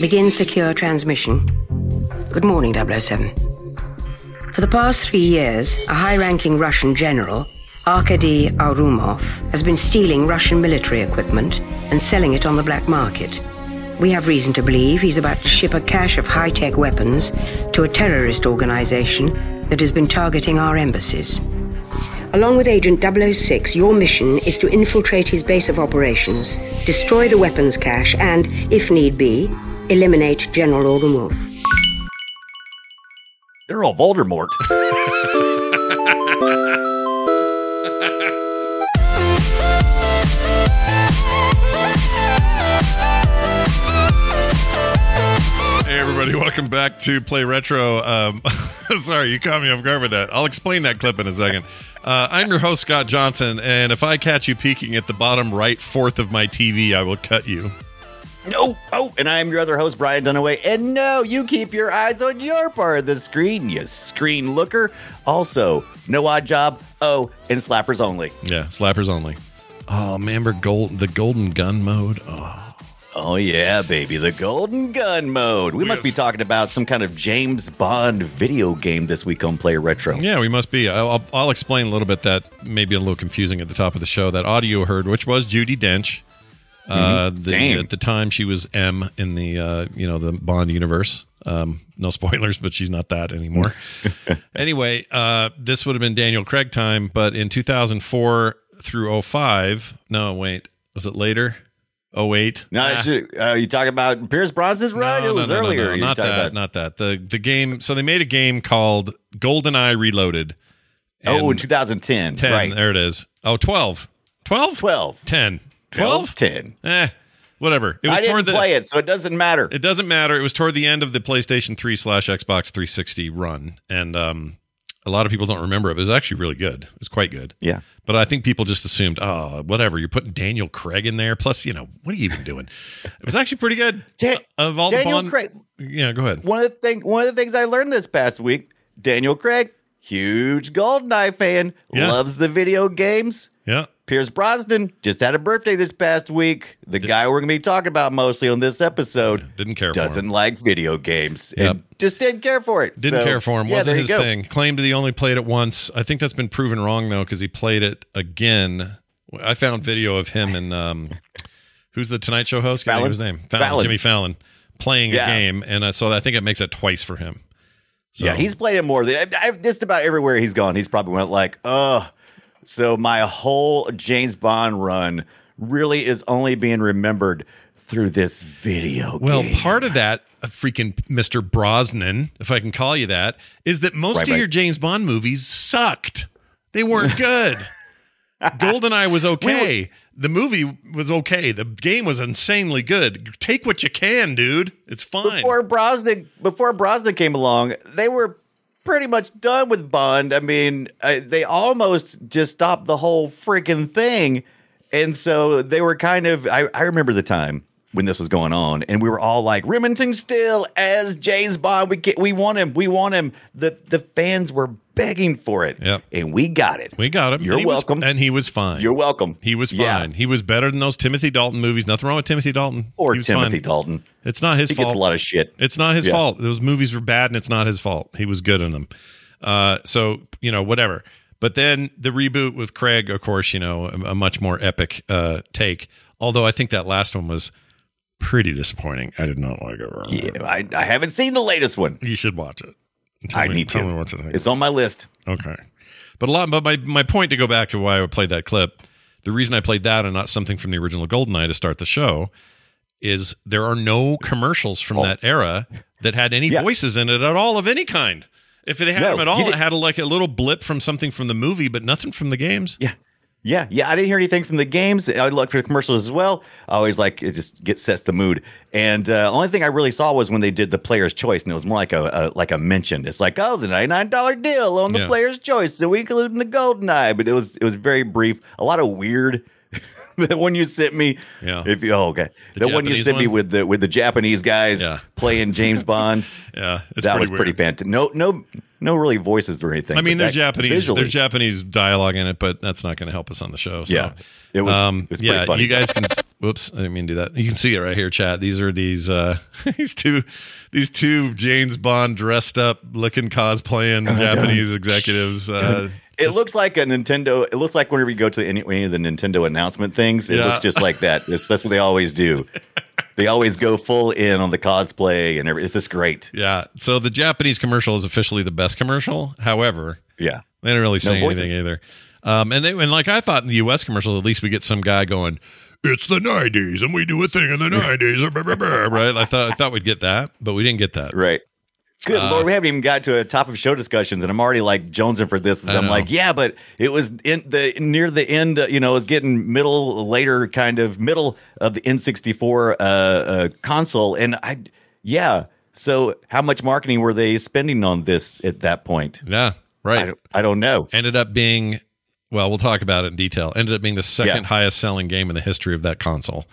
Begin secure transmission. Good morning, 007. For the past three years, a high ranking Russian general, Arkady Ourumov, has been stealing Russian military equipment and selling it on the black market. We have reason to believe he's about to ship a cache of high tech weapons to a terrorist organization that has been targeting our embassies. Along with Agent 006, your mission is to infiltrate his base of operations, destroy the weapons cache, and, if need be, eliminate General Ourumov. Earl Voldemort. Hey everybody, welcome back to Play Retro. Um, sorry, you caught me off guard with that. I'll explain that clip in a second. Uh, I'm your host Scott Johnson, and if I catch you peeking at the bottom right fourth of my TV, I will cut you. No. Oh, and I'm your other host, Brian Dunaway. And no, you keep your eyes on your part of the screen, you screen looker. Also, no Oddjob. Oh, and slappers only. Yeah, slappers only. Oh, remember gold the golden gun mode? Oh, Oh yeah, baby, the golden gun mode. We must be talking about some kind of James Bond video game this week on Play Retro. yeah, we must be. I'll, I'll- I'll explain a little bit that may be a little confusing at the top of the show. That audio heard, which was Judi Dench. Uh, the, at the time, she was M in the uh, you know the Bond universe. Um, no spoilers, but she's not that anymore. anyway, uh, this would have been Daniel Craig time, but in 2004 through 05, no, wait, was it later? 08? No, Ah. it's, uh, you talking about Pierce Brosnan's run? No, it was no, no, earlier. no, you were not that, about- not that. The the game. So they made a game called GoldenEye Reloaded. oh, in 2010. 10. right. There it is. Oh, 12. 12? 12. 10. 12? 12? 10. Eh, whatever. It was I didn't toward the. play it, so it doesn't matter. It doesn't matter. It was toward the end of the PlayStation 3 slash Xbox 360 run. And um, a lot of people don't remember it, but it was actually really good. It was quite good. yeah. But I think people just assumed, oh, whatever. You're putting Daniel Craig in there. Plus, you know, what are you even doing? It was actually pretty good. Da- of all Daniel the Bond. Craig. Yeah, go ahead. One of the thing, one of the things I learned this past week, Daniel Craig, huge GoldenEye fan, Yeah. loves the video games. Yeah. Pierce Brosnan just had a birthday this past week. The guy we're going to be talking about mostly on this episode Didn't care for him. doesn't like video games Yep. and just didn't care for it. Didn't So, care for him. yeah, Wasn't his go. thing. Claimed that he only played it once. I think that's been proven wrong though, because he played it again. I found video of him and um, who's the Tonight Show host? Think his name. Fallon, Fallon. Jimmy Fallon, playing Yeah. a game, and uh, so I think it makes it twice for him. So, Yeah, he's played it more. Than, I, I, just about everywhere he's gone, he's probably went like, "Ugh." So my whole James Bond run really is only being remembered through this video. Well, game. part of that, uh, freaking Mr. Brosnan, if I can call you that, is that most Right, of right. your James Bond movies sucked. They weren't good. GoldenEye was okay. the movie was okay. The game was insanely good. Take what you can, dude. It's fine. before Brosnan before Brosnan came along, they were pretty much done with Bond. I mean, uh, they almost just stopped the whole freaking thing, and so they were kind of. I, I remember the time when this was going on, and we were all like, "Remington Steele as James Bond. We get, we want him. We want him." The the fans were begging for it, Yep. and we got it. we got him. You're And he was- welcome. and he was fine. You're welcome. he was fine. Yeah. He was better than those Timothy Dalton movies. Nothing wrong with Timothy Dalton. Or He was Timothy fine. Dalton. It's not his He fault. gets a lot of shit. It's not his Yeah. fault. Those movies were bad, and it's not his fault. He was good in them. Uh, so you know, whatever. But then the reboot with Craig, of course, you know, a, a much more epic uh, take. Although I think that last one was pretty disappointing. I did not like it. Yeah, I, I haven't seen the latest one. You should watch it. Tell I me- need tell to. me what you think. It's on my list. Okay. But a lot but my, my point to go back to why I played that clip, the reason I played that and not something from the original GoldenEye to start the show is there are no commercials from Oh. that era that had any Yeah. voices in it at all of any kind. If they had No, them at all, it had a, like a little blip from something from the movie, but nothing from the games. Yeah. Yeah, yeah. I didn't hear anything from the games. I looked for the commercials as well. I always like it just gets sets the mood. And uh, only thing I really saw was when they did the player's choice, and it was more like a, a like a mention. It's like, oh, the ninety nine dollar deal on the Yeah. player's choice, so we include in the golden eye. But it was it was very brief. A lot of weird the one you sent me. Yeah. If you oh, okay, The the, one you Japanese sent me one? with the with the Japanese guys Yeah. playing James Bond. Yeah, that pretty was pretty fantastic. No, no, no, really voices or anything. I mean, there's that- Japanese, visually, there's Japanese dialogue in it, but that's not going to help us on the show. So. Yeah, it was. um, it was yeah, funny. you guys can. Whoops, I didn't mean to do that. You can see it right here, chat. These are these uh these two these two James Bond dressed up, looking cosplaying Japanese executives. Uh, It looks like a Nintendo. It looks like whenever you go to any, any of the Nintendo announcement things, it Yeah. looks just like that. It's, that's what they always do. they always go full in on the cosplay and everything. It's just great. yeah. So the Japanese commercial is officially the best commercial. However, Yeah. They didn't really say No anything either. Um, and they and like I thought in the U.S. commercial, at least we get some guy going, "It's the '90s, and we do a thing in the '90s," blah, blah, blah, right? I thought I thought we'd get that, but we didn't get that. Right. Good Uh, lord, we haven't even got to a top of show discussions, and I'm already like jonesing for this. I I'm know. like, yeah, but it was in the near the end. Uh, you know, it was getting middle, later, kind of middle of the N64 uh, uh, console, and I, yeah. So, how much marketing were they spending on this at that point? Yeah, I right. don't, I don't know. Ended up being, well, we'll talk about it in detail. Ended up being the second Yeah. highest selling game in the history of that console.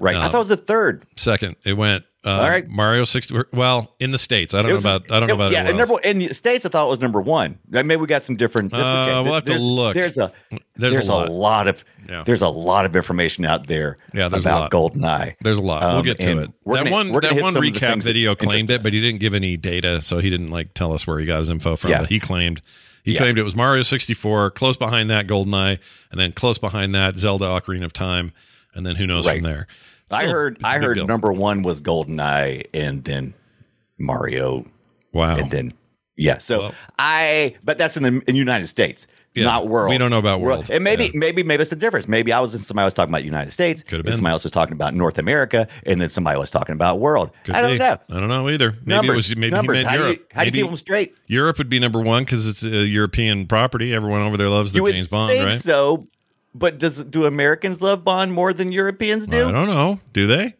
Right? I thought it was the third. Second, it went uh, All right. Mario 60. Well, in the states, I don't It know about. I don't know about yeah. everywhere and else. number in the states, I thought it was number one. Maybe we got some different. that's Uh, okay. we'll have to there's, look. There's a There's there's, a a, lot. of Yeah. there's a lot of information out there Yeah, there's a about lot. GoldenEye. There's a lot. we'll Um, get to it. we're That gonna- one, that one recap video claimed it, but he didn't give any data, so he didn't like tell us where he got his info from. Yeah. But he claimed he Yeah. claimed it was Mario 64. Close behind that, GoldenEye, and then close behind that, Zelda: Ocarina of Time, and then who knows Right. from there. I Still, heard I heard deal. number one was GoldenEye, and then Mario, Wow. and then yeah. So Well- I, but that's in the in United States, Yeah, not world. we don't know about world. And maybe Yeah. maybe maybe it's the difference. Maybe I was somebody was talking about United States, Could have been. Somebody else was talking about North America, and then somebody was talking about world. Could I don't be. know. I don't know either. Maybe numbers, it was maybe numbers. he meant how Europe. Do you, how do you keep them straight? Europe would be number one because it's a European property. Everyone over there loves the James Bond, right? so, but does do Americans love Bond more than Europeans do? I don't know. Do they?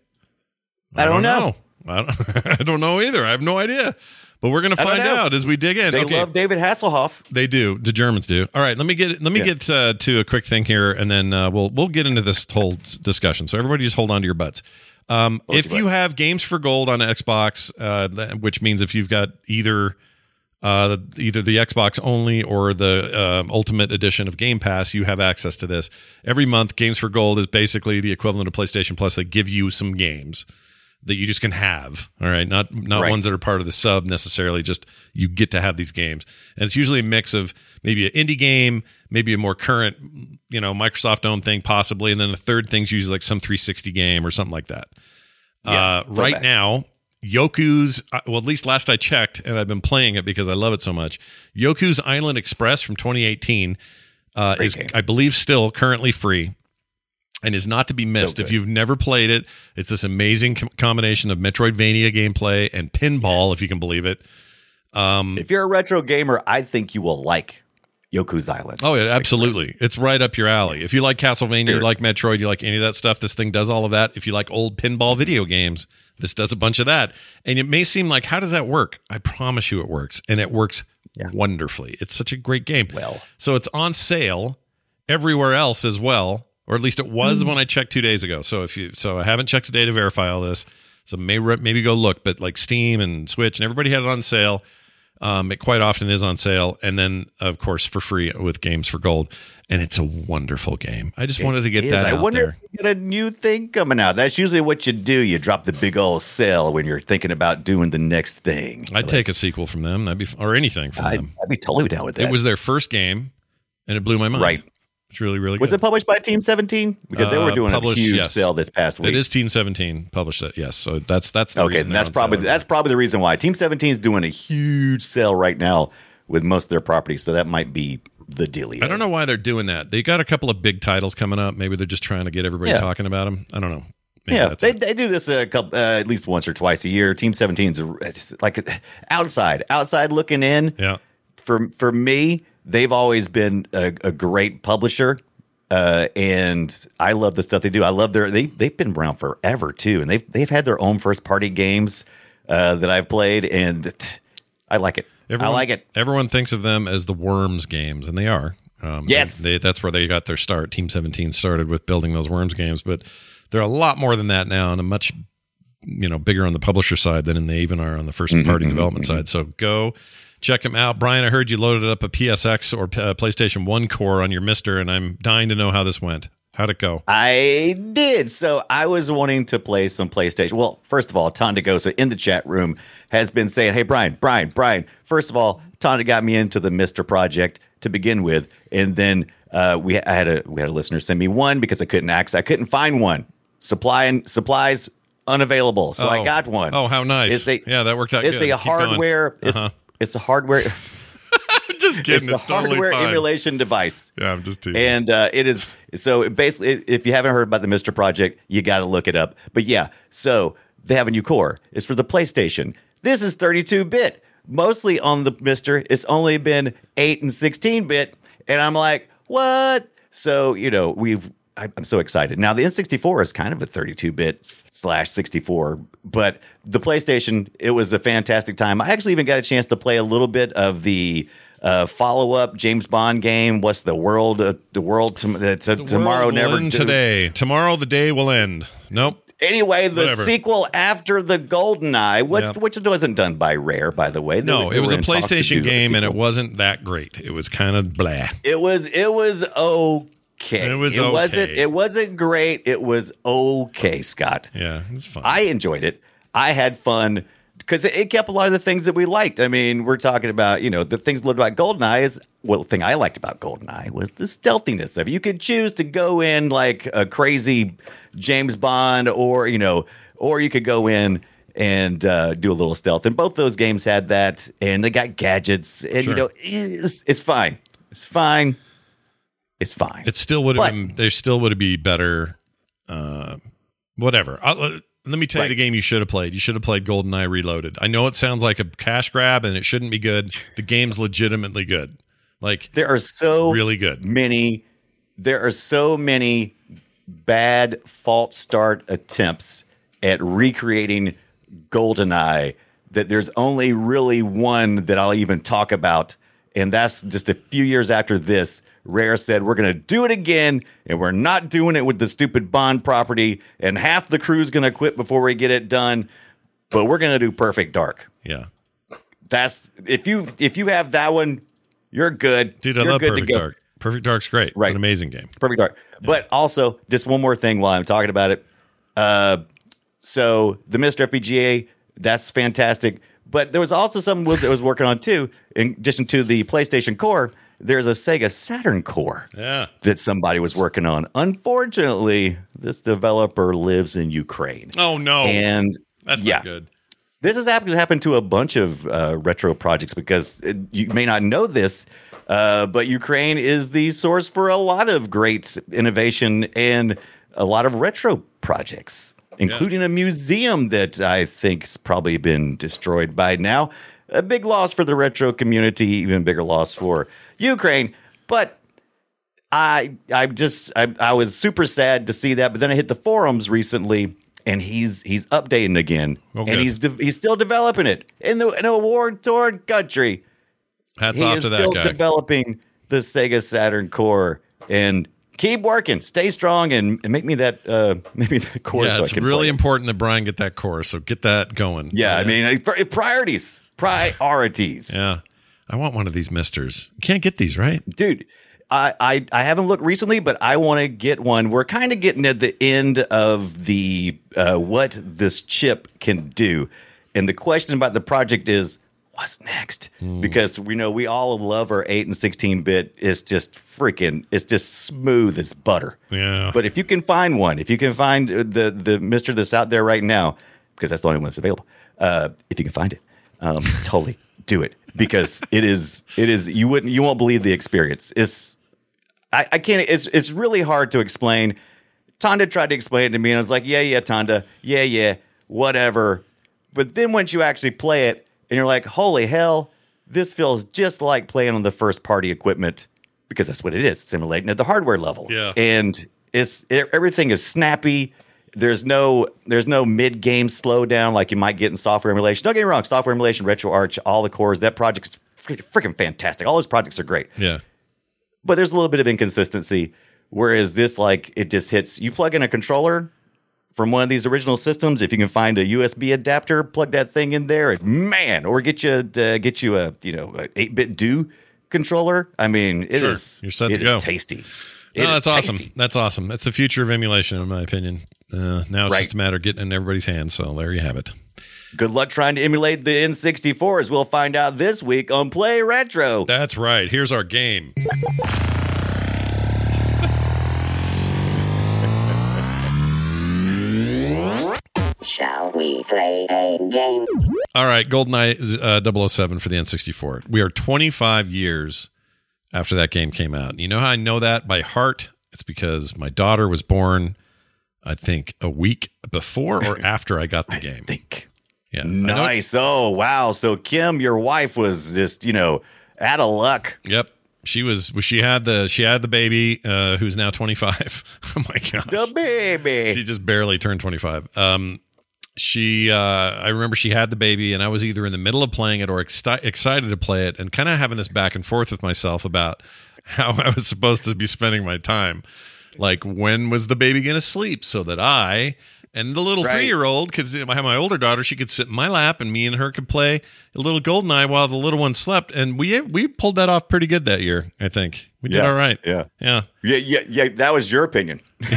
I don't know. I don't, I don't know either. I have no idea. But we're going to find out as we dig in. They okay. love David Hasselhoff. They do. The Germans do. All right. Let me get let me Yeah. get uh, to a quick thing here, and then uh, we'll we'll get into this whole discussion. So everybody, just hold on to your butts. Um, if you have games for gold on Xbox, uh, which means if you've got either uh, either the Xbox only or the um, Ultimate Edition of Game Pass, you have access to this every month. Games for Gold is basically the equivalent of PlayStation Plus. They give you some games that you just can have. All right, not not Right. ones that are part of the sub necessarily. Just you get to have these games, and it's usually a mix of maybe an indie game, maybe a more current, you know, Microsoft owned thing, possibly, and then the third thing's usually like some 360 game or something like that. Yeah, uh, right throwback. now, Yoku's uh, well, at least last I checked, and I've been playing it because I love it so much. Yoku's Island Express from 2018 uh, is, game. I believe, still currently free and is not to be missed. if you've never played it, it's this amazing com- combination of Metroidvania gameplay and pinball, if you can believe it. Um, If you're a retro gamer, I think you will like Yoku's Island. oh, yeah, absolutely. It's right up your alley. If you like Castlevania, you like Metroid, you like any of that stuff, this thing does all of that. If you like old pinball video games, this does a bunch of that. And it may seem like, how does that work? I promise you it works. And it works Yeah. wonderfully. It's such a great game. Well. so it's on sale everywhere else as well, or at least it was Hmm. when I checked two days ago. So if you, so I haven't checked today to verify all this. So may, maybe go look, but like Steam and Switch and everybody had it on sale. Um, it quite often is on sale, and then of course for free with Games for Gold, and it's a wonderful game. I just wanted to get Is. that I out wonder there. if you get a new thing coming out. That's usually what you do. You drop the big old sale when you're thinking about doing the next thing. I'd take a sequel from them. That'd be or anything from I'd, them. I'd be totally down with that. It was their first game, and it blew my mind. Right. It's really really Was good. it published by Team 17? Because they were Uh, doing a huge yes. sale this past week. It is Team Seventeen published it. Yes, so that's that's the okay. that's probably that's probably the reason why Team 17 is doing a huge sale right now with most of their properties. So that might be the dealio. I don't know why they're doing that. They got a couple of big titles coming up. Maybe they're just trying to get everybody Yeah. talking about them. I don't know. Maybe yeah, they, it. they do this a couple, uh, at least once or twice a year. Team 17's a- it's like outside, outside looking in. yeah. For for me, they've always been a, a great publisher, uh, and I love the stuff they do. I love their they they've been around forever too, and they've they've had their own first party games uh, that I've played, and I like it. I like it. Everyone thinks of them as the Worms games, and they are. Um, Yes. they, that's where they got their start. Team 17 started with building those Worms games, but they're a lot more than that now, and a much you know bigger on the publisher side than they even are on the first party development side. So go check them out, Brian. I heard you loaded up a PSX or uh, PlayStation One core on your MiSTer, and I'm dying to know how this went. How'd it go? I did. So I was wanting to play some PlayStation. Well, first of all, Tonda Gosa in the chat room has been saying, "Hey, Brian, Brian, Brian." First of all, Tonda got me into the MiSTer Project to begin with, and then uh, we I had a we had a listener send me one because I couldn't access. I couldn't find one. Supply and supplies unavailable, so I Oh. got one. Oh, how nice! It's a- yeah, that worked out. It's good. a Keep hardware. Uh-huh. it's a hardware. just it's kidding. a It's, totally hardware fine. emulation device. Yeah, I'm just teasing. And uh, it is so basically, if you haven't heard about the MiSTer Project, you got to look it up. But yeah, so they have a new core. It's for the PlayStation. This is 32 bit. Mostly on the MiSTer, it's only been 8 and 16 bit. And I'm like, what? So, you know, we've, I'm so excited. Now, the N64 is kind of a 32 bit slash 64, but the PlayStation, it was a fantastic time. I actually even got a chance to play a little bit of the uh, follow up James Bond game. What's the world? Uh, the world that's uh, The tomorrow world never end do- today. Tomorrow the day will end. Nope. Anyway, the Whatever. sequel after the Golden Eye, which wasn't done by Rare, by the way. They No, were- it was a to PlayStation game, and it wasn't that great. It was kind of blah. It was it was okay. It was It wasn't it wasn't great. It was okay, Scott. Yeah, it's fun. I enjoyed it. I had fun because it, it kept a lot of the things that we liked. I mean, we're talking about you know the things we loved about Goldeneye is well, the thing I liked about Goldeneye was the stealthiness of it. You could choose to go in like a crazy James Bond, or you know, or you could go in and uh, do a little stealth. And both those games had that, and they got gadgets, and Sure. you know, it's, it's fine. It's fine. It's fine. it still would have been. There still would have been better. Uh, whatever. I'll, uh, let me tell you the game you should have played. You should have played GoldenEye Reloaded. I know it sounds like a cash grab, and it shouldn't be good. The game's legitimately good. Like there are so really good. many there are so many bad false start attempts at recreating goldeneye that there's only really one that i'll even talk about and that's just a few years after this rare said we're going to do it again and we're not doing it with the stupid bond property and half the crew's going to quit before we get it done but we're going to do perfect dark Yeah, that's if you if you have that one you're good dude, I You're love good Perfect. Dark. Perfect Dark's great. It's Right. an amazing game. Perfect Dark. But also, just one more thing while I'm talking about it. Uh, so the MiSTer FPGA, that's fantastic. But there was also something Will that was working on too. In addition to the PlayStation Core, there's a Sega Saturn Core Yeah. that somebody was working on. Unfortunately, this developer lives in Ukraine, Oh no, and that's yeah. not good. this has happened, to a bunch of uh, retro projects because uh, you may not know this, uh, but Ukraine is the source for a lot of great innovation and a lot of retro projects, including a museum that I think's probably been destroyed by now. A big loss for the retro community, even bigger loss for Ukraine. But I I just I, I was super sad to see that, but then I hit the forums recently, and he's he's updating again, Oh, and good. he's de- he's still developing it in the in a war torn country. Hats he off is to that still guy. developing the Sega Saturn core, and keep working, stay strong, and, and make me that uh make me that core. yeah, so it's really play important that Brian get that core. So get that going. Yeah, I mean priorities, priorities. yeah. I want one of these MiSTers. You can't get these, right? dude I, I i haven't looked recently but i want to get one. We're kind of getting at the end of the uh, what this chip can do. And the question about the project is what's next? Because we know we all love our 8 and 16 bit. It's just freaking it's just smooth as butter. Yeah. but if you can find one if you can find uh, the the MiSTer that's out there right now because that's the only one that's available uh, if you can find it um, totally. Do it. Because it is it is you wouldn't you won't believe the experience. It's I, I can't it's it's really hard to explain. Tonda tried to explain it to me and I was like yeah yeah Tonda. Yeah yeah. Whatever. But then once you actually play it and you're like holy hell. This feels just like playing on the first party equipment because that's what it is. Simulating at the hardware level. Yeah. and it's e- everything is snappy there's no there's no mid game slowdown like you might get in software emulation don't get me wrong software emulation retroarch all the cores that project is freaking fantastic all those projects are great yeah. but there's a little bit of inconsistency. Whereas this, like, it just hits. You plug in a controller from one of these original systems. If you can find a USB adapter, plug that thing in there, and man, or get you uh, get you a you know eight bit do controller. I mean, it is Sure. You're set it to is go. tasty. No, It is that's awesome. tasty. That's awesome. That's the future of emulation, in my opinion. Uh, now it's Right. just a matter of getting in everybody's hands. So there you have it. Good luck trying to emulate the N64, as we'll find out this week on Play Retro. That's right. Here's our game. Shall we play a game? All right, GoldenEye uh, 007 for the N64. We are 25 years after that game came out. You know how I know that by heart? It's because my daughter was born, I think, a week before or after I got the game. Think. Yeah, Nice. Oh, wow. So, Kim, your wife was just, you know, out of luck. Yep. She was. She had the. She had the baby, uh, who's now 25. oh my gosh. The baby. she just barely turned 25 um she uh i remember she had the baby and i was either in the middle of playing it or exci- excited to play it and kind of having this back and forth with myself about how i was supposed to be spending my time. Like when was the baby going to sleep so that i and the little Right. three-year-old because i have my older daughter she could sit in my lap and me and her could play a little golden eye while the little one slept and we we pulled that off pretty good that year i think we did all right yeah. yeah Yeah, yeah, yeah. That was your opinion.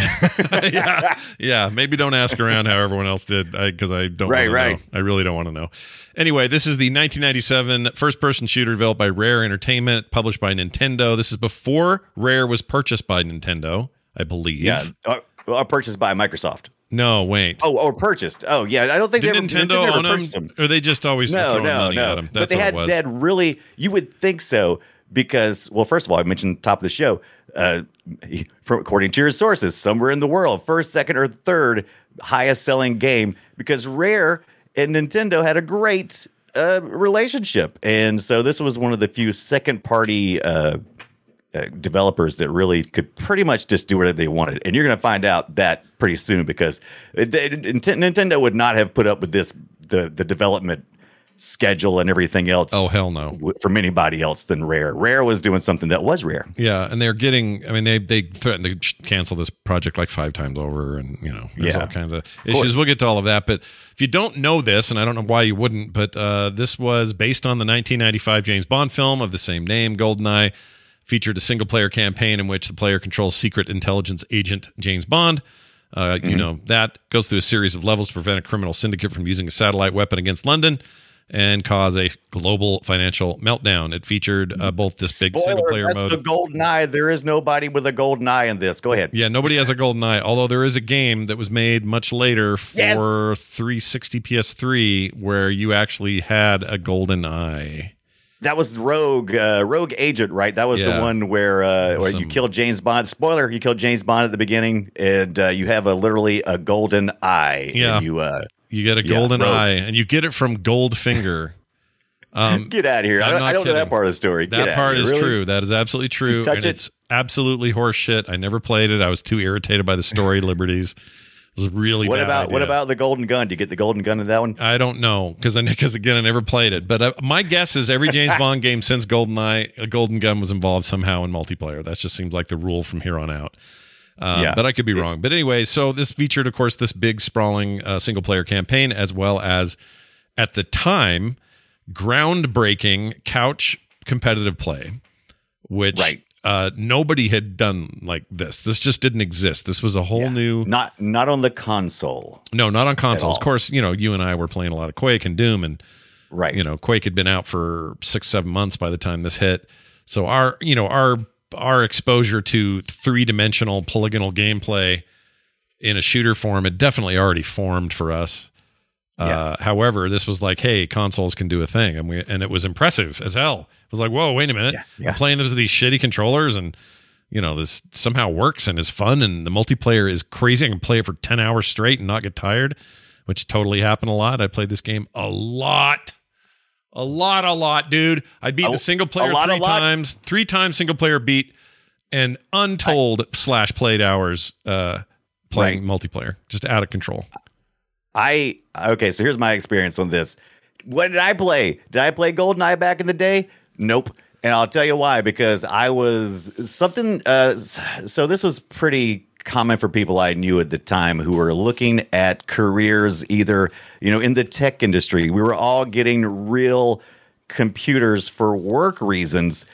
yeah, yeah. Maybe don't ask around how everyone else did, because I, don't. Right, right. Know. I really don't want to know. Anyway, this is the 1997 first-person shooter developed by Rare Entertainment, published by Nintendo. This is before Rare was purchased by Nintendo, I believe. Yeah. Uh, Well, purchased by Microsoft. No, wait. Oh, or purchased. Oh, yeah. I don't think Did they ever, Nintendo never own them, purchased them. or they just always No, throwing no, money no. at them? but That's they what had, it was. they had really, you would think so because, well, first of all, I mentioned top of the show. Uh, from according to your sources, somewhere in the world, first, second, or third highest selling game because Rare and Nintendo had a great uh, relationship, and so this was one of the few second party. Uh, uh, developers that really could pretty much just do whatever they wanted, and you're going to find out that pretty soon because it, it- Nintendo would not have put up with this the the development schedule and everything else. Oh, hell no. w- From anybody else than Rare. Rare was doing something that was rare. Yeah, and they're getting. I mean, they they threatened to ch- cancel this project like five times over, and you know, there's Yeah. all kinds of issues. We'll get to all of that. But if you don't know this, and I don't know why you wouldn't, but uh, this was based on the 1995 James Bond film of the same name, Goldeneye. Featured a single player campaign in which the player controls secret intelligence agent James Bond. Uh, You know, that goes through a series of levels to prevent a criminal syndicate from using a satellite weapon against London and cause a global financial meltdown. It featured uh, both this big single player mode. the golden eye. There is nobody with a golden eye in this. Go ahead. Yeah, nobody has a golden eye. Although there is a game that was made much later for Yes. 360 PS3 where you actually had a golden eye. That was Rogue, uh, Rogue Agent, right? That was Yeah. the one where uh, where Some- you killed James Bond. Spoiler: you killed James Bond at the beginning, and uh, you have a literally a golden eye. Yeah. And you uh, You get a golden Rogue. eye, and you get it from Goldfinger. Um, get out of here. I I'm don't, not I don't know that part of the story. That outta part is Really? true. That is absolutely true, and it? it's absolutely horseshit. I never played it. I was too irritated by the story liberties. It was really What bad about what about the golden gun? Do you get the golden gun in that one? I don't know because because again I never played it. But uh, my guess is every James Bond game since GoldenEye, a golden gun was involved somehow in multiplayer. That just seems like the rule from here on out. Um, Yeah. But I could be wrong. But anyway, so this featured, of course, this big sprawling uh, single player campaign as well as at the time groundbreaking couch competitive play, which Right. Uh, nobody had done like this. This just didn't exist. This was a whole new. Not not on the console, No, not on consoles. Of course, you know, you and I were playing a lot of Quake and Doom, and right? you know, Quake had been out for six, seven months by the time this hit. So our, you know, our our exposure to three dimensional polygonal gameplay in a shooter form had definitely already formed for us. Uh, however, this was like, hey, consoles can do a thing, and we and it was impressive as hell. It was like, whoa, wait a minute, yeah. I'm playing with these shitty controllers, and you know, this somehow works and is fun, and the multiplayer is crazy. I can play it for ten hours straight and not get tired, which totally happened a lot. I played this game a lot. A lot, a lot, dude. I beat A- the single player lot, three times, three times single player beat, and untold slash played hours uh, playing multiplayer, just out of control. I okay. So here's my experience on this. What did I play? Did I play GoldenEye back in the day? Nope. And I'll tell you why, because I was something. Uh, so this was pretty common for people I knew at the time who were looking at careers either, you know, in the tech industry. We were all getting real computers for work reasons.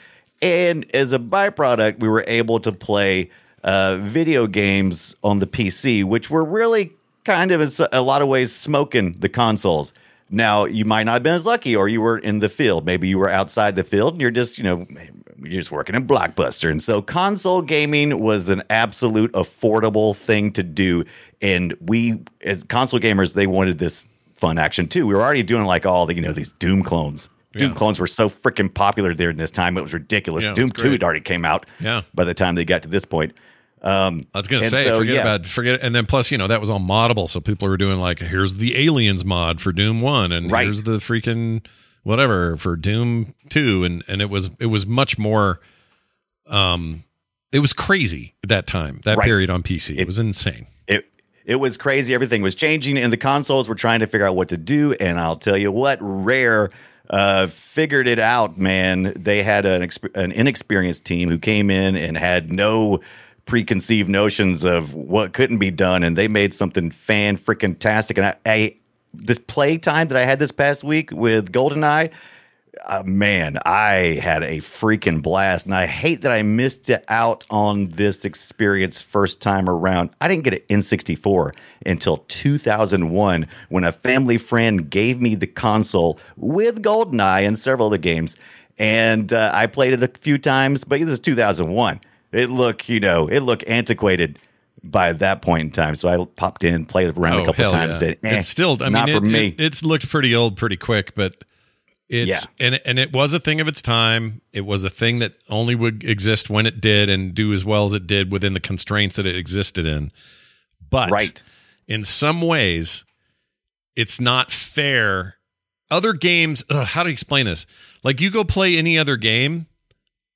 And as a byproduct, we were able to play uh, video games on the PC, which were really kind of in a lot of ways smoking the consoles. Now, you might not have been as lucky, or you were in the field. Maybe you were outside the field and you're just, you know, you're just working in Blockbuster. And so console gaming was an absolute affordable thing to do. And we, as console gamers, they wanted this fun action too. We were already doing like all the, you know, these Doom clones. Doom Yeah. clones were so freaking popular there in this time. It was ridiculous. Yeah, Doom was 2 had already came out Yeah. by the time they got to this point. Um, I was gonna say, so, forget yeah. about forget, and then plus, you know, that was all moddable, so people were doing like, here's the Aliens mod for Doom One, and Right. here's the freaking whatever for Doom Two, and and it was it was much more, um, it was crazy at that time, that Right. period on PC, it, It- was insane. it it was crazy. Everything was changing, and the consoles were trying to figure out what to do. And I'll tell you what, Rare uh, figured it out. Man, they had an exp- an inexperienced team who came in and had no preconceived notions of what couldn't be done, and they made something fan freaking tastic. And I, I this play time that I had this past week with GoldenEye. Uh, man, I had a freaking blast, and I hate that I missed it out on this experience first time around. I didn't get an N64 until 2001 when a family friend gave me the console with GoldenEye and several other games, and uh, I played it a few times. But this is 2001. It looked, you know, it looked antiquated by that point in time. So I popped in, played around a couple times. yeah. Said, eh, it's still, I not mean, for it, me. It, it's looked pretty old pretty quick, but it's and and it was a thing of its time. It was a thing that only would exist when it did and do as well as it did within the constraints that it existed in. But right. in some ways, it's not fair. Other games, ugh, how to explain this? Like you go play any other game,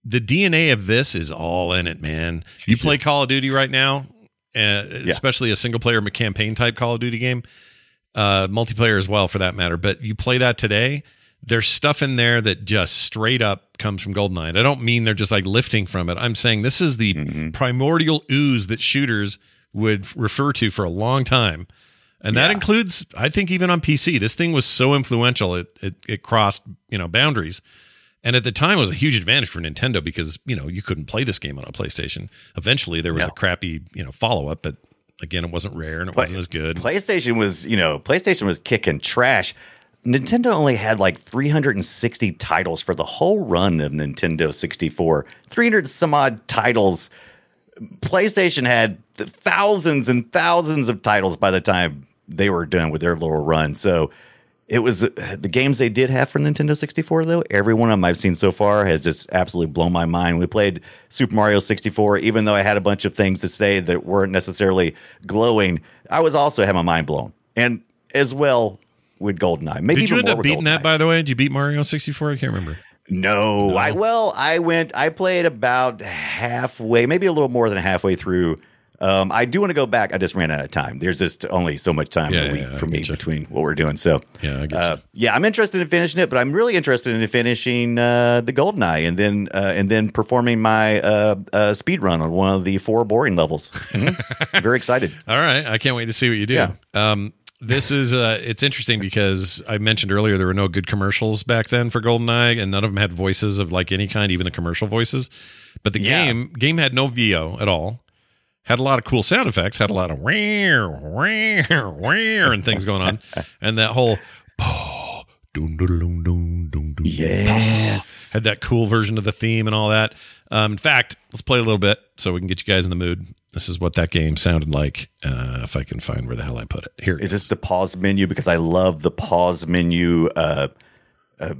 the DNA of this is all in it, man. You play Call of Duty right now, uh, especially a single player campaign type Call of Duty game, uh, multiplayer as well for that matter. But you play that today, there's stuff in there that just straight up comes from GoldenEye. I don't mean they're just like lifting from it. I'm saying this is the primordial ooze that shooters would refer to for a long time. And that includes, I think, even on PC. This thing was so influential, it, it it crossed you know boundaries. And at the time, it was a huge advantage for Nintendo because you know you couldn't play this game on a PlayStation. Eventually, there was No. a crappy you know follow up, but again, it wasn't rare and it Play- wasn't as good. PlayStation was, you know, PlayStation was kicking trash. Nintendo only had like 360 titles for the whole run of Nintendo 64. 300 some odd titles. PlayStation had th- thousands and thousands of titles by the time they were done with their little run. So it was uh, the games they did have for Nintendo 64 though. Every one of them I've seen so far has just absolutely blown my mind. We played Super Mario 64, even though I had a bunch of things to say that weren't necessarily glowing. I was also had my mind blown, and as well with GoldenEye. Maybe Did you end up beating that, by the way? Did you beat Mario 64? I can't remember. No, I well, I went. I played about halfway, maybe a little more than halfway through. Um, I do want to go back. I just ran out of time. There's just only so much time Yeah, a week yeah, for me you. between what we're doing. So Yeah, I get uh, yeah, I'm interested in finishing it, but I'm really interested in finishing uh, the Goldeneye and then uh, and then performing my uh, uh, speed run on one of the four boring levels. Mhm. Very excited. All right, I can't wait to see what you do. Yeah. Um, this is uh, it's interesting because I mentioned earlier there were no good commercials back then for GoldenEye, and none of them had voices of like any kind, even the commercial voices. But the Yeah. game game had no VO at all. Had a lot of cool sound effects. Had a lot of where where where and things going on, and that whole. Doom, doom, doom, doom, doom, doom, Yes. had that cool version of the theme and all that. Um, in fact, let's play a little bit so we can get you guys in the mood. This is what that game sounded like. Uh, if I can find where the hell I put it. Here it Is this the pause menu? Because I love the pause menu. Uh, uh,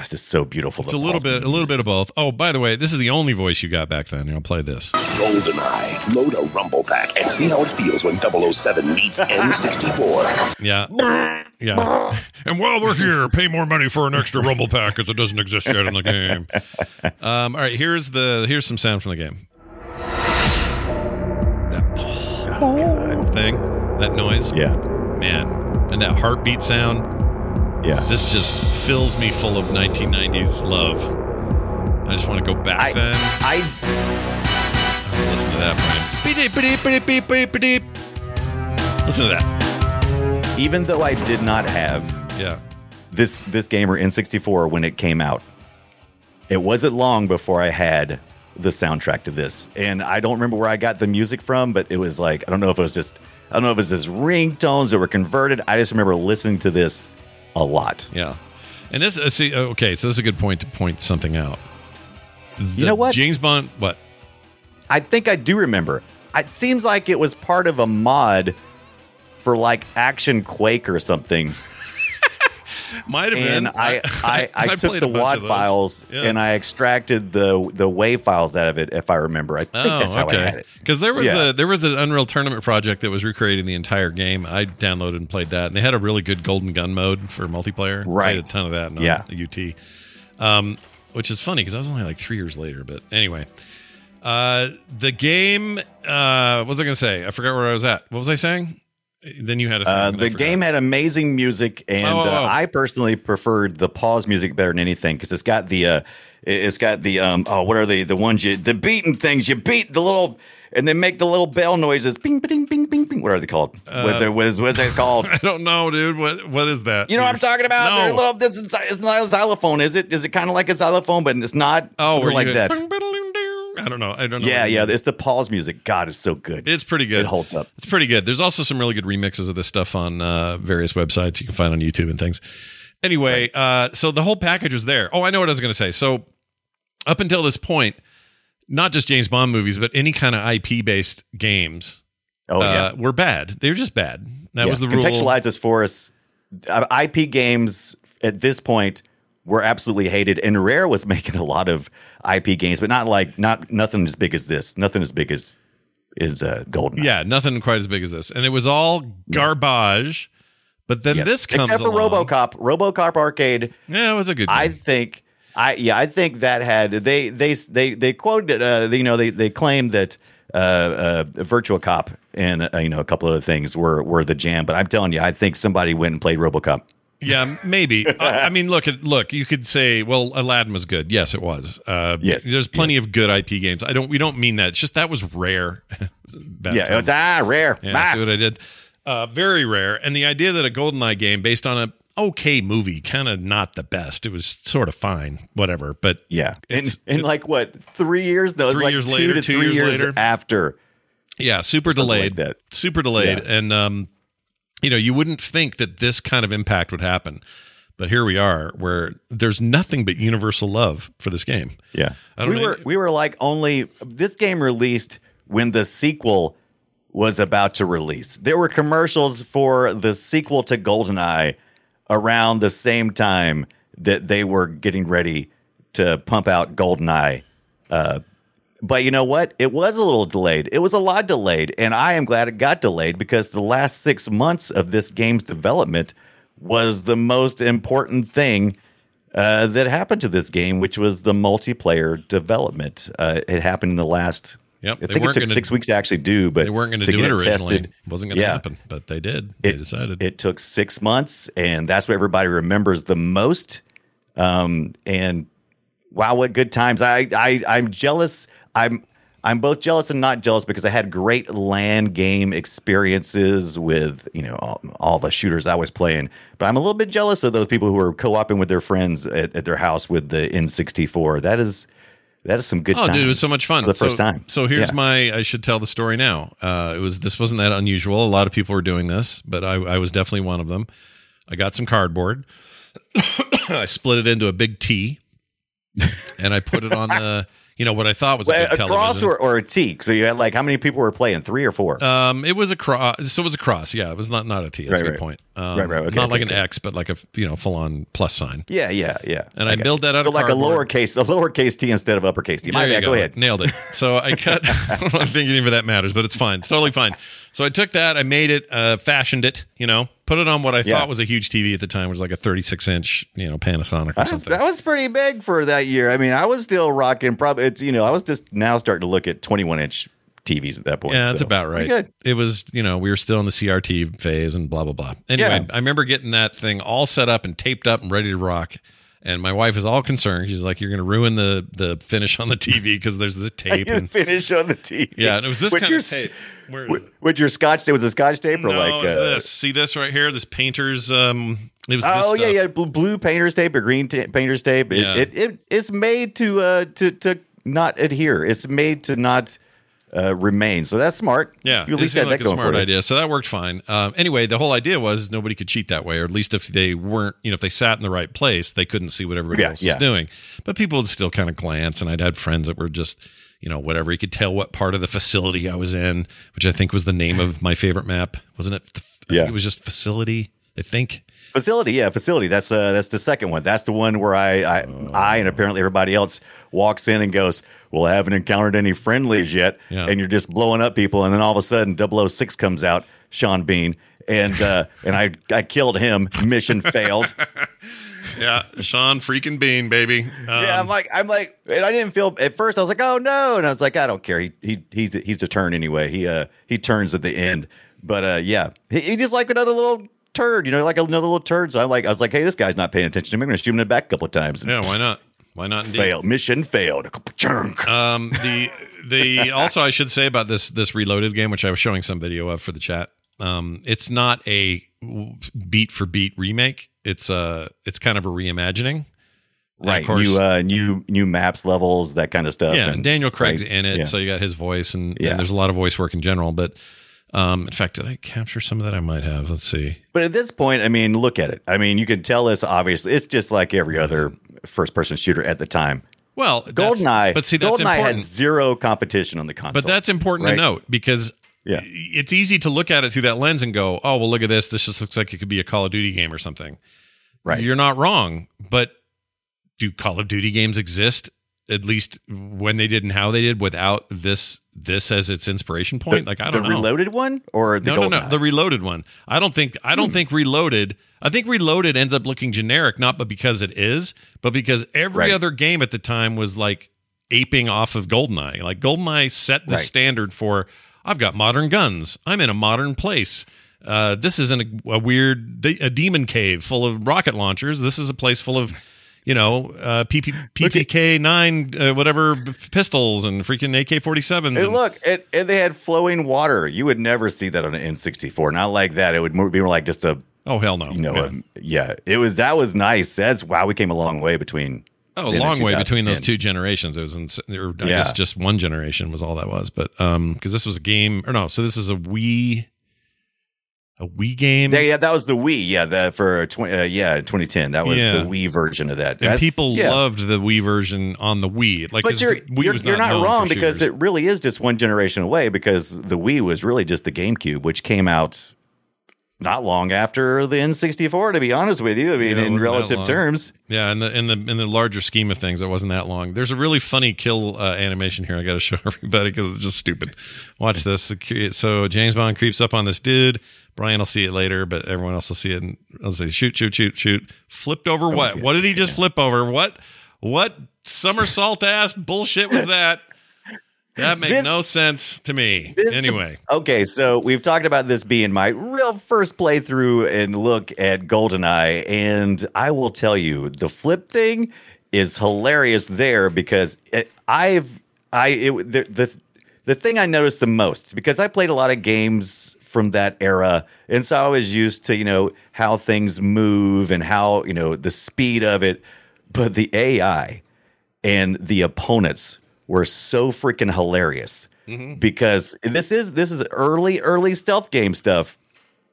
it's just so beautiful. It's a little bit, a little bit of both. Oh, by the way, this is the only voice you got back then. I'll play this. GoldenEye. Load a rumble pack and see how it feels when 007 meets N64. Yeah, yeah. and while we're here, pay more money for an extra Rumble pack because it doesn't exist yet in the game. Um, all right, here's the here's some sound from the game. That thing, that noise, Yeah. man, and that heartbeat sound. Yeah. This just fills me full of 1990s love. I just want to go back I, then. I Listen to that, Brian. Beep, beep, beep, beep, beep, beep, beep. Listen to that. even though I did not have Yeah. this this gamer N64 when it came out, it wasn't long before I had the soundtrack to this, and I don't remember where I got the music from, but it was like I don't know if it was just I don't know if it was just ringtones that were converted. I just remember listening to this a lot. Yeah. And this, uh, see, uh, okay, so this is a good point to point something out. The know what? James Bond, what? I think I do remember. It seems like it was part of a mod for like Action Quake or something. Might have and been. I I, I, took played the WAD files Yeah. and I extracted the the WAV files out of it. If I remember, I think that's how I had it. Because there was Yeah. a there was an Unreal Tournament project that was recreating the entire game. I downloaded and played that, and they had a really good Golden Gun mode for multiplayer. Right. Played a ton of that. On Yeah. UT, um, which is funny because I was only like three years later. But anyway, uh, the game. Uh, what was I going to say? I forgot where I was at. What was I saying? Then you had Uh, the game had amazing music, and Oh, oh, uh, oh. I personally preferred the pause music better than anything because it's got the uh, it- it's got the um oh what are they the ones you the beating things you beat the little and they make the little bell noises bing bing bing bing bing what are they called what's it what's, what's it called I don't know, dude. What what is that? You know what I'm talking about? No. They're little. This is, it's not a xylophone, is it? Is it kind of like a xylophone, but it's not? Oh, like that. I don't know. I don't know. Yeah, yeah. It's the Paul's music. God, it's so good. It's pretty good. It holds up. It's pretty good. There's also some really good remixes of this stuff on uh, various websites you can find on YouTube and things. Anyway, uh, so the whole package was there. Oh, I know what I was going to say. So up until this point, not just James Bond movies, but any kind of IP based games Oh yeah. uh, were bad. They were just bad. That Yeah. was the rule. Contextualize this for us. Uh, IP games at this point were absolutely hated, and Rare was making a lot of IP games, but not like not nothing as big as this. Nothing as big as is uh, Golden. Yeah, nothing quite as big as this, and it was all garbage. But then this comes except for along. RoboCop. RoboCop Arcade. Yeah, it was a good. Game. I think I yeah I think that had they they they they quoted uh, you know they they claimed that uh, uh, Virtua Cop and uh, you know a couple other things were were the jam, but I'm telling you, I think somebody went and played RoboCop. Yeah, maybe. I, I mean, look at look. You could say, well, Aladdin was good. Yes, it was. Uh, Yes, there's plenty yes. of good IP games. I don't. We don't mean that. It's just that was rare. It was Yeah, it was ah rare. Yeah, Ah. see what I did? Uh, very rare. And the idea that a GoldenEye game based on a okay movie, kind of not the best. It was sort of fine, whatever. But yeah, and and like what three years? No, Three like years two later, to two three years years, later. after. yeah, super Something delayed. like. Super delayed. Yeah. And um, you know, you wouldn't think that this kind of impact would happen. But here we are, where there's nothing but universal love for this game. Yeah, I don't we know- were we were like only this game released when the sequel was about to release. There were commercials for the sequel to GoldenEye around the same time that they were getting ready to pump out GoldenEye. Uh, but you know what? It was a little delayed. It was a lot delayed, and I am glad it got delayed because the last six months of this game's development was the most important thing uh, that happened to this game, which was the multiplayer development. Uh, it happened in the last. Yep, I think it took gonna- six weeks to actually do, but They weren't going to do it originally. tested, It wasn't going to yeah, happen, but they did. They It- decided. It took six months, and that's what everybody remembers the most. Um, and wow, what good times! I, I, I'm jealous. I'm, I'm both jealous and not jealous because I had great LAN game experiences with you know all, all the shooters I was playing. But I'm a little bit jealous of those people who are co-oping with their friends at, at their house with the N64. That is, that is some good. Oh, dude, it was so much fun. for the so, first time. So here's Yeah. my. I should tell the story now. Uh, it was this wasn't that unusual. A lot of people were doing this, but I, I was definitely one of them. I got some cardboard. I split it into a big T, and I put it on the. You know what I thought was a Well, a cross or, or a T. So you had like how many people were playing? Three or four? Um, it was a cross. So it was a cross. Yeah, it was not not a T. That's Right, a good right. point. Um, Right, right, okay, not like okay, an. X, but like a you know full on plus sign. Yeah, yeah, yeah. And I got built that out so like cardboard. a lowercase, a lowercase t instead of uppercase t. My bad. Go. ahead. Nailed it. So I cut. I don't think any of that matters, but it's fine. It's totally fine. So I took that, I made it, uh, fashioned it, you know, put it on what I Yeah. thought was a huge TV at the time, which was like a 36 inch, you know, Panasonic or That was, something. that was pretty big for that year. I mean, I was still rocking. Probably, it's you know, I was just now starting to look at 21 inch TVs at that point. yeah, that's so about right. Good. It was, you know, we were still in the CRT phase and blah blah blah. Anyway, Yeah. I remember getting that thing all set up and taped up and ready to rock. And my wife is all concerned. She's like, "You're going to ruin the the finish on the TV because there's the tape." And finish on the TV. yeah, and it was this kind your of tape. Where is With, it? with your scotch tape, was a scotch tape or no, like uh, this. See this right here? This painter's. Um, it was. Oh yeah, yeah, blue, blue painter's tape or green ta- painter's tape. It, Yeah. it, it it's made to uh to to not adhere. It's made to not uh, remain. So that's smart. Yeah, you at least had like that a going smart for you. idea. So that worked fine. Um, anyway, the whole idea was nobody could cheat that way, or at least if they weren't, you know, if they sat in the right place, they couldn't see what everybody Yeah, else yeah. was doing. But people would still kind of glance, and I'd had friends that were just, you know, whatever. You could tell what part of the facility I was in, which I think was the name of my favorite map, wasn't it? I Yeah. it was just facility. I think. Facility, yeah, facility. That's uh that's the second one. That's the one where I I, I and apparently everybody else walks in and goes, "Well, I haven't encountered any friendlies yet," Yeah. and you're just blowing up people, and then all of a sudden 006 comes out, Sean Bean, and uh and I I killed him. Mission failed. Yeah, Sean freaking Bean, baby. Um, yeah, I'm like I'm like, and I didn't feel at first. I was like, "Oh no," and I was like, "I don't care. He he he's he's a turn anyway. He uh he turns at the end." But uh yeah, he, he just like another little turd, you know, like another little turd. So I'm like, I was like, "Hey, this guy's not paying attention to me. I'm gonna shoot him in the back a couple of times." yeah, why not? Why not? Indeed. failed. Mission failed. Um, the the also I should say about this this reloaded game, which I was showing some video of for the chat. Um, it's not a beat for beat remake. It's a it's kind of a reimagining. And right. Course, new uh new new maps, levels, that kind of stuff. yeah, and- Daniel Craig's right, in it, yeah. so you got his voice, and, Yeah. and there's a lot of voice work in general. But um, in fact, did I capture some of that? I might have. Let's see. But at this point, I mean, look at it. I mean, you can tell this obviously. It's just like every other first person shooter at the time. Well, GoldenEye, but see, that's GoldenEye important. had zero competition on the console. But that's important right? to note because Yeah. it's easy to look at it through that lens and go, "Oh, well, look at this. This just looks like it could be a Call of Duty game or something." Right. You're not wrong, but do Call of Duty games exist at least when they did and how they did without this this as its inspiration point? The- like I don't know. the know. reloaded one or the no, no, no, GoldenEye? the reloaded one. I don't think I Hmm. don't think reloaded. I think reloaded ends up looking generic, not but because it is, but because every Right. other game at the time was like aping off of GoldenEye. Like GoldenEye set the Right. standard for I've got modern guns. I'm in a modern place. Uh, this isn't a, a weird a demon cave full of rocket launchers. This is a place full of you know uh, PP, PPK nine uh, whatever pistols and freaking AK forty sevens. And look, it, and they had flowing water. You would never see that on an N64. Not like that. It would more, be more like just a, Oh hell no! you know, Yeah. a- yeah. It was that was nice. That's wow. We came a long way between. Oh, a long way between those two generations. It was, ins- or I Yeah. guess, just one generation was all that was. But um, because this was a game, or no, so this is a Wii, a Wii game, Yeah, yeah, that was the Wii. Yeah, the for twenty. Uh, yeah, 2010. That was Yeah. the Wii version of that. and That's- people yeah. loved the Wii version on the Wii. Like, But you're, Wii you're, you're not wrong because it really is just one generation away because the Wii was really just the GameCube, which came out not long after the N64, to be honest with you. I mean, Yeah, in relative terms. Yeah, in the in the in the larger scheme of things, it wasn't that long. There's a really funny kill uh, animation here. I got to show everybody because it's just stupid. Watch this. So James Bond creeps up on this dude. Brian will see it later, but everyone else will see it. And I'll say, shoot, shoot, shoot, shoot. Flipped over what? What did he just flip over? What? What somersault ass bullshit was that? That makes This- no sense to me. This- anyway, Okay, so we've talked about this being my real first playthrough and look at GoldenEye, and I will tell you the flip thing is hilarious there because it, I've I it, the, the the thing I noticed the most because I played a lot of games from that era, and so I was used to you know how things move and how you know the speed of it, but the AI and the opponents were so freaking hilarious mm-hmm. because this is this is early early stealth game stuff.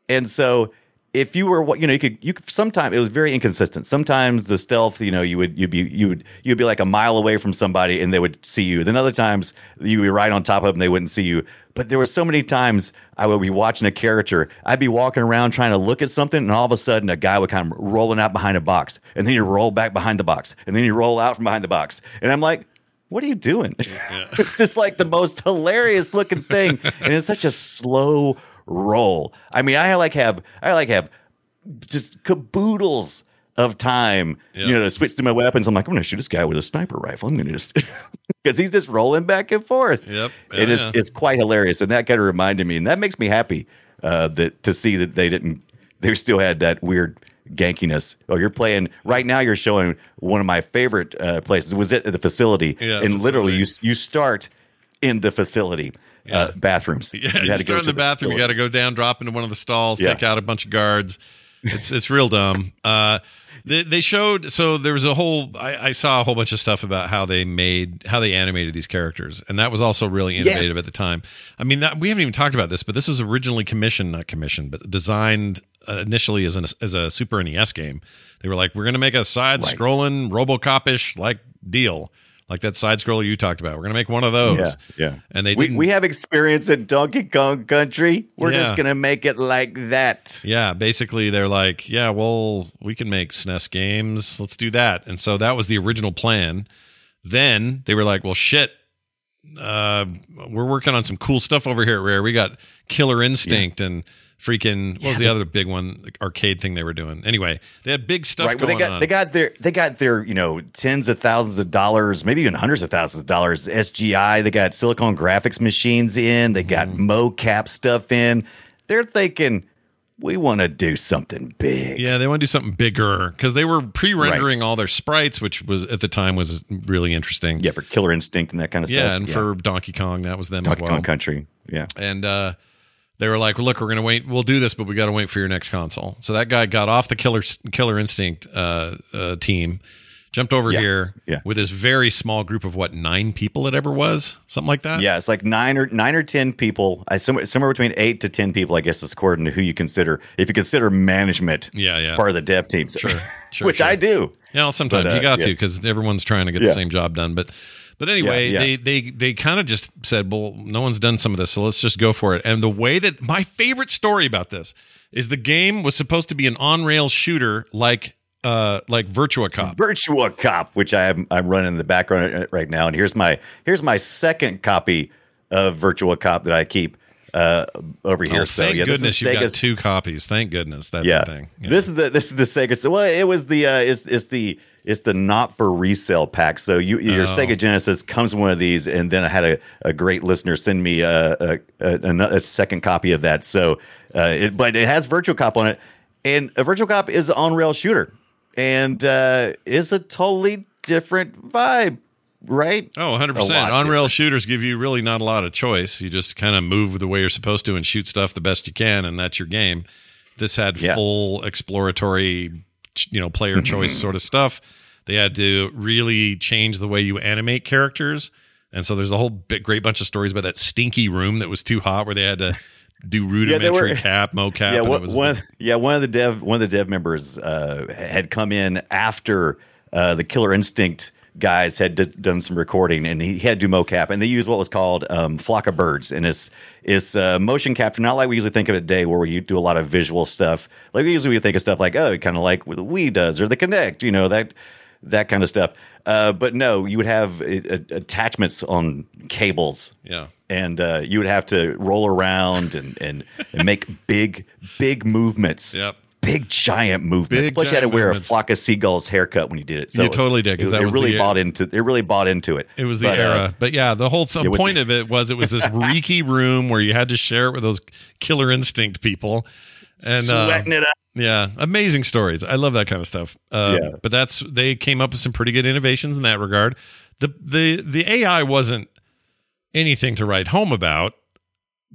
And so if you were what you know you could you could sometimes it was very inconsistent. Sometimes the stealth you know you would you'd be you would you'd be like a mile away from somebody and they would see you. Then other times you would be right on top of them they wouldn't see you. But there were so many times i would be watching a character i'd be walking around trying to look at something and all of a sudden a guy would come rolling out behind a box and then you roll back behind the box and then you roll out from behind the box. And i'm like what are you doing? it's just like the most hilarious looking thing, and it's such a slow roll. I mean, I like have I like have just caboodles of time, Yeah. you know, to switch to my weapons. I'm like, I'm to shoot this guy with a sniper rifle. I'm going to just because he's just rolling back and forth. Yep. it Yeah, is yeah. it's quite hilarious, and that kind of reminded me, and that makes me happy uh, that to see that they didn't they still had that weird gankiness. Oh, you're playing right now. You're showing one of my favorite uh, places. Was it at the facility? Yeah, and literally, you you start in the facility Yeah. uh, bathrooms. Yeah, you, had to go start in to the bathroom. You got to go down, drop into one of the stalls, Yeah. take out a bunch of guards. It's it's real dumb. Uh, they, they showed so there was a whole. I, I saw a whole bunch of stuff about how they made how they animated these characters, and that was also really innovative Yes. at the time. I mean, that, we haven't even talked about this, but this was originally commissioned, not commissioned, but designed uh, initially as an as a Super NES game. They were like, we're going to make a side scrolling RoboCop-ish like deal, like that side scroller you talked about. We're going to make one of those. Yeah, yeah. And they we, we have experience in Donkey Kong Country. We're Yeah. just gonna make it like that. Yeah, basically they're like, yeah, well, we can make SNES games. Let's do that. And so that was the original plan. Then they were like, well, shit. Uh, we're working on some cool stuff over here at Rare. We got Killer Instinct and freaking what was the other big one? The arcade thing they were doing. Anyway, they had big stuff Right. Well, going they got on. they got their they got their you know tens of thousands of dollars, maybe even hundreds of thousands of dollars. SGI. They got Silicon Graphics machines in. They got Mm-hmm. mocap stuff in. They're thinking we want to do something big. yeah, they want to do something bigger because they were pre-rendering all their sprites, which was at the time was really interesting. Yeah, for Killer Instinct and that kind of stuff. yeah, and for Donkey Kong, that was them Donkey as well. Kong Country. Yeah. and uh, they were like, "Look, we're going to wait. We'll do this, but we got to wait for your next console." So that guy got off the Killer Killer Instinct uh, uh, team, jumped over Yeah, here yeah. with this very small group of what nine people it ever was, something like that. Yeah, it's like nine or nine or ten people. I somewhere somewhere between eight to ten people, I guess, is according to who you consider. If you consider management, Yeah, yeah. part of the dev teams, Sure, sure, which sure. I do. Yeah, well, sometimes But, uh, you got yeah. to because everyone's trying to get the same job done. But but anyway, Yeah, they yeah. they they kind of just said, well, no one's done some of this, so let's just go for it. And the way that my favorite story about this is the game was supposed to be an on rail shooter like uh like Virtua Cop. Virtua Cop, which I am I'm running in the background right now, and here's my here's my second copy of Virtua Cop that I keep uh, over here. Oh, so thank yeah, goodness you got two copies. Thank goodness that's yeah. the thing. Yeah. This is the this is the Sega. So well, it was the uh, it's it's the it's the not for resale pack. So you your Oh. Sega Genesis comes with one of these, and then I had a, a great listener send me a a, a, a, a second copy of that. So, uh, it, but it has Virtual Cop on it, and a Virtual Cop is an on rail shooter, and uh, is a totally different vibe, right? Oh, 100%. A On rail shooters give you really not a lot of choice. You just kind of move the way you're supposed to and shoot stuff the best you can, and that's your game. This had Yeah. full exploratory, you know, player choice sort of stuff. They had to really change the way you animate characters. And so there's a whole big, great bunch of stories about that stinky room that was too hot where they had to do rudimentary were- cap, mocap. yeah, one, was one, the- yeah, one of the dev one of the dev members uh, had come in after uh, the Killer Instinct guys had d- done some recording, and he had to do mocap, and they used what was called um, flock of birds, and it's it's uh, motion capture, not like we usually think of it today, where you do a lot of visual stuff. Like we usually we think of stuff like oh, kind of like what the Wii does or the Kinect, you know that that kind of stuff. Uh, but no, you would have uh, uh, attachments on cables yeah. and uh, you would have to roll around and, and, and make big, big movements. Yep. Big giant movements. Big, Plus, you had to wear movements. a flock of seagulls haircut when you did it. So You totally did, 'cause it, that it was really the- bought into. It really bought into it. It was the But, uh, era. but yeah, the whole th- it was- point of it was it was this reeky room where you had to share it with those killer instinct people. And uh, sweating it up. yeah, amazing stories. I love that kind of stuff. Uh, Yeah. But that's they came up with some pretty good innovations in that regard. The the the AI wasn't anything to write home about,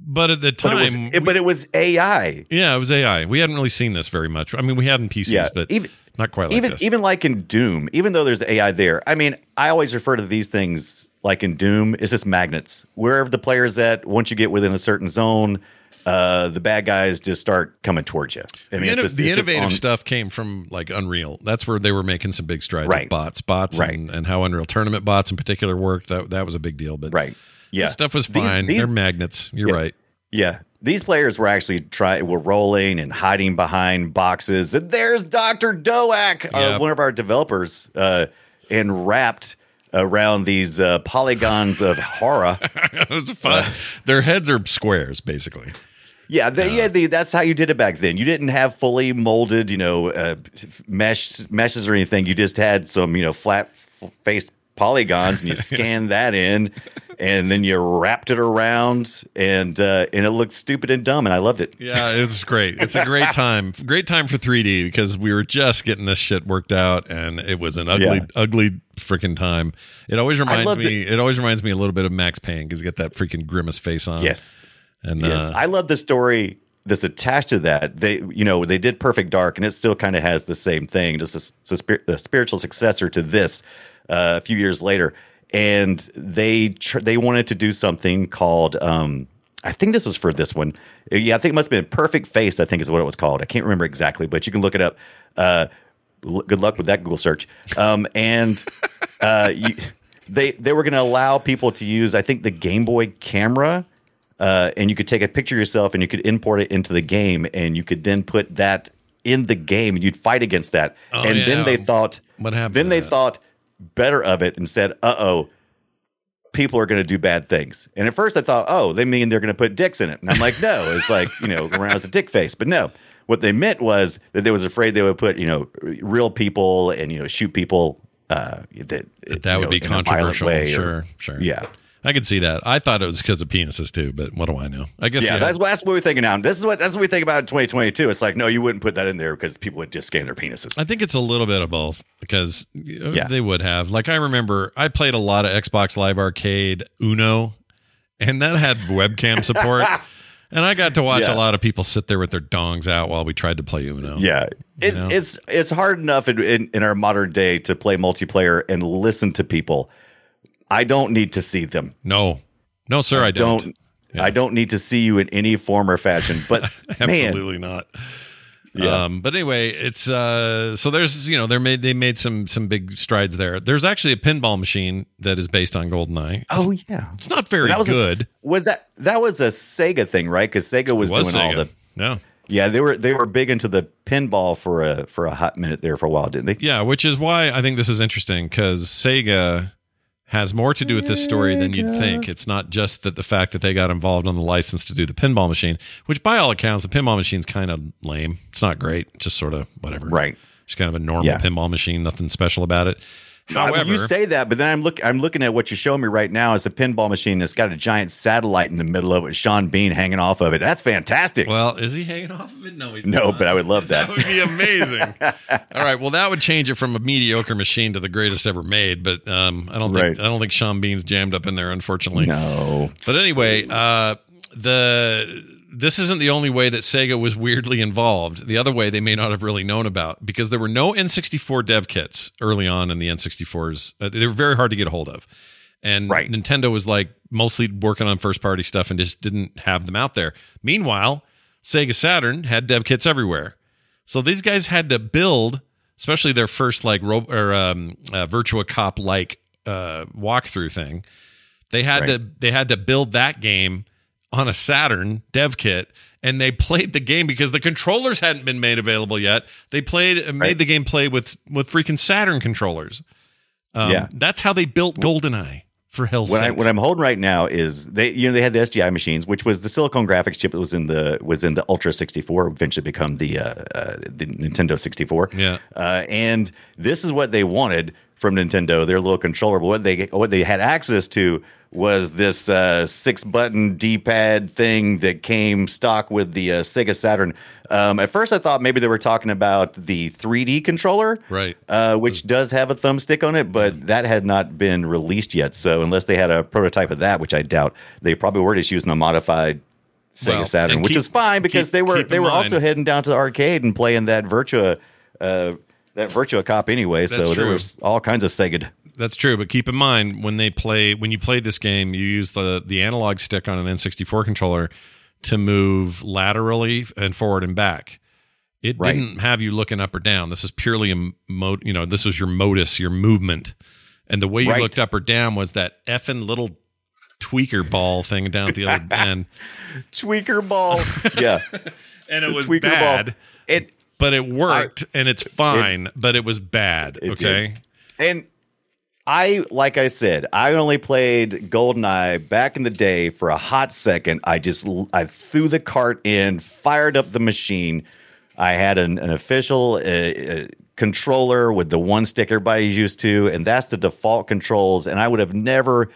but at the But time, it was. It, but it was AI. yeah, it was AI. We hadn't really seen this very much. I mean, we had in PCs, Yeah, but even- not quite like even this. even like in Doom, even though there's AI there, I mean, I always refer to these things like in Doom, it's just magnets. Wherever the player's at, once you get within a certain zone, uh, the bad guys just start coming towards you. I mean, the, inno- just- the innovative on- stuff came from like Unreal. That's where they were making some big strides with Right. bots, bots, Right. and, and how Unreal Tournament bots in particular worked. That that was a big deal. But Right. Yeah. this stuff was fine. these- They're magnets. You're Yeah. right. Yeah. These players were actually try were rolling and hiding behind boxes. And there's Dr. Doak, uh, one of our developers, uh, and wrapped around these uh, polygons of horror. fun. Their heads are squares, basically. Yeah, the, yeah, the, that's how you did it back then. You didn't have fully molded, you know, uh, mesh meshes or anything. You just had some, you know, flat faced polygons, and you scanned that in, and then you wrapped it around, and uh, and it looked stupid and dumb, and I loved it. Yeah, it was great. It's a great time. Great time for 3D because we were just getting this shit worked out, and it was an ugly, Yeah. ugly freaking time. It always reminds me. It. always reminds me a little bit of Max Payne because you get that freaking grimace face on. Yes. and Yes, uh, I love the story that's attached to that. They, you know, they did Perfect Dark, and it still kind of has the same thing, just a, a spir- a spiritual successor to this. Uh, a few years later, and they tr- they wanted to do something called. Um, I think this was for this one. Yeah, I think it must have been Perfect Face. I think is what it was called. I can't remember exactly, but you can look it up. Uh, l- good luck with that Google search. Um, and uh, you, they they were going to allow people to use, I think, the Game Boy camera uh, and you could take a picture of yourself and you could import it into the game and you could then put that in the game and you'd fight against that Oh, and yeah. then they thought What happened then they that? thought better of it and said uh-oh people are going to do bad things and at first i thought oh they mean they're going to put dicks in it and i'm like no it's like you know around as a dick face but no what they meant was that they was afraid they would put you know real people and you know shoot people uh that that, that would know, be in a violent controversial. way or- sure, sure. yeah I could see that. I thought it was because of penises too, but what do I know? I guess Yeah, yeah. that's that's what we're thinking now. This is what that's what we think about in 2022. It's like, no, you wouldn't put that in there because people would just scan their penises. I think it's a little bit of both because uh, Yeah. they would have. Like I remember, I played a lot of Xbox Live Arcade Uno, and that had webcam support. And I got to watch Yeah. a lot of people sit there with their dongs out while we tried to play Uno. Yeah, it's know? it's it's hard enough in, in in our modern day to play multiplayer and listen to people. I don't need to see them. No, no, sir, I, don't. don't. Yeah. I don't need to see you in any form or fashion. But man, Absolutely not. Yeah. Um, but anyway, it's uh, so there's you know they made they made some some big strides there. There's actually a pinball machine that is based on GoldenEye. oh yeah, It's not very that was good. s- was that that was a Sega thing, right? Because Sega was, was doing all the yeah. yeah they were they were big into the pinball for a for a hot minute there for a while, didn't they? Yeah, which is why I think this is interesting because Sega has more to do with this story than you'd think. It's not just that the fact that they got involved on the license to do the pinball machine, which by all accounts, the pinball machine's kind of lame. It's not great, just sort of whatever. Right. Just kind of a normal Yeah. pinball machine, nothing special about it. However, However, you say that, but then I'm look I'm looking at what you're showing me right now. It's a pinball machine that's got a giant satellite in the middle of it. Sean Bean hanging off of it. That's fantastic. well, is he hanging off of it? No, he's no, not. but I would love that. That would be amazing. All right, well, that would change it from a mediocre machine to the greatest ever made. But um, I don't think Right. I don't think Sean Bean's jammed up in there, unfortunately. no, But anyway, uh, the this isn't the only way that Sega was weirdly involved. The other way they may not have really known about because there were no N64 dev kits early on in the N64s. Uh, they were very hard to get a hold of. And Right. Nintendo was like mostly working on first party stuff and just didn't have them out there. Meanwhile, Sega Saturn had dev kits everywhere. So these guys had to build, especially their first like ro- or um, uh, Virtua Cop like uh, walkthrough thing. They had Right. to they had to build that game on a Saturn dev kit, and they played the game because the controllers hadn't been made available yet. They played uh, made Right. the game play with with freaking Saturn controllers. Um, Yeah. that's how they built GoldenEye. For hell's what I, what I'm holding right now is they you know they had the SGI machines, which was the silicon graphics chip that was in the was in the Ultra 64, eventually become the uh, uh, the Nintendo 64. Yeah. uh, and this is what they wanted from Nintendo, their little controller. But what they what they had access to was this uh, six button D pad thing that came stock with the uh, Sega Saturn. Um, at first, I thought maybe they were talking about the 3D controller, Right. Uh, which does have a thumbstick on it, but that had not been released yet. So unless they had a prototype of that, which I doubt, they probably were just using a modified Sega Well, Saturn, which keep- is fine because keep- they were they were mind- also heading down to the arcade and playing that Virtua. Uh, that Virtua Cop anyway, so That's there was all kinds of Sega. That's true, but keep in mind when they play when you played this game, you use the the analog stick on an N64 controller to move laterally and forward and back. It Right. didn't have you looking up or down. This is purely a mode. You know, this was your modus, your movement, and the way you Right. looked up or down was that effing little tweaker ball thing down at the other end, Tweaker ball, yeah, and it was tweaker bad. ball. It But it worked, and it's fine. but it was bad. It okay. did. And I, like I said, I only played GoldenEye back in the day for a hot second. I just I threw the cart in, fired up the machine. I had an, an official uh, uh, controller with the one stick everybody's used to, and that's the default controls. And I would have never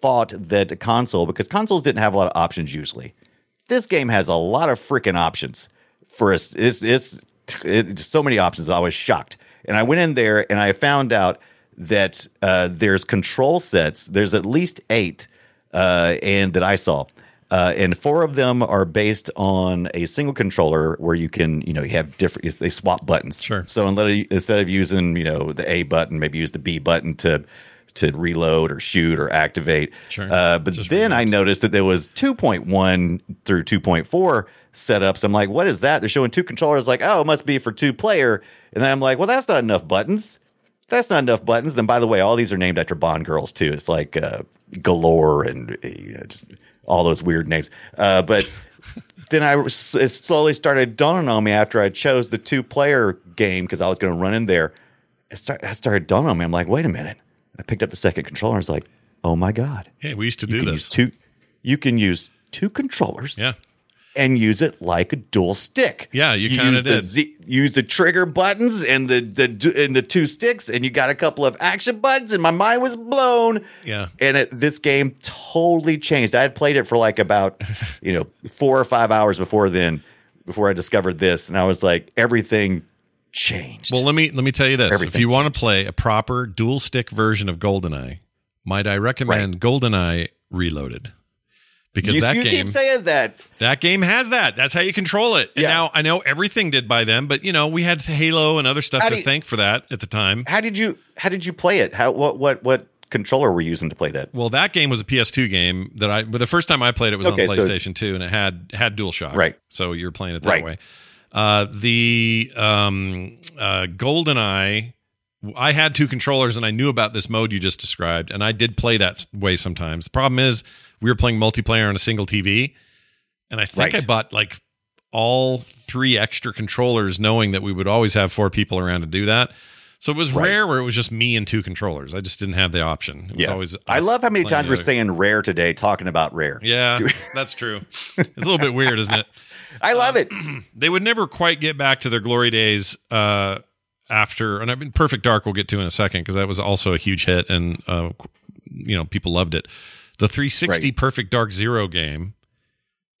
thought that a console, because consoles didn't have a lot of options usually. This game has a lot of freaking options. For us, it's, it's, it's so many options. I was shocked, and I went in there and I found out that uh, there's control sets. There's at least eight, uh, and that I saw. Uh, and four of them are based on a single controller where you can, you know, you have different, they swap buttons. Sure. So instead of, instead of using, you know, the A button, maybe use the B button to to reload or shoot or activate. Sure. Uh, but Just then I noticed that there was 2.1 through 2.4 setups. I'm like, what is that? They're showing two controllers. Like, oh, it must be for two player. And then I'm like, well, that's not enough buttons. That's not enough buttons. Then, by the way, all these are named after Bond girls too. It's like uh, Galore and you know, just all those weird names. Uh, but then I it slowly started dawning on me after I chose the two player game because I was going to run in there. It, start, it started dawning on me. I'm like, wait a minute. I picked up the second controller. I was like, oh my god, Hey, we used to you do this. two. You can use two controllers Yeah. And use it like a dual stick. Yeah, you kinda use the did. Z, use the trigger buttons and the the and the two sticks, and you got a couple of action buttons, and my mind was blown. Yeah. And it, this game totally changed. I had played it for like about you know four or five hours before then, before I discovered this, and I was like, everything changed. Well, let me let me tell you this: if Everything you want to play a proper dual stick version of GoldenEye, might I recommend GoldenEye Reloaded? Because you, that you game, keep saying that. that game has that. That's how you control it. And Yeah. now I know everything did by them, but you know we had Halo and other stuff How to you- thank for that at the time. How did you How did you play it? How what what what controller were you using to play that? Well, that game was a PS2 game that I. But the first time I played it was Okay, on so- PlayStation 2, and it had had DualShock. Right. So you're playing it that Right. way. Uh, the um, uh, GoldenEye. I had two controllers, and I knew about this mode you just described, and I did play that way sometimes. The problem is we were playing multiplayer on a single TV, and I think Right. I bought like all three extra controllers, knowing that we would always have four people around to do that. So it was Right. rare where it was just me and two controllers. I just didn't have the option. It was always. I love how many times we're saying rare today, talking about rare. Yeah, that's true. It's a little bit weird, isn't it? I love it. They would never quite get back to their glory days uh, after, and I mean, Perfect Dark we'll get to in a second because that was also a huge hit, and uh, you know people loved it. The 360 Right. Perfect Dark Zero game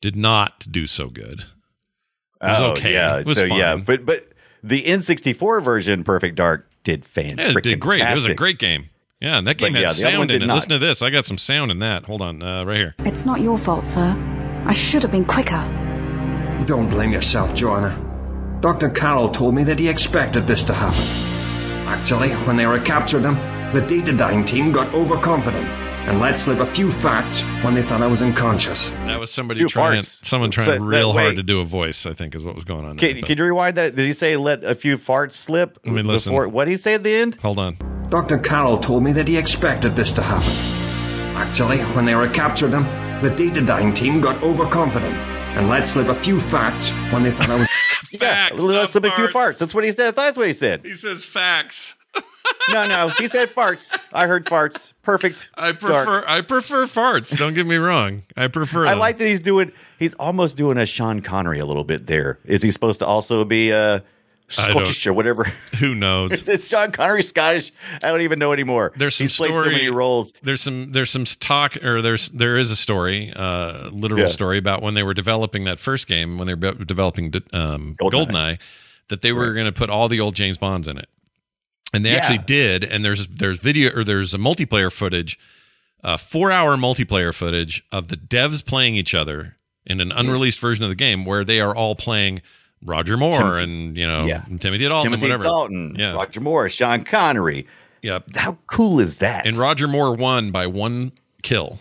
did not do so good. It was oh, okay. Yeah. It was so yeah, but but the N64 version, Perfect Dark, did fantastic. Yeah, it did great. It was a great game. Yeah, and that game yeah, had the other one sound in it. not. Listen to this. I got some sound in that. Hold on, uh, right here. It's not your fault, sir. I should have been quicker. Don't blame yourself, Joanna. Dr. Carroll told me that he expected this to happen. Actually, when they recaptured him, the Datadyne team got overconfident and let slip a few facts when they thought I was unconscious. That was somebody Few trying, farts. someone trying So, real wait. hard to do a voice. I think is what was going on. There, Can, but- can you rewind that? Did he say let a few farts slip? Let me listen. Before, what did he say at the end? Hold on. Dr. Carroll told me that he expected this to happen. Actually, when they recaptured him, the Datadyne team got overconfident and let slip a few facts when they thought I was. Facts, let not slip a few farts. farts. That's what he said. That's what he said. He says facts. No, no, he said farts. I heard farts. Perfect. I Dark. prefer I prefer farts. Don't get me wrong. I prefer. I them. like that he's doing. He's almost doing a Sean Connery a little bit there. Is he supposed to also be uh, Scottish or whatever? Who knows? it's Sean Connery Scottish. I don't even know anymore. There's some he's played so story- many roles. There's some there's some talk or there's there is a story, uh, literal Yeah. story about when they were developing that first game when they were developing um, Goldeneye. Goldeneye, that they were going to put all the old James Bonds in it, and they Yeah. actually did. And there's there's video or there's a multiplayer footage, uh, four hour multiplayer footage of the devs playing each other in an unreleased version of the game where they are all playing Roger Moore Timothy- and you know Yeah. Timothy Dalton Timothy whatever. Dalton, Yeah. Roger Moore, Sean Connery. Yep. How cool is that? And Roger Moore won by one kill.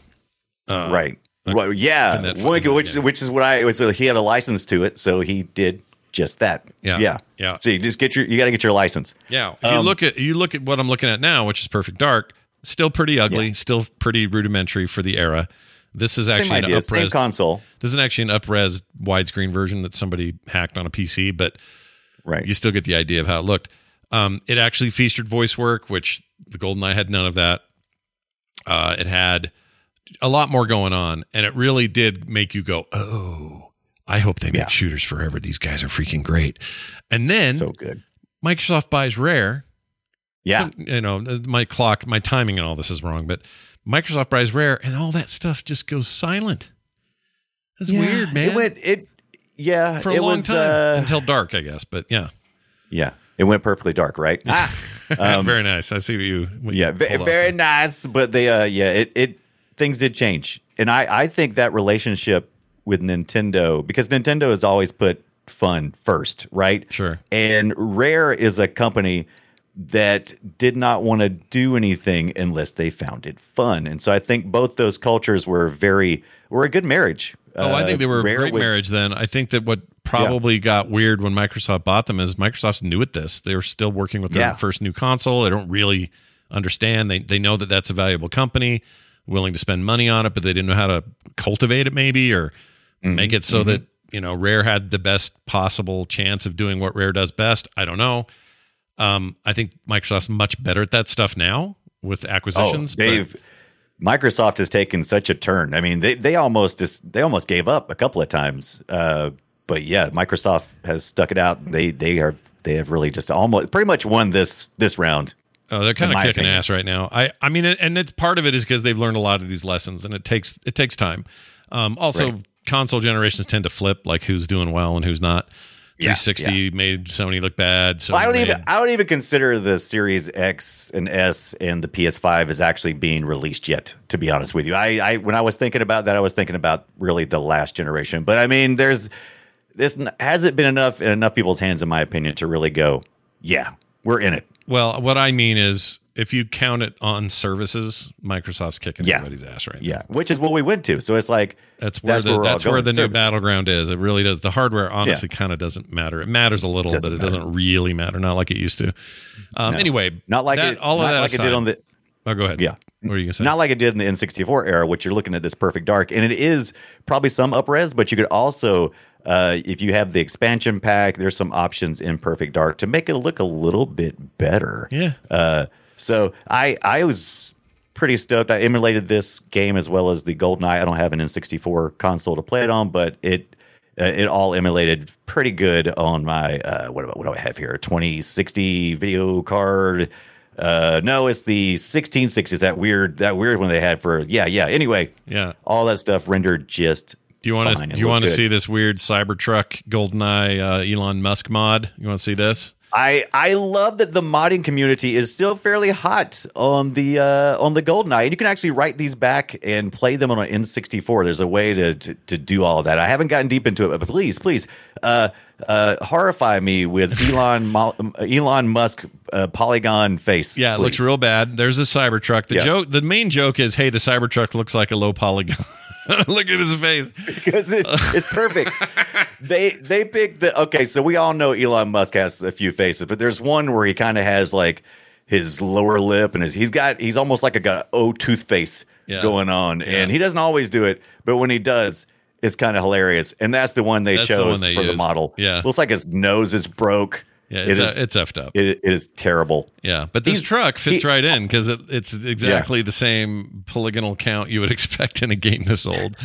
Uh, right. uh, well, yeah. in that- One- in that which which is what I was. he had a license to it, so he did just that. Yeah. Yeah. Yeah. So you just get your. You got to get your license. Yeah. If you Um, look at you look at what I'm looking at now, which is Perfect Dark, still pretty ugly, Yeah. still pretty rudimentary for the era. This is actually idea. an upres. console. this is actually an upres widescreen version that somebody hacked on a PC, but Right. you still get the idea of how it looked. Um, it actually featured voice work, which the GoldenEye had none of that. Uh, it had a lot more going on, and it really did make you go, "Oh, I hope they make Yeah. shooters forever. These guys are freaking great." And then so good. Microsoft buys Rare, Yeah. so, you know, my clock, my timing and all this is wrong, but Microsoft buys Rare, and all that stuff just goes silent. That's weird, man. It went it yeah, for a it long was, time uh, until dark, I guess. But yeah, yeah. It went perfectly dark, right? Ah, um, very nice. I see what you. What yeah, ve- pulled very nice. But they, uh, yeah, it, it things did change, and I, I think that relationship with Nintendo because Nintendo has always put fun first, right? Sure. And Rare is a company that did not want to do anything unless they found it fun, and so I think both those cultures were very were a good marriage. Oh, I think they uh, were a great was- marriage then. I think that what probably got weird when Microsoft bought them is Microsoft's new at this. They were still working with their Yeah. first new console. They don't really understand. They they know that that's a valuable company, willing to spend money on it, but they didn't know how to cultivate it maybe or Mm-hmm. make it so that, you know, Rare had the best possible chance of doing what Rare does best. I don't know. Um, I think Microsoft's much better at that stuff now with acquisitions. Oh, they've Microsoft has taken such a turn. I mean, they they almost just they almost gave up a couple of times. Uh, but yeah, Microsoft has stuck it out. They they are they have really just almost pretty much won this this round. Oh, they're kind of kicking opinion. ass right now. I, I mean, and it's part of it is because they've learned a lot of these lessons, and it takes it takes time. Um, also, Right. Console generations tend to flip, like who's doing well and who's not. Yeah, 360 made Sony look bad. So I don't even I don't even consider the Series X and S and the PS5 as actually being released yet. To be honest with you, I, I when I was thinking about that, I was thinking about really the last generation. But I mean, there's this hasn't been enough in enough people's hands, in my opinion, to really go. Yeah, we're in it. Well, what I mean is, if you count it on services, Microsoft's kicking Yeah. everybody's ass right now. Yeah, which is what we went to. So it's like That's where the, we're that's where the new services. battleground is. It really does. The hardware honestly kind of doesn't matter. It matters a little, Doesn't but it matter. doesn't really matter. Not like it used to. Um, Anyway, Not like that, it. all of not that like aside, it did on the. Oh, go ahead. Yeah. What are you gonna say? Not like it did in the N64 era, which you're looking at this perfect dark, and it is probably some upres, but you could also, uh, if you have the expansion pack, there's some options in perfect dark to make it look a little bit better. Yeah. Uh, so I I was pretty stoked. I emulated this game as well as the GoldenEye. I don't have an N64 console to play it on, but it uh, it all emulated pretty good on my uh, what, do I- what do I have here? 2060 video card. Uh, no, it's the 1660s. That weird that weird one they had for yeah yeah. Anyway, Yeah. all that stuff rendered just. Do you want to? Do you want to see this weird Cybertruck GoldenEye uh, Elon Musk mod? You want to see this? I I love that the modding community is still fairly hot on the uh, on the GoldenEye. And you can actually write these back and play them on an N64. There's a way to, to to do all that. I haven't gotten deep into it, but please, please, uh, uh, horrify me with Elon Elon Musk uh, polygon face. Yeah, it looks real bad. There's a Cybertruck. The Yeah. joke, the main joke is, hey, the Cybertruck looks like a low polygon. Look at his face. because it, it's perfect. they they picked the okay. So we all know Elon Musk has a few faces, but there's one where he kind of has like his lower lip and his he's got he's almost like a got a O tooth face Yeah. going on, and he doesn't always do it, but when he does. It's kind of hilarious, and that's the one they That's the chose one they for the model. Yeah. looks like his nose is broke. Yeah, It it's, is- uh, it's effed up. it, it is terrible. yeah, but this he's- truck fits he- right in because it, it's exactly the same polygonal count you would expect in a game this old.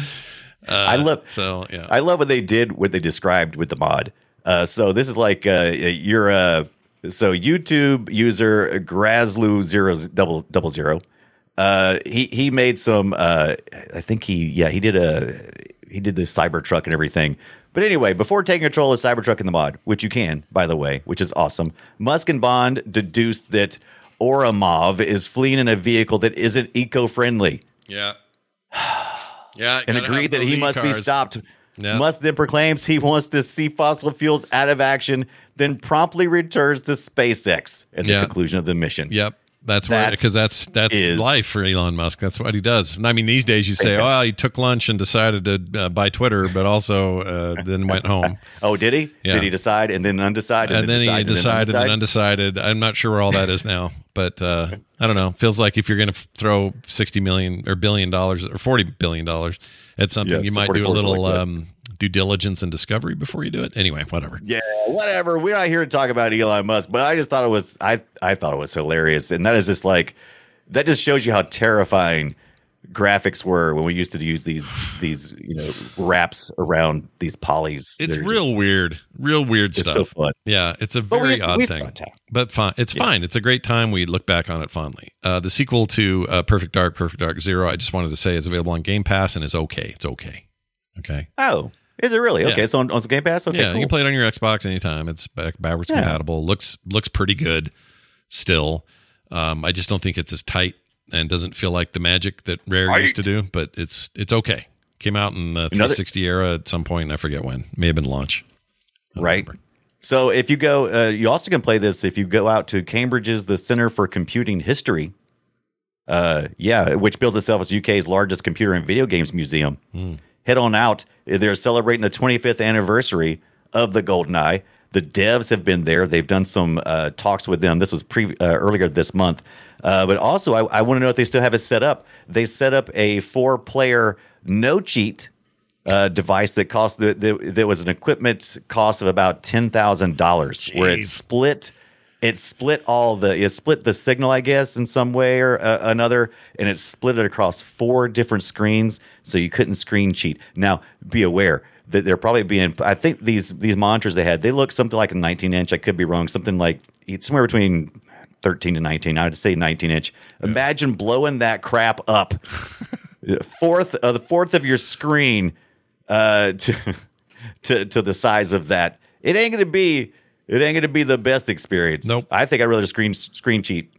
Uh, I love So yeah, I love what they did, what they described with the mod. Uh, so this is like uh, you're a so YouTube user Grazlu zero double double zero. Uh, he he made some. Uh, I think he yeah he did a he did the Cybertruck and everything. But anyway, before taking control of Cybertruck in the mod, which you can by the way, which is awesome, Musk and Bond deduce that Ourumov is fleeing in a vehicle that isn't eco-friendly yeah, yeah, and agreed that he must be stopped. Yeah. Musk then proclaims he wants to see fossil fuels out of action, then promptly returns to SpaceX at the Yeah. conclusion of the mission. Yep. That's That because that's that's is- life for Elon Musk. That's what he does. And I mean, these days you say. "Oh, he took lunch and decided to uh, buy Twitter," but also uh, then went home, Oh, did he? Yeah. Did he decide and then undecided? and then he decide, decided and then undecided. I'm not sure where all that is now, but uh, I don't know. Feels like if you're going to throw sixty million or billion dollars or forty billion dollars at something, you might do a little like um, due diligence and discovery before you do it. Anyway, whatever. Yeah, whatever. We're not here to talk about Elon Musk, but I just thought it was I I thought it was hilarious, and that is just like that just shows you how terrifying graphics were when we used to use these these you know wraps around these polys. It's real just- weird, real weird It's stuff. so fun. Yeah, it's a very to- odd thing, but fine. It's Yeah. fine. It's a great time. We look back on it fondly. Uh, the sequel to uh, Perfect Dark, Perfect Dark Zero, I just wanted to say is available on Game Pass and is okay. It's okay. Okay. Oh, is it really? Yeah. Okay, so on, on Game Pass. Okay, yeah, cool. you can play it on your Xbox anytime. It's back, backwards Yeah. compatible. looks looks pretty good still. Um, I just don't think it's as tight and doesn't feel like the magic that Rare used to do. But it's it's okay. Came out in the Another- 360 era at some point. and I forget when. May have been launch. Right? remember. So if you go, uh, you also can play this if you go out to Cambridge's the Center for Computing History. Uh, yeah, which bills itself as UK's largest computer and video games museum. Head on out. They're celebrating the 25th anniversary of the GoldenEye. The devs have been there. They've done some uh, talks with them. This was pre uh, earlier this month. Uh, but also, I, I want to know if they still have it set up. They set up a four-player no cheat uh, device that cost that there was an equipment cost of about ten thousand dollars, where it split. It split all the it split the signal, I guess, in some way or uh, another, and it split it across four different screens, so you couldn't screen cheat. Now, be aware that they're probably being. I think these these monitors they had they look something like a 19 inch. I could be wrong. Something like somewhere between 13 to 19. I would say 19 inch. Imagine blowing that crap up fourth uh, the fourth of your screen uh to to to the size of that it ain't gonna be it ain't gonna be the best experience Nope. i think i'd rather screen screen cheat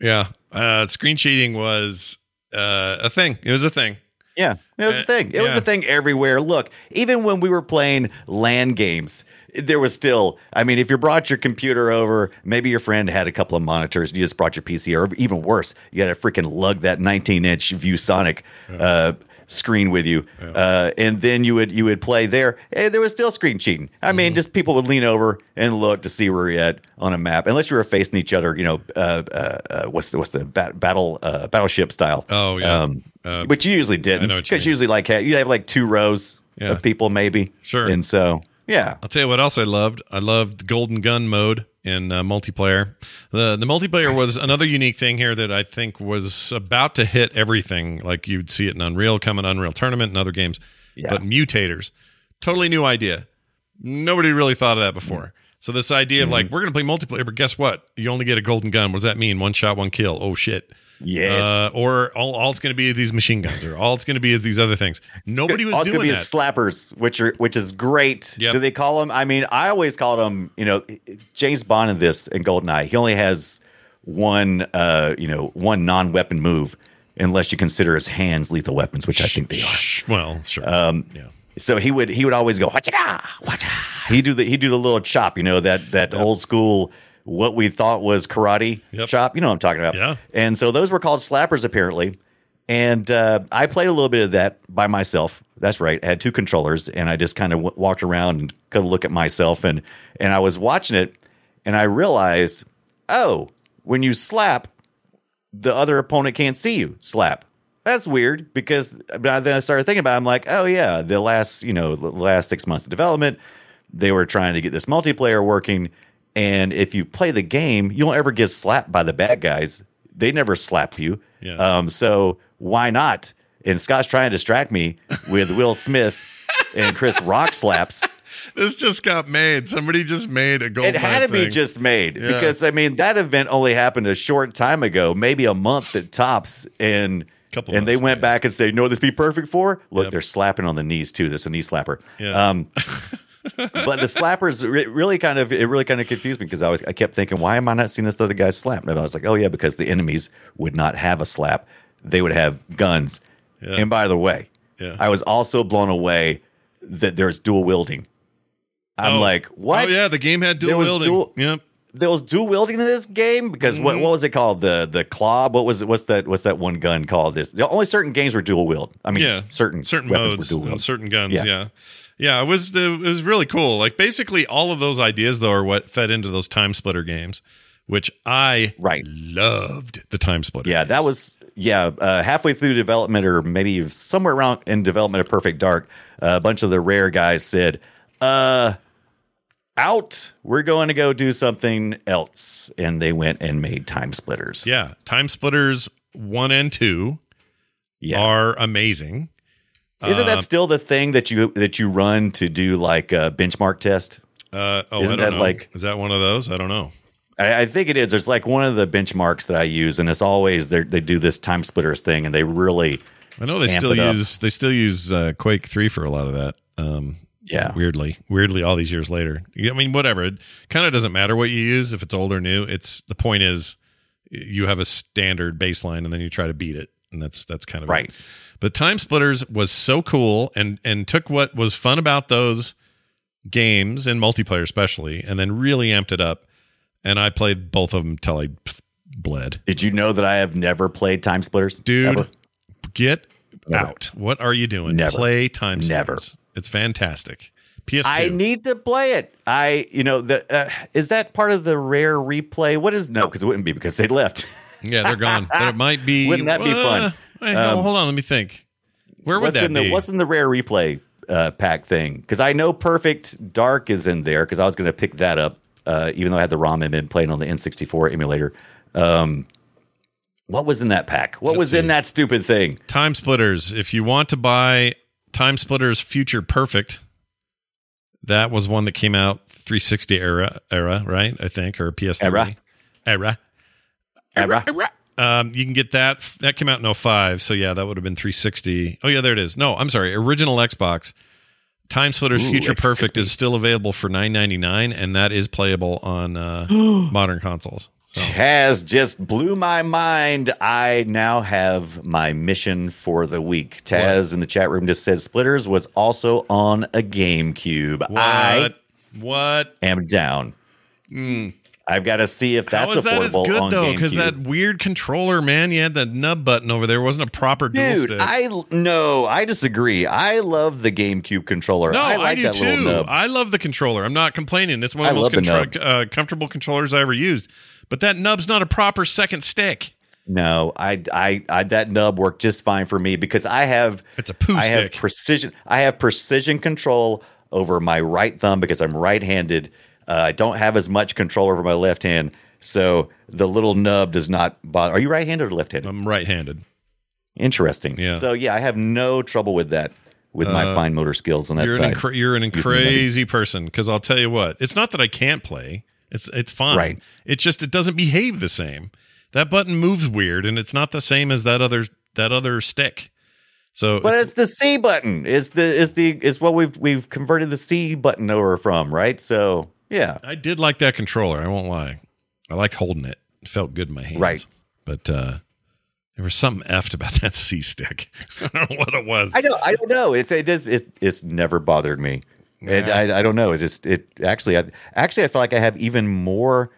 Yeah. Uh, screen cheating was uh, a thing. It was a thing. yeah it was Uh, a thing it was a thing everywhere look even when we were playing LAN games there was still i mean if you brought your computer over maybe your friend had a couple of monitors you just brought your pc or even worse you got to freaking lug that 19 inch ViewSonic uh, screen with you uh, and then you would you would play there and there was still screen cheating i Mm-hmm. mean just people would lean over and look to see where you're at on a map unless you were facing each other you know uh, uh, uh, what's the what's the bat- battle uh, battleship style Oh, yeah. um, Uh, which you usually didn't you because usually like you have like two rows Yeah. of people maybe Sure. and so yeah I'll tell you what else I loved. I loved Golden Gun mode in uh, multiplayer. The the multiplayer was another unique thing here that I think was about to hit everything. Like you'd see it in Unreal, coming Unreal Tournament and other games. Yeah. But mutators, totally new idea. Nobody really thought of that before. So this idea of like we're going to play multiplayer, but guess what? You only get a golden gun. What does that mean? One shot, one kill. Oh shit. Yes Uh, or all, all it's going to be is these machine guns, or all it's going to be is these other things. Nobody was All it's doing gonna be that. is slappers, which are which is great. Yep. Do they call them? I mean, I always called them. You know, James Bond in this in Goldeneye, he only has one. Uh, you know, one non-weapon move, unless you consider his hands lethal weapons, which I think they are. Well, sure. Um, yeah. So he would he would always go wacha wacha. He do the he do the little chop, you know that that old school what we thought was karate Yep. chop. You know what I'm talking about. Yeah. And so those were called slappers apparently. And uh, I played a little bit of that by myself. That's right. I had two controllers, and I just kind of w- walked around and kind of look at myself, and and I was watching it, and I realized, oh, when you slap, the other opponent can't see you slap. That's weird because but then I started thinking about. It, I'm like, oh yeah, the last you know the last six months of development, they were trying to get this multiplayer working, and if you play the game, you don't ever get slapped by the bad guys. They never slap you. Yeah. Um. So why not? And Scott's trying to distract me with Will Smith and Chris Rock slaps. This just got made. Somebody just made a golden. It had to be just made Yeah. because I mean that event only happened a short time ago, maybe a month at tops, and Couple and they went maybe. back and say, "You know what this be perfect for?" Look, Yep. they're slapping on the knees too. There's a knee slapper. Yeah. Um, but the slappers re- really kind of it really kind of confused me because I was I kept thinking, why am I not seeing this other guy slap? And I was like, oh yeah, because the enemies would not have a slap; they would have guns. Yeah. And by the way, Yeah. I was also blown away that there's dual wielding. I'm Oh. like, what? Oh yeah, the game had dual wielding. dual- Yep. there was dual wielding in this game because Mm-hmm. what what was it called the the claw what was it what's that what's that one gun called this the only certain games were dual wield I mean Yeah. certain certain modes were dual wield certain guns. Yeah. Yeah. Yeah, It was it was really cool. Like basically all of those ideas though are what fed into those time splitter games, which I Right. loved the time splitter. yeah that was yeah uh, halfway through development or maybe somewhere around in development of Perfect Dark uh, a bunch of the rare guys said uh out we're going to go do something else and they went and made time splitters Yeah, Time Splitters one and two. Yeah. are amazing. Isn't Uh, that still the thing that you that you run to do like a benchmark test? Uh, oh, isn't I don't that know. like- is that one of those? I don't know. I, I think it is. It's like one of the benchmarks that I use, and it's always they they do this time splitters thing, and they really I know they still use they still use uh, Quake three for a lot of that. Um, Yeah. weirdly, weirdly, all these years later. I mean, whatever. It kind of doesn't matter what you use if it's old or new. It's the point is you have a standard baseline and then you try to beat it, and that's that's kind of it. Right. But Time Splitters was so cool and and took what was fun about those games and multiplayer especially, and then really amped it up. And I played both of them till I bled. Did you know that I have never played time splitters, Dude, Ever? get Never. out. What are you doing? Never. Play Time Never. Splitters. It's fantastic. PS2. I need to play it. I, you know, the uh, is that part of the rare replay? What is no? Because it wouldn't be because they left. yeah, they're gone. But it might be. Wouldn't that be fun? Uh, hey, Um, hold on, let me think. Where would what's that in the be? what's in the rare replay uh, pack thing? Because I know Perfect Dark is in there. Because I was going to pick that up, uh, even though I had the ROM and been playing on the N64 emulator. Um, what was in that pack? What Let's was in that stupid thing? Time Splitters. If you want to buy Time Splitters Future Perfect, that was one that came out 360 era era, right? I think or PS3 Era. era. Era. Um, you can get that. That came out in 05. So yeah, that would have been 360. Oh yeah, there it is. No, I'm sorry. Original Xbox. TimeSplitters Ooh, Future Perfect crispy. is still available for 9.99, and that is playable on uh, modern consoles. So Taz just blew my mind. I now have my mission for the week. Taz in the chat room just said Splitters was also on a GameCube. what? I what? am down. I've got to see if that's How is that as good though? Because that weird controller, man, you had that nub button over there. It wasn't a proper dual Dude, stick. I no, I disagree. I love the GameCube controller. no, I I, do that too. little nub. I love the controller. I'm not complaining. It's one of I the most the uh, comfortable controllers I ever used. But that nub's not a proper second stick. No, I, I, I, that nub worked just fine for me because I have, It's a poo I have precision. I have precision control over my right thumb because I'm right-handed. Uh, I don't have as much control over my left hand, so the little nub does not bother. Are you right-handed or left-handed? I'm right-handed. Interesting. Yeah. So yeah, I have no trouble with that with my Uh, fine motor skills on that You're an side. you're an crazy person. Because I'll tell you what, it's not that I can't play. It's it's fine. Right. It's just it doesn't behave the same. That button moves weird, and it's not the same as that other that other stick. So but it's- it's the C button. Is the is the is what we've we've converted the C button over from, right? So yeah. I did like that controller. I won't lie. I liked holding it. It felt good in my hands. Right. But uh, there was something effed about that C stick. I don't know what it was. I don't. I don't know. It's it does. It's, it's never bothered me. And I, I don't know. It just it actually. I, actually, I feel like I have even more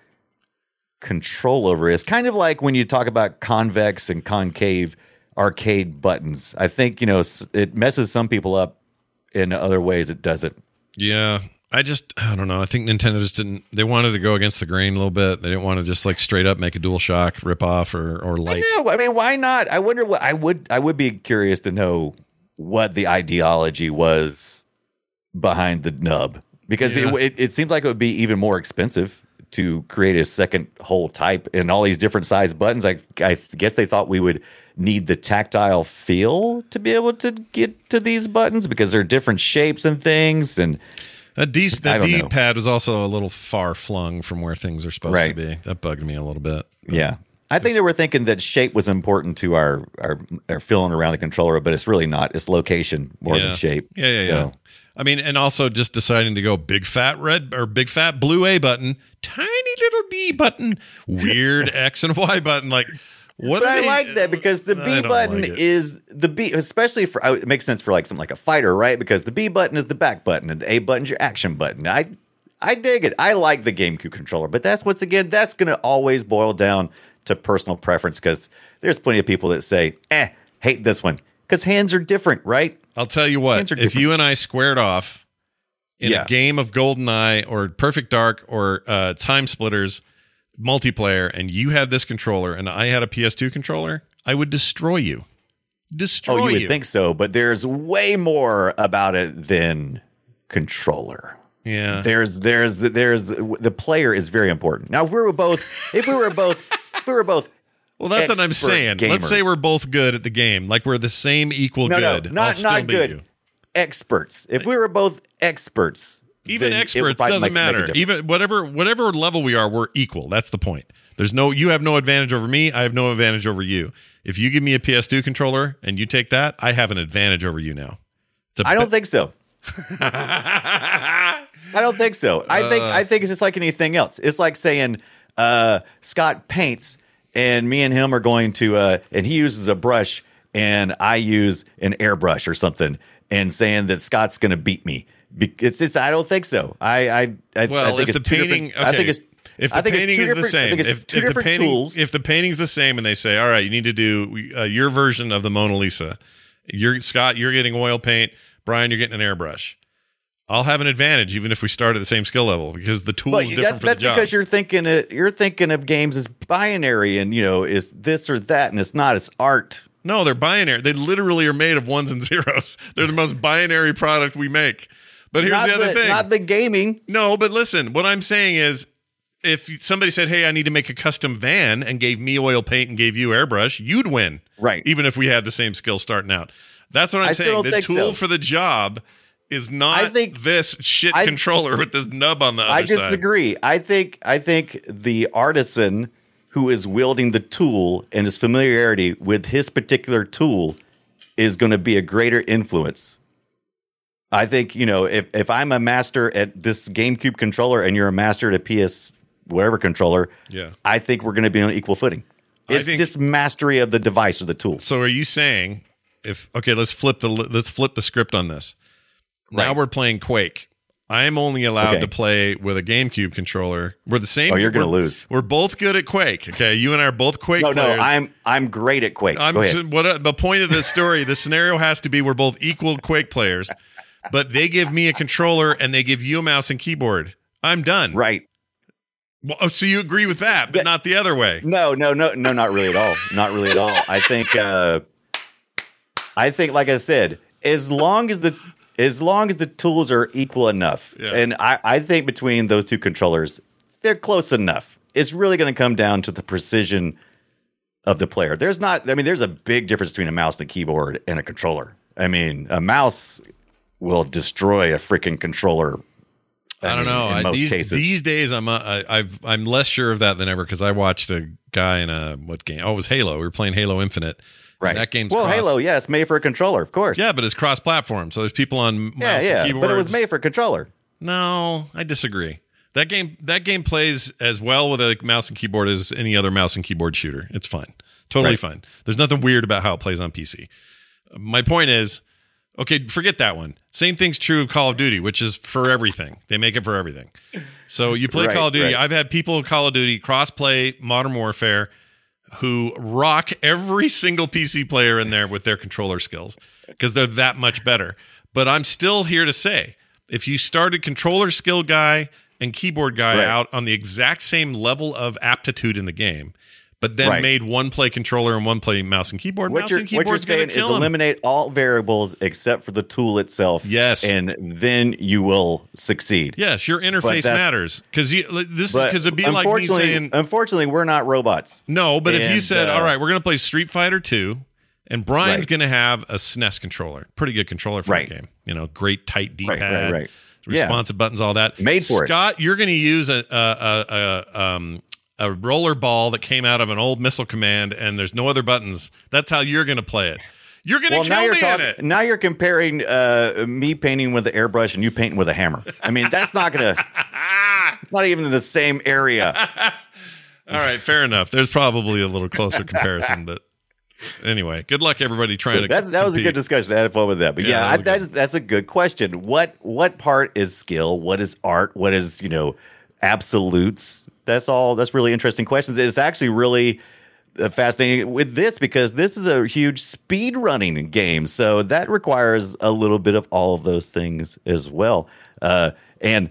control over it. It's kind of like when you talk about convex and concave arcade buttons. I think you know it messes some people up. In other ways, it doesn't. yeah. I just I don't know. I think Nintendo just didn't. They wanted to go against the grain a little bit. They didn't want to just like straight up make a DualShock rip off or or like. I know. I mean, why not? I wonder what I would. I would be curious to know what the ideology was behind the nub because Yeah. it, it it seems like it would be even more expensive to create a second whole type and all these different size buttons. I I guess they thought we would need the tactile feel to be able to get to these buttons because they're different shapes and things and That D that. D pad was also a little far flung from where things are supposed Right. to be. That bugged me a little bit. Yeah. I think they were thinking that shape was important to our, our our feeling around the controller, but it's really not. It's location more yeah. than shape. Yeah, yeah, yeah. I mean, and also just deciding to go big fat red or big fat blue A button, tiny little B button, weird X and Y button. Like, what? but I they- like that because the B button like is the B, especially for uh, it makes sense for like something like a fighter, right? Because the B button is the back button, and the A button's your action button. I I dig it. I like the GameCube controller, but that's once again that's going to always boil down to personal preference because there's plenty of people that say, "Eh, hate this one," because hands are different, right? I'll tell you what. If you and I squared off in Yeah. a game of GoldenEye or Perfect Dark or uh, TimeSplitters multiplayer, and you had this controller and I had a PS2 controller, I would destroy you. Destroy Oh, you would you. think so, but there's way more about it than controller. yeah. There's there's there's the player is very important. Now, if we were both if we were both if we were both Well, that's what I'm saying. Let's say we're both good at the game. Like we're the same equal no, good. no, not not good. you. Experts. If we were both experts, Even experts doesn't make- matter. Even whatever whatever level we are, we're equal. That's the point. There's no you have no advantage over me. I have no advantage over you. If you give me a PS2 controller and you take that, I have an advantage over you now. It's a I don't bit- think so. I don't think so. I think Uh. I think it's just like anything else. It's like saying uh, Scott paints, and me and him are going to, uh, and he uses a brush, and I use an airbrush or something, and saying that Scott's going to beat me. Be- It's just I don't think so. I I, I, I Well, think if it's the painting, different- I think it's if the I think painting is the same, if, if the painting, tools. if the painting's the same, and they say, "All right, you need to do uh, your version of the Mona Lisa," you're Scott, you're getting oil paint, Brian, you're getting an airbrush. I'll have an advantage even if we start at the same skill level because the tool is different that's, for that's the job. because you're thinking of, you're thinking of games as binary, and you know is this or that, and it's not. It's art. No, they're binary. They literally are made of ones and zeros. They're the most binary product we make. But here's not the other thing. Not the gaming. no, but listen, what I'm saying is if somebody said, "Hey, I need to make a custom van," and gave me oil paint and gave you airbrush, you'd win, Right. Even if we had the same skill starting out. That's what I'm I saying. The tool so. for the job is not I think- this shit I- controller with this nub on the other I side. disagree. I think I think the artisan who is wielding the tool and his familiarity with his particular tool is going to be a greater influence. I think you know if if I'm a master at this GameCube controller and you're a master at a PS whatever controller, Yeah. I think we're going to be on equal footing. It's think- just mastery of the device or the tool. So are you saying if okay, let's flip the let's flip the script on this. Now we're playing Quake. I am only allowed Okay. to play with a GameCube controller. We're the same. Oh, you're gonna lose. We're both good at Quake. Okay, you and I are both Quake No, no. I'm I'm great at Quake. I'm what the point of this story. the scenario has to be we're both equal Quake players, but they give me a controller and they give you a mouse and keyboard. I'm done. Right. Well, oh, so you agree with that, but not the other way. No, no, no, no, not really at all. Not really at all. I think, uh, I think, like I said, as long as the as long as the tools are equal enough, Yeah. and I, I think between those two controllers, they're close enough. It's really going to come down to the precision of the player. There's not. I mean, there's a big difference between a mouse and a keyboard and a controller. I mean, a mouse will destroy a freaking controller. I, don't mean, know. In I, these cases, these days, I'm uh, I, I've I'm less sure of that than ever because I watched a guy in a what game? Oh, it was Halo. We were playing Halo Infinite. right? And that game's well, cross- Halo, yeah, it's made for a controller, of course. Yeah, but it's cross-platform, so there's people on yeah, yeah. But it was made for a controller. No, I disagree. That game that game plays as well with a mouse and keyboard as any other mouse and keyboard shooter. It's fine. Totally Right. fine. There's nothing weird about how it plays on PC. My point is, okay, forget that one. Same thing's true of Call of Duty, which is for everything. They make it for everything. So you play Right, Call of Duty. right. I've had people in Call of Duty cross-play Modern Warfare who rock every single PC player in there with their controller skills because they're that much better. But I'm still here to say if you started controller skill guy and keyboard guy Right. out on the exact same level of aptitude in the game, but then Right. made one play controller and one play mouse and keyboard, What mouse you're, and what you're saying is him. eliminate all variables except for the tool itself. Yes. and then you will succeed. Yes, your interface matters because this is because it'd be like me unfortunately, saying unfortunately, we're not robots. No, but if you said, uh, "All right, we're going to play Street Fighter 2 and Brian's Right. going to have a SNES controller, pretty good controller for Right. the game, you know, great tight D-pad, Right, right, right. Yeah. responsive buttons, all that, Made for it. Scott, you're going to use a a, a, a um a roller ball that came out of an old missile command, and there's no other buttons. That's how you're going to play it. You're going to Well, now kill you're me in it. Now you're comparing uh, me painting with an airbrush and you painting with a hammer. I mean, that's not gonna. not even in the same area. All right, fair enough. There's probably a little closer comparison, but anyway, good luck everybody trying to. That's, that was a good discussion. I had fun with that. But Yeah, yeah, that I, that's that's a good question. What what part is skill? What is art? What is you know absolutes? That's all. That's really interesting questions. It's actually really uh, fascinating with this because this is a huge speed running game. So that requires a little bit of all of those things as well. Uh, and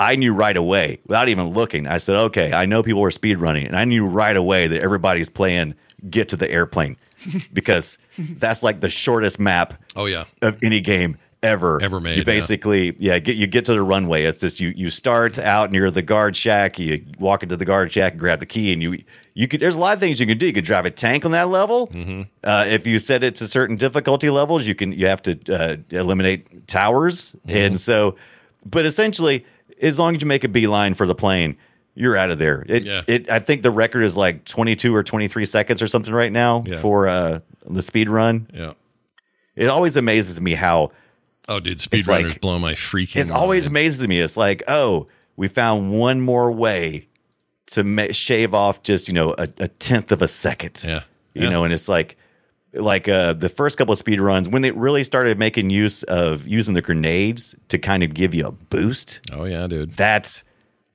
I knew right away, without even looking. I said, "Okay, I know people are speed running," and I knew right away that everybody's playing "Get to the Airplane" because that's like the shortest map Oh yeah. of any game ever Ever made, You yeah. basically, yeah, get you get to the runway. It's just you you start out near the guard shack. You walk into the guard shack, and grab the key, and you you could. There's a lot of things you can do. You could drive a tank on that level. Mm-hmm. Uh, if you set it to certain difficulty levels, you can you have to uh, eliminate towers, Mm-hmm. and so. But essentially, as long as you make a beeline for the plane, you're out of there. It, Yeah. it I think the record is like 22 or 23 seconds or something right now Yeah. for uh, the speed run. Yeah. It always amazes me how Oh, dude, speedrunners like- blow my freaking. it's always mind. amazes me. It's like, oh, we found one more way to ma- shave off just you know a, a tenth of a second. Yeah. you Yeah. know, and it's like, like uh, the first couple of speed runs when they really started making use of using the grenades to kind of give you a boost. Oh yeah, dude. That's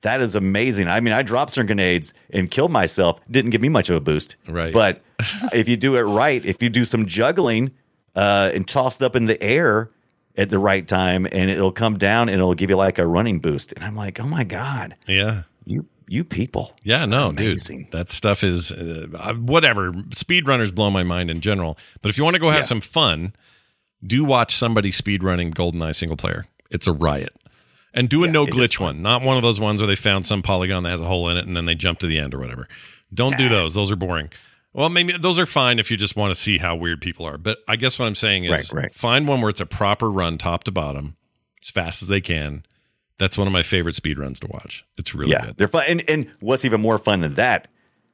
that is amazing. I mean, I dropped some grenades and killed myself. Didn't give me much of a boost. Right. But if you do it right, if you do some juggling uh, and toss it up in the air at the right time, and it'll come down and it'll give you like a running boost. And I'm like, oh my god, Yeah. you you people. Yeah, no, Amazing. dude. That stuff is uh, uh, whatever. Speedrunners blow my mind in general. But if you want to go have Yeah. some fun, do watch somebody speedrunning GoldenEye single player. It's a riot. And do a no glitch one, not one of those ones where they found some polygon that has a hole in it and then they jump to the end or whatever. Don't do those. Those are boring. Well, maybe those are fine if you just want to see how weird people are. But I guess what I'm saying is Right, right. find one where it's a proper run top to bottom as fast as they can. That's one of my favorite speed runs to watch. It's really yeah, good. they're fun. And, and what's even more fun than that?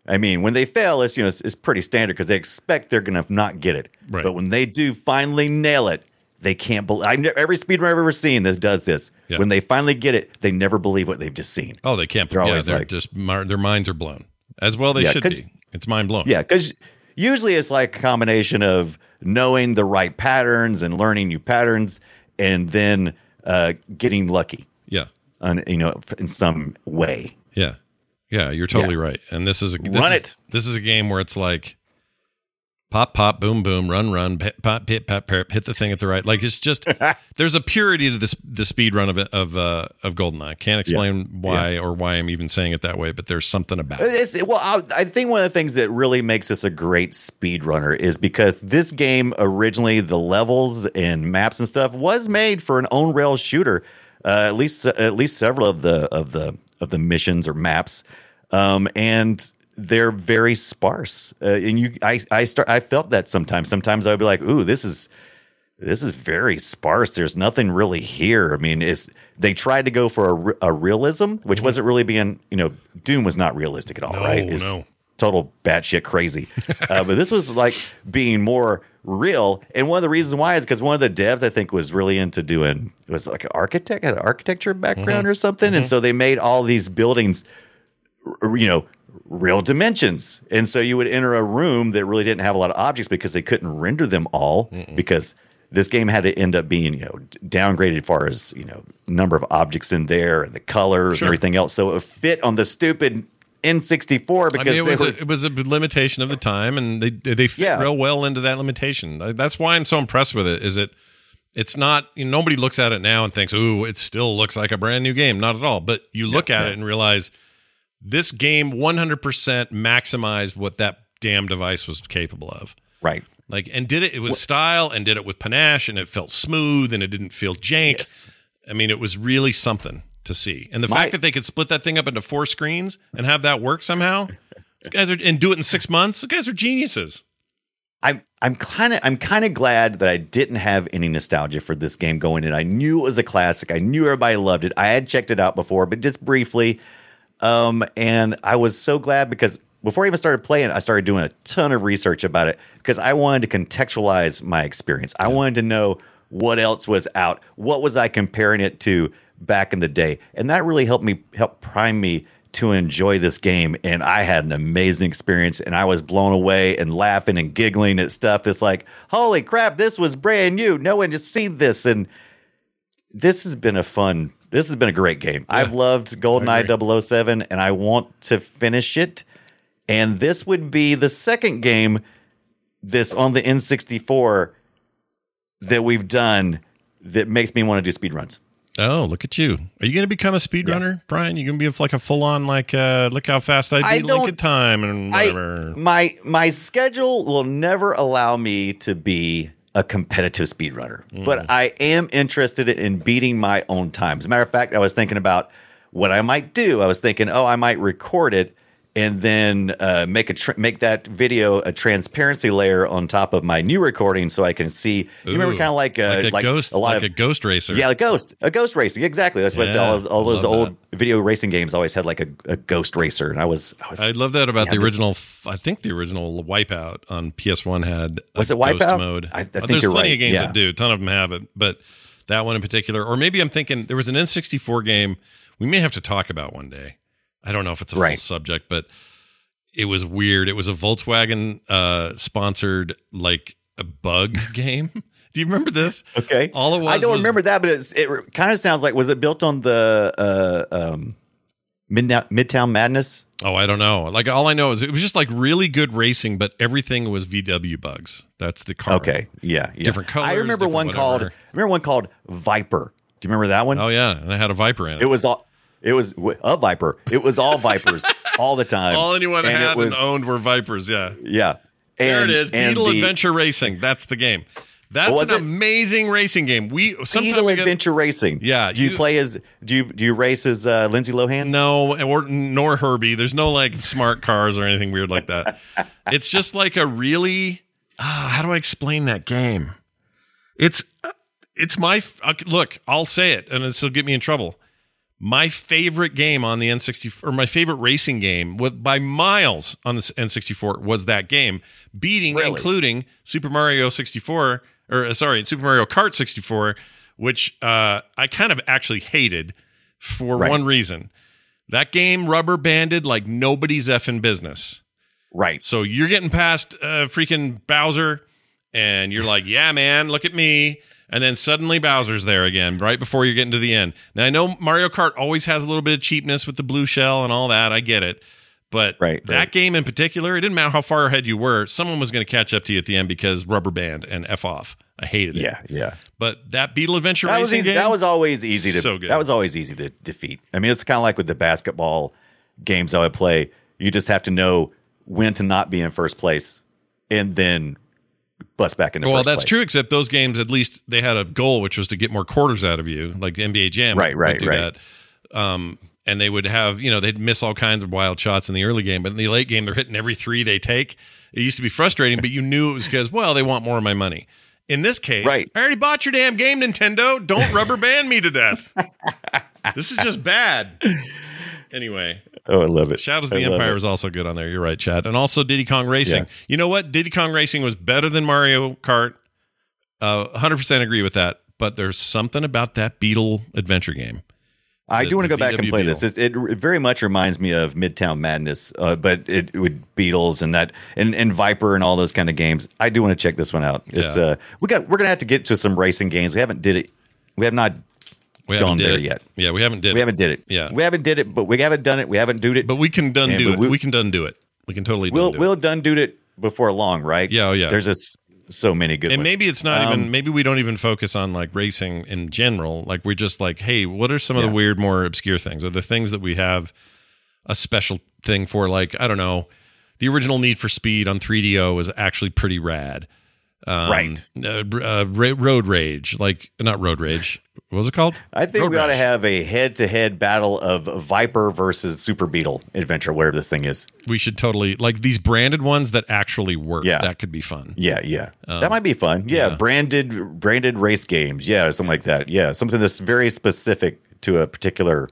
I mean, when they fail, it's you know it's, it's pretty standard because they expect they're going to not get it. Right. But when they do finally nail it, they can't believe. I ne- every speedrunner I've ever seen this does this. Yeah. When they finally get it, they never believe what they've just seen. Oh, they can't. They're yeah, always they're like- just their minds are blown, as well they Yeah, should be. It's mind blowing. Yeah, because usually it's like a combination of knowing the right patterns and learning new patterns, and then uh, getting lucky, yeah, on, you know, in some way. yeah, yeah. You're totally right. And this is a this Run is, it. This is a game where it's like pop, pop, boom, boom, run, run, pit, pop, hit, pop, pop, hit the thing at the right. Like it's just there's a purity to this the speed run of it of uh, of Goldeneye. Can't explain why or why I'm even saying it that way, but there's something about it. It's, well, I, I think one of the things that really makes this a great speed runner is because this game originally, the levels and maps and stuff was made for an own rail shooter. Uh, at least, at least several of the of the of the missions or maps, um, and they're very sparse. Uh, and you, I, I start, I felt that sometimes. Sometimes I would be like, "Ooh, this is." this is very sparse. There's nothing really here. I mean, it's they tried to go for a, a realism, which wasn't really being, you know, Doom was not realistic at all, No, right? It's no. total batshit crazy. uh, but this was like being more real. And one of the reasons why is because one of the devs I think was really into doing it was like an architect, had an architecture background or something, and so they made all these buildings you know, real dimensions. And so you would enter a room that really didn't have a lot of objects because they couldn't render them all because this game had to end up being, you know, downgraded as far as, you know, number of objects in there and the colors Sure. and everything else. So it fit on the stupid N64 because I mean, it was were, a, it was a limitation of the time, and they they fit Yeah. real well into that limitation. That's why I'm so impressed with it. Is it? It's not. You know, nobody looks at it now and thinks, "Ooh, it still looks like a brand new game." Not at all. But you look at it and realize this game 100% maximized what that damn device was capable of. right. Like, and did it it was style, and did it with panache, and it felt smooth, and it didn't feel jank. Yes. I mean, it was really something to see. And the My- fact that they could split that thing up into four screens and have that work somehow, these guys are and do it in six months. The guys are geniuses. I'm I'm kind of I'm kind of glad that I didn't have any nostalgia for this game going in. I knew it was a classic. I knew everybody loved it. I had checked it out before, but just briefly. Um, and I was so glad because before I even started playing, I started doing a ton of research about it because I wanted to contextualize my experience. I wanted to know what else was out. What was I comparing it to back in the day? And that really helped me help prime me to enjoy this game. And I had an amazing experience and I was blown away and laughing and giggling at stuff that's like, holy crap, this was brand new. No one has seen this. And this has been a fun this has been a great game. I've loved GoldenEye 007 and I want to finish it. And this would be the second game this on the N64 that we've done that makes me want to do speed runs. Oh, look at you! Are you going to become a speedrunner, Brian? You're going to be like a full on like uh, look how fast I I beat don't- Lincoln Time and I whatever. my my schedule will never allow me to be a competitive speedrunner, Mm. but I am interested in beating my own time. As a matter of fact, I was thinking about what I might do. I was thinking, oh, I might record it and then uh, make a tr- make that video a transparency layer on top of my new recording, so I can see. You remember kind of like, uh, like a ghost, a lot like of a ghost racer. yeah, a ghost, a ghost racing. Exactly. That's what Yeah, all, those- all those old video racing games always had like a, a ghost racer, and I was, I was, I love that about Yeah, the original. I think the original Wipeout on PS1 had a Was it Wipeout? mode. I- I Uh, think There's you're plenty right, of games yeah. that do. A ton of them have it, but that one in particular, or maybe I'm thinking there was an N64 game we may have to talk about one day. I don't know if it's a full subject, but it was weird. It was a Volkswagen uh, sponsored like a bug game. Do you remember this? okay. All it was I don't was- remember that, but it's, it kind of sounds like was it built on the uh, um, Midtown, Midtown Madness? Oh, I don't know. Like all I know is it was just like really good racing, but everything was VW bugs. That's the car. Okay, yeah, yeah. Different colors, I remember one called. I remember one called Viper. Do you remember that one? Oh yeah, and I had a Viper in it. It was all. It was a Viper. It was all Vipers all the time. all anyone And had was- and owned were Vipers. Yeah, Yeah. there it is. and Beetle the Adventure Racing. That's the game. That's an it? amazing racing game. We sometimes Beetle we get, Adventure Racing. Yeah, Do you, you- play as? Do you do you race as uh, Lindsay Lohan? no or nor Herbie. There's no like smart cars or anything weird like that. it's just like a really. ah, how do I explain that game? It's it's my f- look. I'll say it, and this will get me in trouble. My favorite game on the N64, or my favorite racing game, with by miles on the N64, was that game, beating, Really? including Super Mario 64, or uh, sorry, Super Mario Kart 64, which uh, I kind of actually hated for Right. one reason. That game rubber banded like nobody's effing business. Right. So you're getting past uh, freaking Bowser, and you're like, "Yeah, man, look at me." And then suddenly Bowser's there again, right before you're getting to the end. Now I know Mario Kart always has a little bit of cheapness with the blue shell and all that. I get it, but Right, that right. game in particular, it didn't matter how far ahead you were. Someone was going to catch up to you at the end because rubber band and f off. I hated it. Yeah. Yeah. But that Beetle Adventure That was easy. game, That was always easy to. So good. That was always easy to defeat. I mean, it's kind of like with the basketball games I would play. You just have to know when to not be in first place, and then bust back into well, first that's place. true. Except those games, at least they had a goal, which was to get more quarters out of you, like NBA Jam. Right, right, do right. That. Um, and they would have, you know, they'd miss all kinds of wild shots in the early game, but in the late game, they're hitting every three they take. It used to be frustrating, but you knew it was because, well, they want more of my money. In this case, Right. I already bought your damn game, Nintendo. Don't rubber band me to death. this is just bad. Anyway, Oh, I love it. Shadows of I the love Empire it. is also good on there. You're right, Chad. And also Diddy Kong Racing. Yeah. You know what? Diddy Kong Racing was better than Mario Kart. Uh, 100% agree with that. But there's something about that Beetle adventure game. I the- do want to the go back and VW play this. It, it, it very much reminds me of Midtown Madness, uh, but it, with Beetles and that and, and Viper and all those kind of games. I do want to check this one out. It's Yeah. uh, we got we're gonna have to get to some racing games. We haven't did it. We have not. We haven't did there it yet. Yeah, we haven't did We it. haven't did it. Yeah. we haven't did it, but we haven't done it. We haven't do it. But we can done Yeah, do it. we- We, can done do it. We can totally we'll done do we'll it. done do it before long, right? Yeah, oh, yeah. There's just so many good. And ones. maybe it's not Um, even. Maybe we don't even focus on like racing in general. Like we're just like, hey, what are some of the weird, more obscure things? Are the things that we have a special thing for? Like I don't know, the original Need for Speed on 3DO was actually pretty rad. Um, Right. Uh, uh, road Rage, like not Road Rage. What was it called? I think Road we ought to have a head-to-head battle of Viper versus Super Beetle adventure, whatever this thing is. We should totally like these branded ones that actually work. Yeah. that could be fun. Yeah, yeah, that might be fun. Yeah, Um, yeah. branded branded race games. Yeah, something like that. Yeah, something that's very specific to a particular.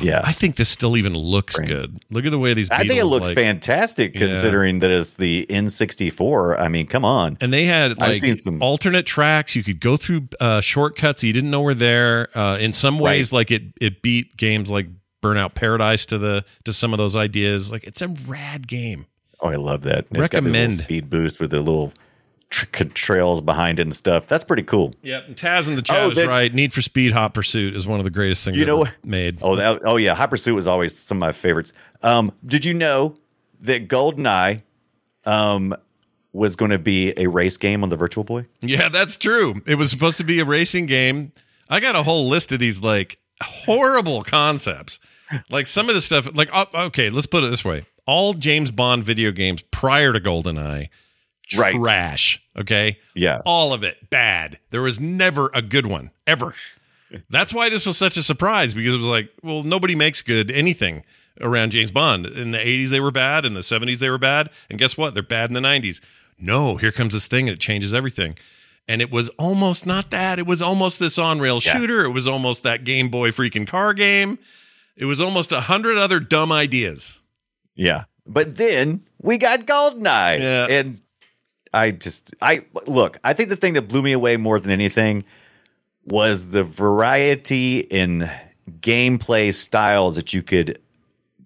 Yeah, I think this still even looks Brand. good. Look at the way these. I think it looks like- fantastic Yeah. considering that it's the N64. I mean, come on. And they had like some- alternate tracks. You could go through uh, shortcuts you didn't know were there. Uh, in some ways, like it it beat games like Burnout Paradise to the to some of those ideas. Like it's a rad game. Oh, I love that. It's got Recommend. speed boost with the little tr- trails behind it and stuff. That's pretty cool. Yep. And Taz in the chat Oh, is right. Need for Speed Hot Pursuit is one of the greatest things You know ever what? made. Oh, that, oh yeah, Hot Pursuit was always some of my favorites. Um, did you know that GoldenEye um, was going to be a race game on the Virtual Boy? Yeah, that's true. It was supposed to be a racing game. I got a whole list of these like horrible concepts. Like some of the stuff, like okay, let's put it this way: all James Bond video games prior to GoldenEye Right. trash. Okay. Yeah. All of it bad. There was never a good one ever. That's why this was such a surprise because it was like, well, nobody makes good anything around James Bond. In the 80s, they were bad. In the 70s, they were bad. And guess what? They're bad in the 90s. No, here comes this thing and it changes everything. And it was almost not that. It was almost this on rail Yeah. shooter. It was almost that Game Boy freaking car game. It was almost a hundred other dumb ideas. Yeah. But then we got Goldeneye. Yeah. And I just I look, I think the thing that blew me away more than anything was the variety in gameplay styles that you could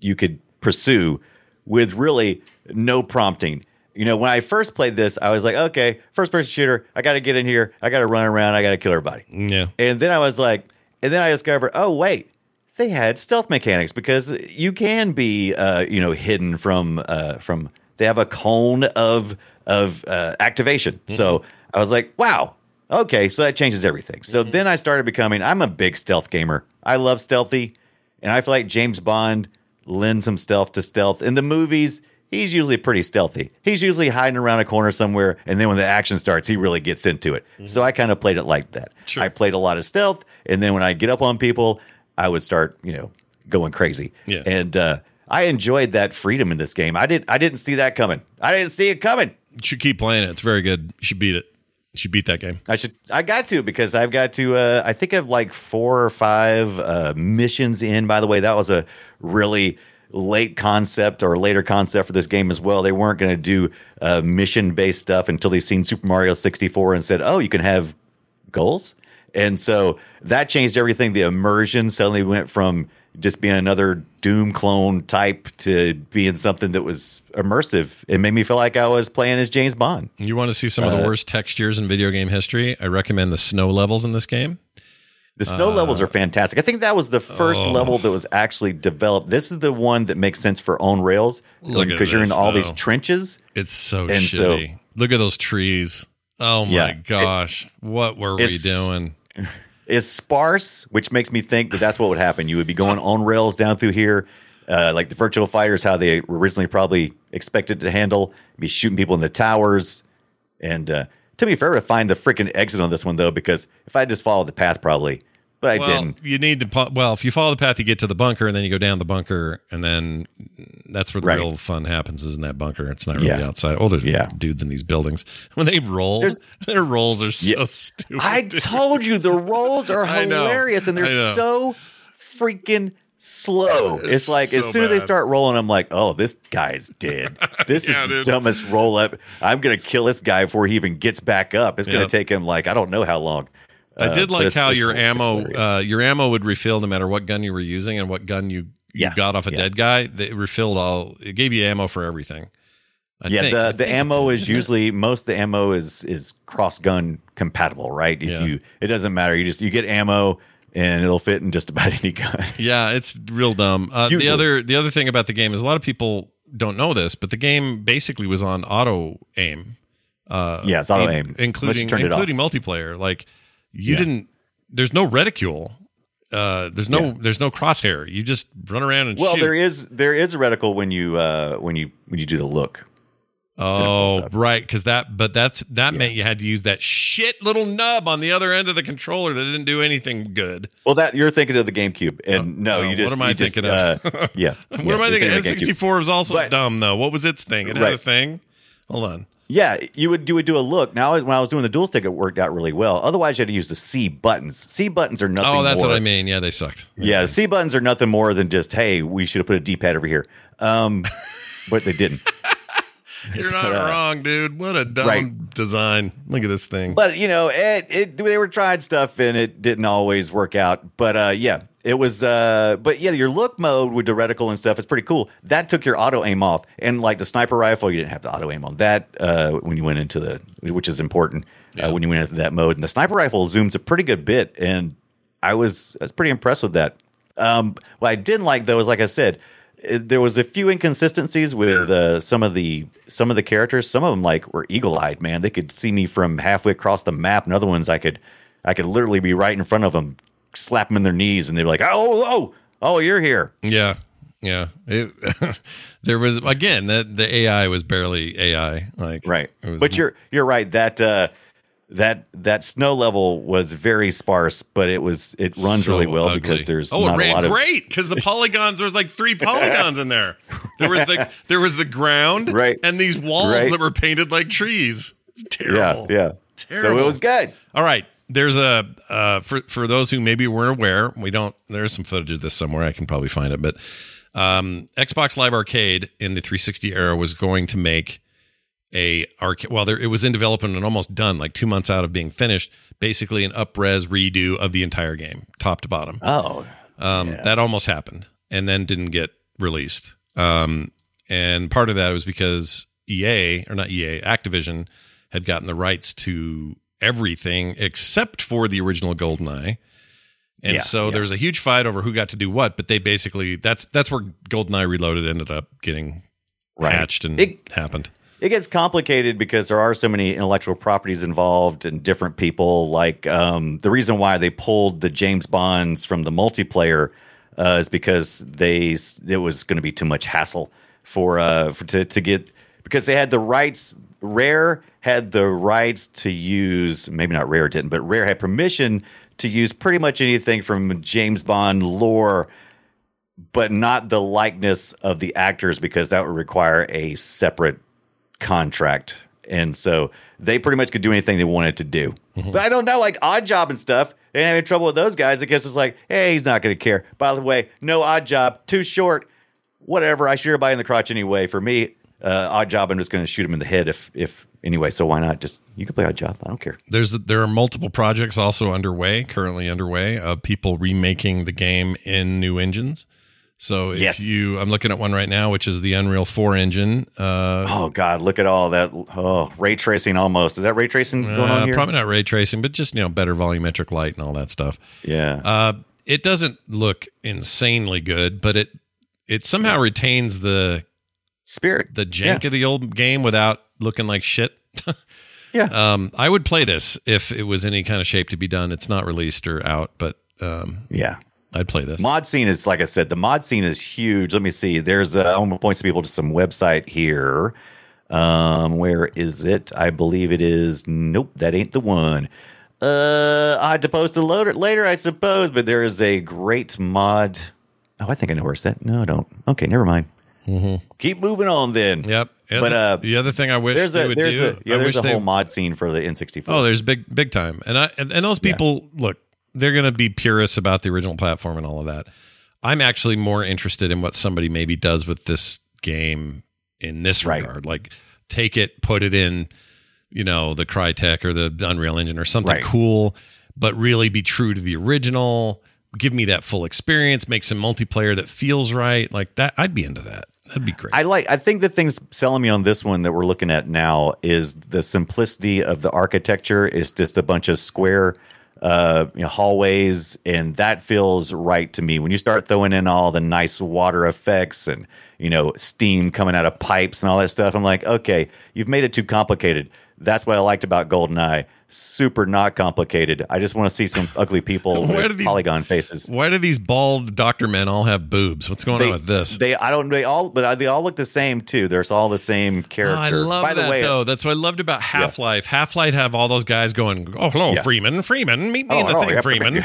you could pursue with really no prompting. You know, when I first played this, I was like, okay, first person shooter, I got to get in here, I got to run around, I got to kill everybody. Yeah. And then I was like, and then I discovered, oh wait, they had stealth mechanics because you can be, uh, you know, hidden from uh, from. They have a cone of of uh, activation. So I was like, wow, okay, so that changes everything. So then I started becoming. I'm a big stealth gamer. I love stealthy, and I feel like James Bond lends some stealth to stealth in the movies. He's usually pretty stealthy. He's usually hiding around a corner somewhere, and then when the action starts, he really gets into it. So I kind of played it like that. Sure. I played a lot of stealth, and then when I get up on people, I would start, you know, going crazy. Yeah. And uh, I enjoyed that freedom in this game. I didn't. I didn't see that coming. I didn't see it coming. You should keep playing it. It's very good. You should beat it. You should beat that game. I should. I got to because I've got to. Uh, I think I've like four or five uh, missions in. By the way, that was a really late concept or later concept for this game as well. They weren't going to do uh, mission based stuff until they seen Super Mario sixty four and said, "Oh, you can have goals." And so that changed everything. The immersion suddenly went from just being another Doom clone type to being something that was immersive. It made me feel like I was playing as James Bond. You want to see some of the worst textures in video game history? I recommend the snow levels in this game. The snow levels are fantastic. I think that was the first Uh, oh. level that was actually developed. This is the one that makes sense for on rails because you're in all these trenches. It's so And so- shitty. Look at those trees. Oh my Yeah. gosh. what were we doing? Is sparse, which makes me think that that's what would happen. You would be going on rails down through here, uh, like the virtual fighters, how they were originally probably expected to handle, be shooting people in the towers. And uh, took me forever to find the freaking exit on this one though, because if I just followed the path, probably, but I well, didn't. you need to. Well, if you follow the path, you get to the bunker, and then you go down the bunker, and then that's where the Right. real fun happens. Is in that bunker. It's not really Yeah. outside. Oh, there's Yeah. dudes in these buildings when they roll. There's- their rolls are so Yeah. stupid. I dude. told you the rolls are hilarious and they're so freaking slow. It's, It's like as so soon as they start rolling, I'm like, oh, this guy's dead. This Yeah, is the dude. dumbest roll up. I'm gonna kill this guy before he even gets back up. It's gonna take him like I don't know how long. I Uh, did like how your ammo, uh, your ammo would refill no matter what gun you were using and what gun you, you Yeah. got off a Yeah. dead guy. It refilled all. It gave you ammo for everything. I yeah, think. The, the ammo is usually most of the ammo is is cross gun compatible, right? If Yeah. you it doesn't matter. You just you get ammo and it'll fit in just about any gun. Yeah, it's real dumb. Uh, the other the other thing about the game is a lot of people don't know this, but the game basically was on auto aim. Uh, Yeah, auto aim. Including turned it off. including multiplayer. Like you Yeah. didn't. There's no reticule. Uh, there's no Yeah. there's no crosshair. You just run around and Well, shoot. there is there is a reticle when you uh when you when you do the look. Oh, right, because that, but that's that meant you had to use that shit little nub on the other end of the controller that didn't do anything good. Well, that you're thinking of the GameCube, and no, oh, you what am I you just, thinking of? Uh, yeah, What am I thinking? N sixty four was also But- dumb though. What was its thing? It had a thing. Hold on. Yeah, you would you would do a look. Now, when I was doing the dual stick, it worked out really well. Otherwise, you had to use the C buttons. C buttons are nothing. Oh, that's more, what I mean. Yeah, they sucked. Yeah, C buttons are nothing more than just hey, we should have put a D pad over here. Um, but they didn't. You're not Uh, wrong, dude. What a dumb right. design. Look at this thing. But you know, it, it they were trying stuff and it didn't always work out. But uh, yeah, it was. Uh, but yeah, your look mode with the reticle and stuff is pretty cool. That took your auto aim off, and like the sniper rifle, you didn't have the auto aim on that uh, when you went into the, which is important Yeah. uh, when you went into that mode. And the sniper rifle zooms a pretty good bit, and I was I was pretty impressed with that. Um, what I didn't like though is, like I said, it- there was a few inconsistencies with uh, some of the some of the characters. Some of them like were eagle eyed. Man, they could see me from halfway across the map, and other ones I could I could literally be right in front of them, slap them in their knees, and they're like, "Oh, oh, oh, you're here." yeah. Yeah, it, there was again that the AI was barely AI. Like Right. it was- But you're you're right that uh, that that snow level was very sparse, but it was it runs so really well ugly. because there's oh, it a ran lot great because the polygons there's like three polygons in there. There was the there was the ground Right. and these walls Right. that were painted like trees. It's yeah terrible. yeah. So Terrible. it was good. All right. There's a uh, for for those who maybe weren't aware, we don't. There's some footage of this somewhere. I can probably find it, but um, Xbox Live Arcade in the 360 era was going to make a arcade. Well, there, it was in development and almost done, like two months out of being finished. Basically, an upres redo of the entire game, top to bottom. Oh Um, That almost happened and then didn't get released. Um, and part of that was because EA, or not EA, Activision had gotten the rights to everything except for the original GoldenEye. And Yeah, so yeah. there was a huge fight over who got to do what, but they basically that's that's where GoldenEye Reloaded ended up getting Right. hatched and It- happened. it gets complicated because there are so many intellectual properties involved and different people. Like um, the reason why they pulled the James Bonds from the multiplayer uh, is because they it was going to be too much hassle for, uh, for to to get because they had the rights. Rare had the rights to use maybe not Rare didn't, but Rare had permission to use pretty much anything from James Bond lore but not the likeness of the actors because that would require a separate contract. And so they pretty much could do anything they wanted to do. Mm-hmm. But I don't know, like Oddjob and stuff. They ain't having trouble with those guys. I guess it's like, hey, he's not going to care. By the way, no Oddjob, too short. Whatever. I shoot everybody in the crotch anyway. For me, uh, Oddjob, I'm just going to shoot him in the head if if anyway. So why not? Just you can play Oddjob. I don't care. There's there are multiple projects also underway, currently underway, of people remaking the game in new engines. So if Yes. you, I'm looking at one right now, which is the Unreal 4 engine. Uh, Oh God, look at all that. Oh, ray tracing almost. Is that ray tracing going uh, on here? probably not ray tracing, but just you know better volumetric light and all that stuff. Yeah. Uh, it doesn't look insanely good, but it it somehow retains the Spirit. the jank Yeah. of the old game without looking like shit. Yeah. Um, I would play this if it was any kind of shape to be done. It's not released or out, but um, Yeah. I'd play this. Mod scene is like I said, the mod scene is huge. Let me see. There's uh, I'm gonna point some people to some website here. Um, where is it? I believe it is. Nope, that ain't the one. Uh, I had to post a loader later, I suppose. But there is a great mod. Oh, I think I know where it's at. No, I don't. Okay, never mind. Keep moving on then. Yep. The But, other, uh, the other thing I wish There's they a would there's do, a yeah I there's wish a they, whole mod scene for the N64. Oh, there's big big time, and I and, and those people look. They're going to be purists about the original platform and all of that. I'm actually more interested in what somebody maybe does with this game in this Right. regard. Like, take it, put it in, you know, the Crytek or the Unreal Engine or something Right. cool, but really be true to the original. Give me that full experience. Make some multiplayer that feels right. Like that, I'd be into that. That'd be great. I like. I think the thing's selling me on this one that we're looking at now is the simplicity of the architecture. It's just a bunch of square, uh, you know, hallways, and that feels right to me. When you start throwing in all the nice water effects and you know steam coming out of pipes and all that stuff, I'm like, okay, you've made it too complicated. That's what I liked about GoldenEye. Super not complicated. I just want to see some ugly people with these- polygon faces. Why do these bald doctor men all have boobs? What's going on with this? they, I don't. They all, but they all look the same too. There's all the same character. Oh, I love By the that way, though. That's what I loved about Half Life. Half Life have all those guys going, "Oh, hello, Yeah. Freeman, Freeman, meet me Oh, in the oh, thing, Freeman."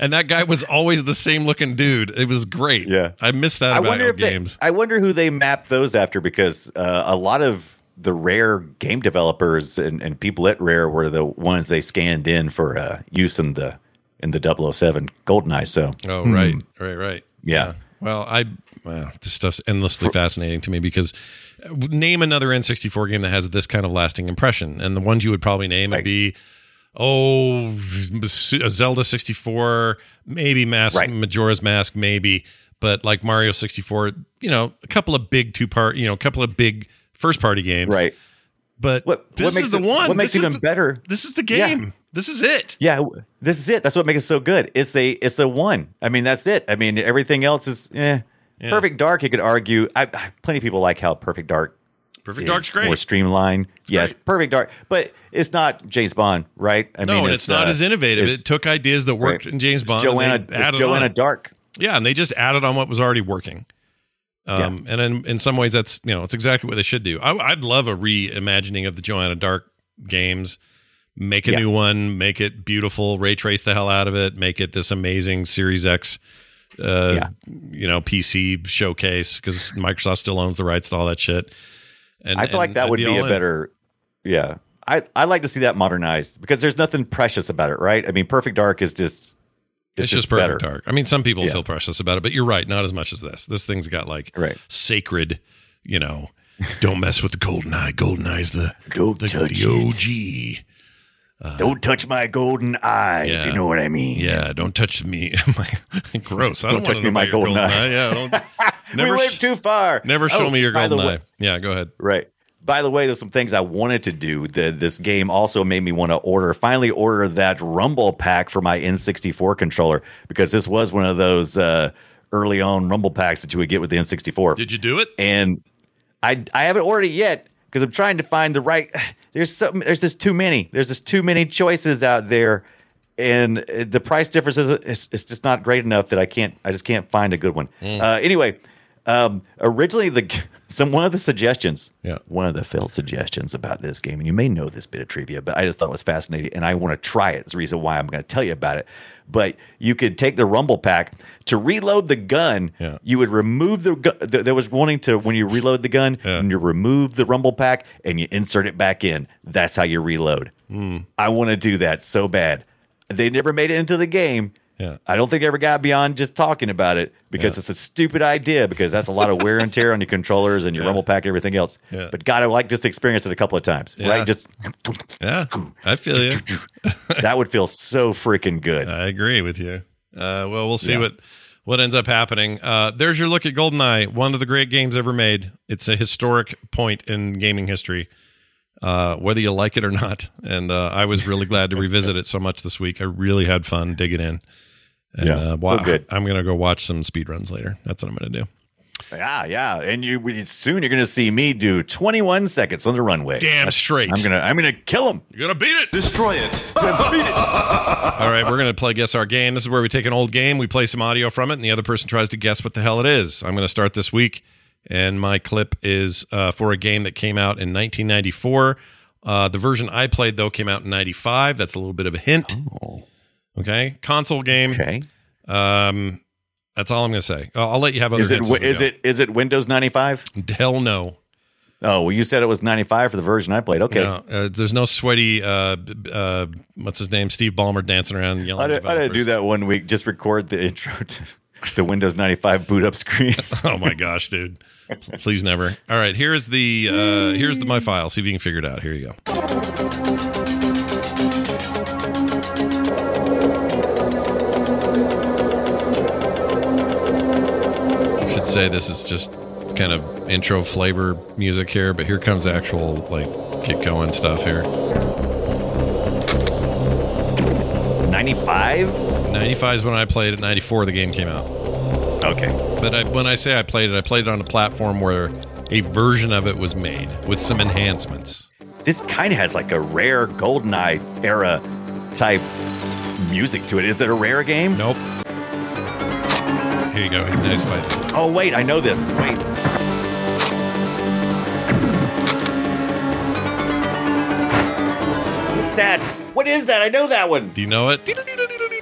And that guy was always the same looking dude. It was great. Yeah. I miss that I about wonder if they, games. I wonder who they mapped those after because uh, a lot of the rare game developers and, and people at Rare were the ones they scanned in for uh, use in the in the 007 GoldenEye. So oh, right, right, right. Yeah. Well, I wow, this stuff's endlessly fascinating to me because uh, name another N64 game that has this kind of lasting impression, and the ones you would probably name would Right. be. Oh, Zelda 64, maybe Mask, Right. Majora's Mask, maybe, but like Mario 64, you know, a couple of big two part, you know, a couple of big first party games. right, But What- this what makes is the it- one. what makes This it even the- better- This is the Yeah. game. This is it. yeah, this is it. That's what makes it so good. It's a it's a one. I mean, that's it. I mean, everything else is eh. Yeah. Perfect Dark. You could argue. I, I plenty of people like how Perfect Dark Perfect is Dark's great. more streamlined. yes, great. Perfect Dark, but it's not James Bond, right? I no, and it's, not uh, as innovative. It took ideas that worked right. in James it's Bond. Joanna, and it's Joanna on. Dark. Yeah, and they just added on what was already working. Um, And in, in some ways, that's you know it's exactly what they should do. I, I'd love a reimagining of the Joanna Dark games. Make a Yeah. new one, make it beautiful, ray trace the hell out of it, make it this amazing Series X, uh, Yeah. you know, PC showcase because Microsoft still owns the rights to all that shit. And I feel like that would be, all a in. better. Yeah, I I like to see that modernized because there's nothing precious about it, right? I mean, Perfect Dark is just It's, just perfect better. dark. I mean, some people Yeah. feel precious about it, but you're right, not as much as this. This thing's got like Right. sacred, you know, don't mess with the golden eye. Golden eye's the Don't the, touch the. OG. Uh, don't touch my golden eye, if you know what I mean. Yeah, don't touch me. My- Gross. I Don't don't, touch me, my golden golden eye. eye. Yeah, don't, we never, went sh- too far. never show Oh, me your golden way- eye. Yeah, go ahead. Right. By the way, there's some things I wanted to do. The, this game also made me want to order, finally order that Rumble pack for my N64 controller because this was one of those uh, early on Rumble packs that you would get with the N64. Did you do it? and I I haven't ordered it yet because I'm trying to find the right. There's some. There's just too many. There's just too many choices out there, and uh, the price difference is it's, it's just not great enough that I can't. I just can't find a good one. Uh, anyway, um, originally the some one of the suggestions. Yeah. One of the failed suggestions about this game, and you may know this bit of trivia, but I just thought it was fascinating, and I want to try it. It's the reason why I'm going to tell you about it. But you could take the Rumble pack to reload the gun. Yeah. You would remove the gun. th- There was wanting to when you reload the gun, Yeah. and you remove the Rumble pack and you insert it back in. That's how you reload. Hmm. I want to do that so bad. They never made it into the game. Yeah. I don't think they ever got beyond just talking about it because Yeah. it's a stupid idea because that's a lot of wear and tear on your controllers and your Yeah. Rumble pack and everything else. Yeah. But God, I like just experience it a couple of times, Yeah. right? Just Yeah, I feel you. that would feel so freaking good. I agree with you. Uh, well, we'll see what what ends up happening. Uh, there's your look at GoldenEye, one of the great games ever made. It's a historic point in gaming history, uh, whether you like it or not. And uh, I was really glad to revisit it so much this week. I really had fun digging in. And, Yeah, uh, so good. I'm gonna go watch some speed runs later. That's what I'm gonna do. Yeah, yeah, and you we- soon you're going to see me do 21 seconds on the runway. Damn straight. I'm gonna I'm gonna kill him. You're gonna beat it. Destroy it. All right, we're going to play Guess Our Game. This is where we take an old game, we play some audio from it, and the other person tries to guess what the hell it is. I'm going to start this week, and my clip is uh, for a game that came out in 1994. Uh, the version I played, though, came out in 95. That's a little bit of a hint. Okay. Console game. Okay. Um, that's all I'm going to say. I'll, I'll let you have other Is it hints. as we is it is it Windows 95? Hell no. Oh, well, you said it was 95 for the version I played. Okay. No, uh, there's no sweaty, uh, uh, what's his name? Steve Ballmer dancing around yelling. I did, I did do that one week. Just record the intro to the Windows 95 boot up screen. oh my gosh, dude. Please never. All right, here's the uh here's the my file. See if you can figure it out. Here you go. Say this is just kind of intro flavor music here, but here comes actual like get going stuff here. 95? 95 is when I played it. 94 the game came out. Okay. But I, when I say I played it, I played it on a platform where a version of it was made with some enhancements. This kind of has like a rare GoldenEye era type music to it. Is it a rare game? Nope. Here you go. He's nice fighting. Oh, wait. I know this. Wait. What's that? What is that? I know that one. Do you know it?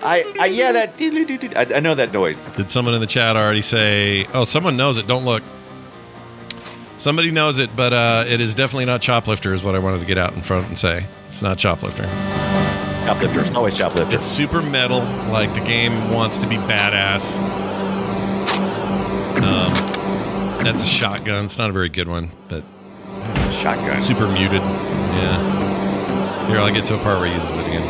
I, I yeah, that. I, I know that noise. Did someone in the chat already say? Oh, someone knows it. Don't look. Somebody knows it, but uh, it is definitely not Choplifter. Is what I wanted to get out in front and say. It's not Choplifter. Choplifter. It's always choplifter. It's super metal. Like the game wants to be badass. Um, that's a shotgun. It's not a very good one, but shotgun. super muted. Yeah. Here, I'll get to a part where he uses it again.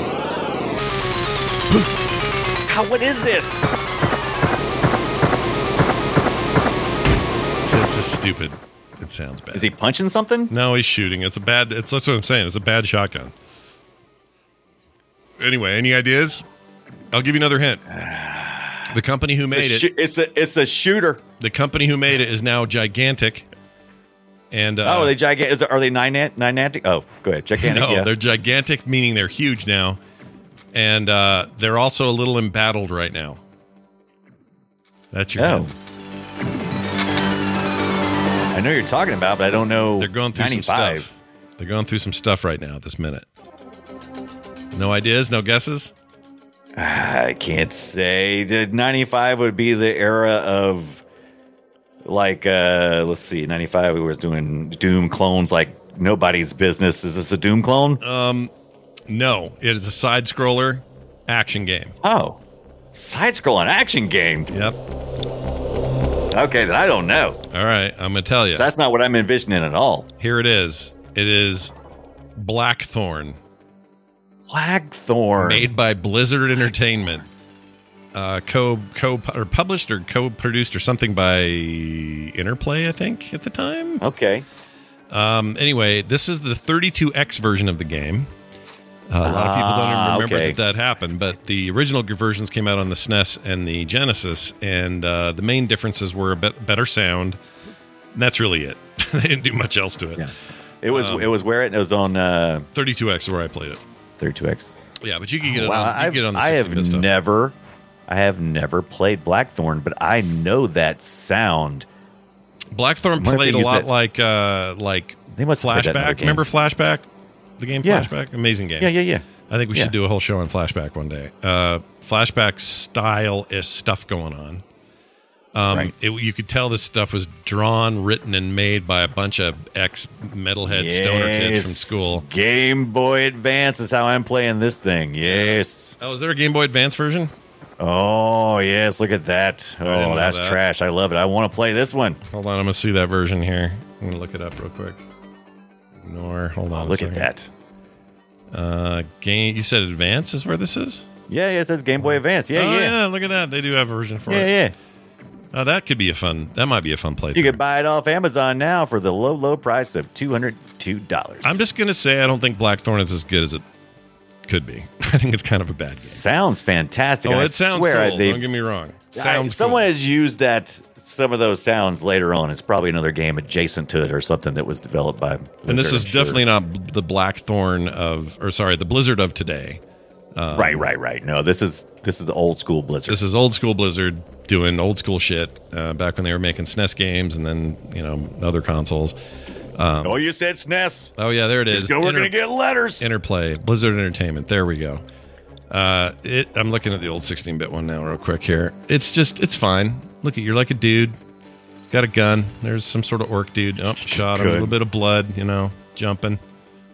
How, what is this? It's, just stupid. It sounds bad. Is he punching something? No, he's shooting. It's a bad. It's that's what I'm saying. It's a bad shotgun. Anyway, any ideas? I'll give you another hint. The company who made it's it. It's a it's a shooter. the company who made it, is now gigantic. And uh, oh, are they gigantic? Is are they nine niantic? Oh, go ahead. Gigantic. no, yeah. they're gigantic, meaning they're huge now, and uh, they're also a little embattled right now. That's your Oh. I know you're talking about, but I don't know. They're going through 95. some stuff. They're going through some stuff right now at this minute. No ideas, no guesses. I can't say. The 95 would be the era of like uh let's see, 95 we was doing Doom clones like nobody's business. Is this a Doom clone? Um No, it is a side scroller action game. oh. Side scrolling action game. Yep. Okay, then I don't know. All right, I'm gonna tell you. That's not what I'm envisioning at all. Here it is. It is Blackthorne, Blackthorne. made by Blizzard Entertainment. Uh, co co or published or co-produced or something by Interplay, I think, at the time. Okay. Um, anyway, this is the 32x version of the game. Uh, a lot of people don't Ah, even remember okay. that that happened, but the original versions came out on the SNES and the Genesis, and uh, the main differences were a bit better sound. And that's really it. they didn't do much else to it. Yeah. It was Um, it was where it, it was on uh 32x where I played it. 32X. Yeah, but you can get it Wow, on. You can I've- get it on the I have stuff. never I have never played Blackthorne, but I know that sound. Blackthorne played a lot that- like uh, like They must have played that in another Flashback. Remember Flashback? The game Yeah. Flashback, amazing game. Yeah, yeah, yeah. I think we Yeah. should do a whole show on Flashback one day. Uh, flashback style is stuff going on. Um, Right. it, you could tell this stuff was drawn, written, and made by a bunch of ex metalhead stoner kids from school. Game Boy Advance is how I'm playing this thing. Yes. Oh, is there a Game Boy Advance version? Oh, yes. Look at that. Oh, that's that. trash. I love it. I want to play this one. Hold on, I'm gonna see that version here. I'm gonna look it up real quick. Ignore. Hold on. Oh, Look at second. that. Uh, game. You said Advance is where this is. Yeah, yeah. It says Game Boy Advance. Yeah, oh, yeah. yeah. Look at that. They do have a version for Yeah, it. Yeah, yeah. Oh, that could be a fun. That might be a fun playthrough. You can buy it off Amazon now for the low, low price of $202. I'm just gonna say I don't think Blackthorne is as good as it could be. I think it's kind of a bad game. Sounds fantastic. Oh, and I it sounds swear cool. they- Don't get me wrong. I- Sounds someone cool. has used that some of those sounds later on. It's probably another game adjacent to it or something that was developed by. and this is sure. definitely not the Blackthorne of, or sorry, the Blizzard of today. Right, right, right. No, this is this is old school Blizzard. This is old school Blizzard doing old school shit uh, back when they were making SNES games and then you know other consoles. oh, you said SNES. Oh yeah, there it is. Go. We're Inter- gonna get letters. Interplay, Blizzard Entertainment. There we go. Uh, it. I'm looking at the old 16-bit one now, real quick here. It's just, it's fine. Look at you're like a dude. He's got a gun. There's some sort of orc dude. Oh, shot him. A little bit of blood. You know, jumping.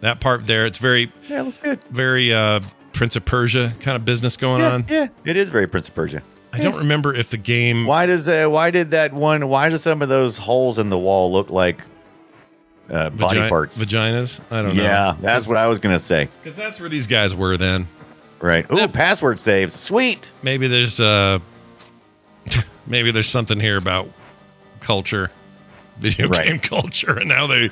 That part there. It's very, yeah, that's good. very uh, Prince of Persia kind of business going Yeah, on. yeah, it is very Prince of Persia. I don't remember if the game. Why does uh, why did that one? Why do some of those holes in the wall look like uh, body vagi- parts? Vaginas. I don't know. yeah, that's what I was gonna say. Because that's where these guys were then. Right. Ooh, password saves. Sweet. Maybe there's uh maybe there's something here about culture, video Right. game culture, and now they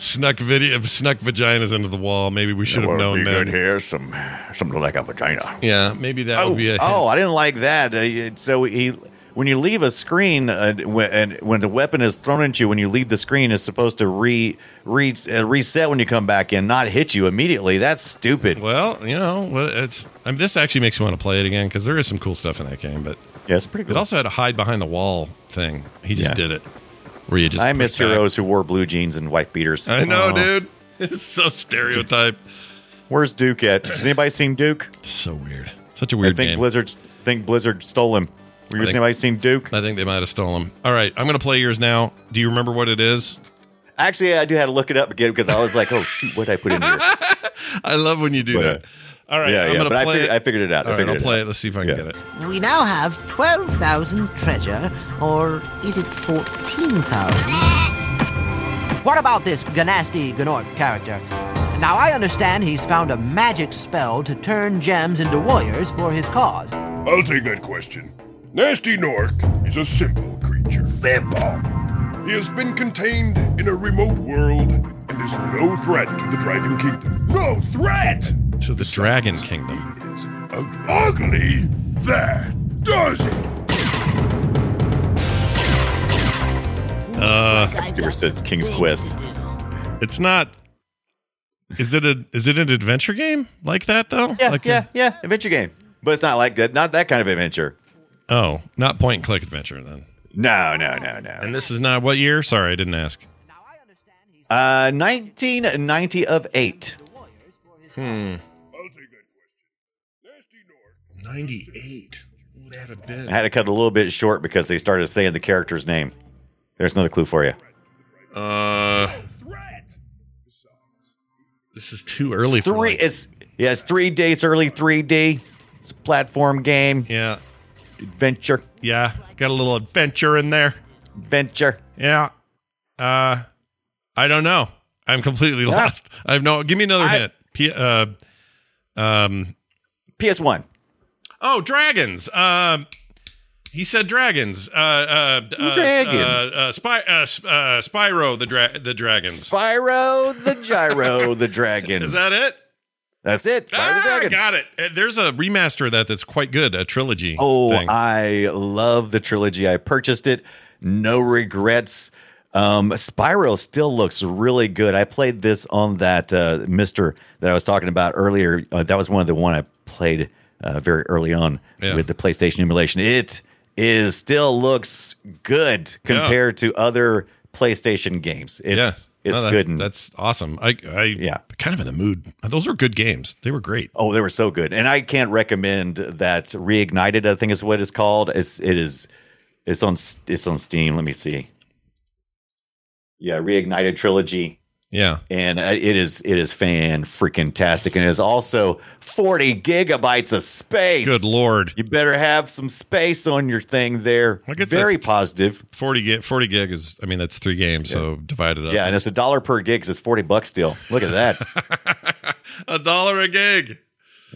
snuck video snuck vaginas into the wall. Maybe we should have known then. here. Some something like a vagina. Yeah, maybe that Oh, would be a oh, I didn't like that. Uh, so he, when you leave a screen, uh, when, and when the weapon is thrown at you, when you leave the screen, it's supposed to re, re uh, reset when you come back in, not hit you immediately. That's stupid. Well, you know, it's I mean, this actually makes me want to play it again because there is some cool stuff in that game. But Yeah, it's pretty it also had a hide behind the wall thing. He just Yeah. did it, where you just I miss back- heroes who wore blue jeans and wife beaters. I know, Oh. dude. It's so stereotyped. Where's Duke at? Has anybody seen Duke? so weird. Such a weird I think game. Blizzard think Blizzard stole him. Were you I think- anybody seen Duke? I think they might have stolen him. All right, I'm going to play yours now. Do you remember what it is? Actually, I do have to look it up again because I was like, oh shoot, what did I put in here? I love when you do But, uh, that. All right, yeah, I'm yeah, going to but I play figured- it. I figured it out. I All right, figured I'll it play out. it. Let's see if I can Yeah. get it. We now have 12,000 treasure, or is it 14,000? What about this Gnasty Gnorc character? Now, I understand he's found a magic spell to turn gems into warriors for his cause. I'll take that question. Gnasty Gnorc is a simple creature. Simple? He has been contained in a remote world and is no threat to the Dragon Kingdom. No threat! To the Dragon Kingdom. Is ug- ugly? That does it! Uh, Giver says King's Quest. it's not. Is it a? Is it an adventure game like that though? Yeah, like yeah, yeah. Adventure game, but it's not like that. Not that kind of adventure. oh, not point and click adventure then. No, no, no, no. And this is not what year? Sorry, I didn't ask. Uh, 1990 of eight. Hmm. 98. What that been? I had to cut a little bit short because they started saying the character's name. There's another clue for you. Uh, Threat. this is too early It's for three. like- It's yeah, it's three days early. 3D. It's a platform game. Yeah, Adventure. yeah. Got a little adventure in there. Adventure. Yeah. Uh, I don't know. I'm completely Yeah. lost. I have no. Give me another I- hint. P- uh, um. PS1. Oh, dragons. Um. He said dragons. Uh, uh, uh, Dragons. Uh, uh, Spy, uh, uh, Spyro the dra- the dragons. Spyro the Gyro the Dragon. Is that it? That's it. Spyro the Ah, Dragon. got it. Uh, There's a remaster of that that's quite good. A trilogy. Oh, thing. I love the trilogy. I purchased it. No regrets. Um, Spyro still looks really good. I played this on that uh, MiSTer that I was talking about earlier. Uh, that was one of the one I played uh, very early on Yeah. with the PlayStation emulation. It is still looks good Yeah. compared to other PlayStation games. It's yeah, it's No, that's, good. And, That's awesome. I, I, Yeah. kind of in the mood. Those were good games. They were great. Oh, they were so good, and I can't recommend that reignited. I think is what it's called. It's it is it's on it's on Steam. Let me see. Yeah, reignited trilogy, Yeah, and uh, it is it is fan freaking tastic, and it is also forty gigabytes of space. good lord. You better have some space on your thing there. I guess Very positive. 40 gig, 40 gig is, I mean, that's three games, so divided up. Yeah, and it's a dollar per gig. So it's forty bucks still. Look at that. a dollar a gig.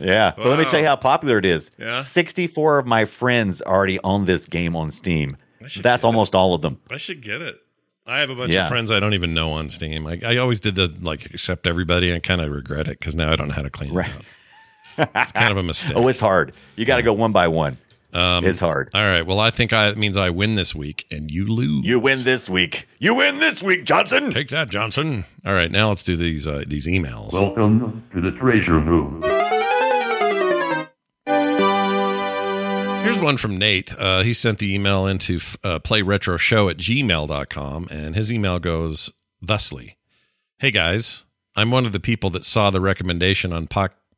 Yeah, but let me tell you how popular it is. Yeah? 64 of my friends already own this game on Steam. That's almost all of them. I should get it. I have a bunch Yeah. of friends I don't even know on Steam. I, I always did the like accept everybody. I kind of regret it because now I don't know how to clean Right. it up. It's kind of a mistake. Oh, it's hard. You got to go one by one. Um, It's hard. All right. Well, I think I, it means I win this week and you lose. You win this week. You win this week, Johnson. Take that, Johnson. All right. Now let's do these uh, these emails. Welcome to the treasure room. Here's one from Nate. Uh, he sent the email into uh, playretroshow at gmail.com, and his email goes thusly Hey guys, I'm one of the people that saw the recommendation on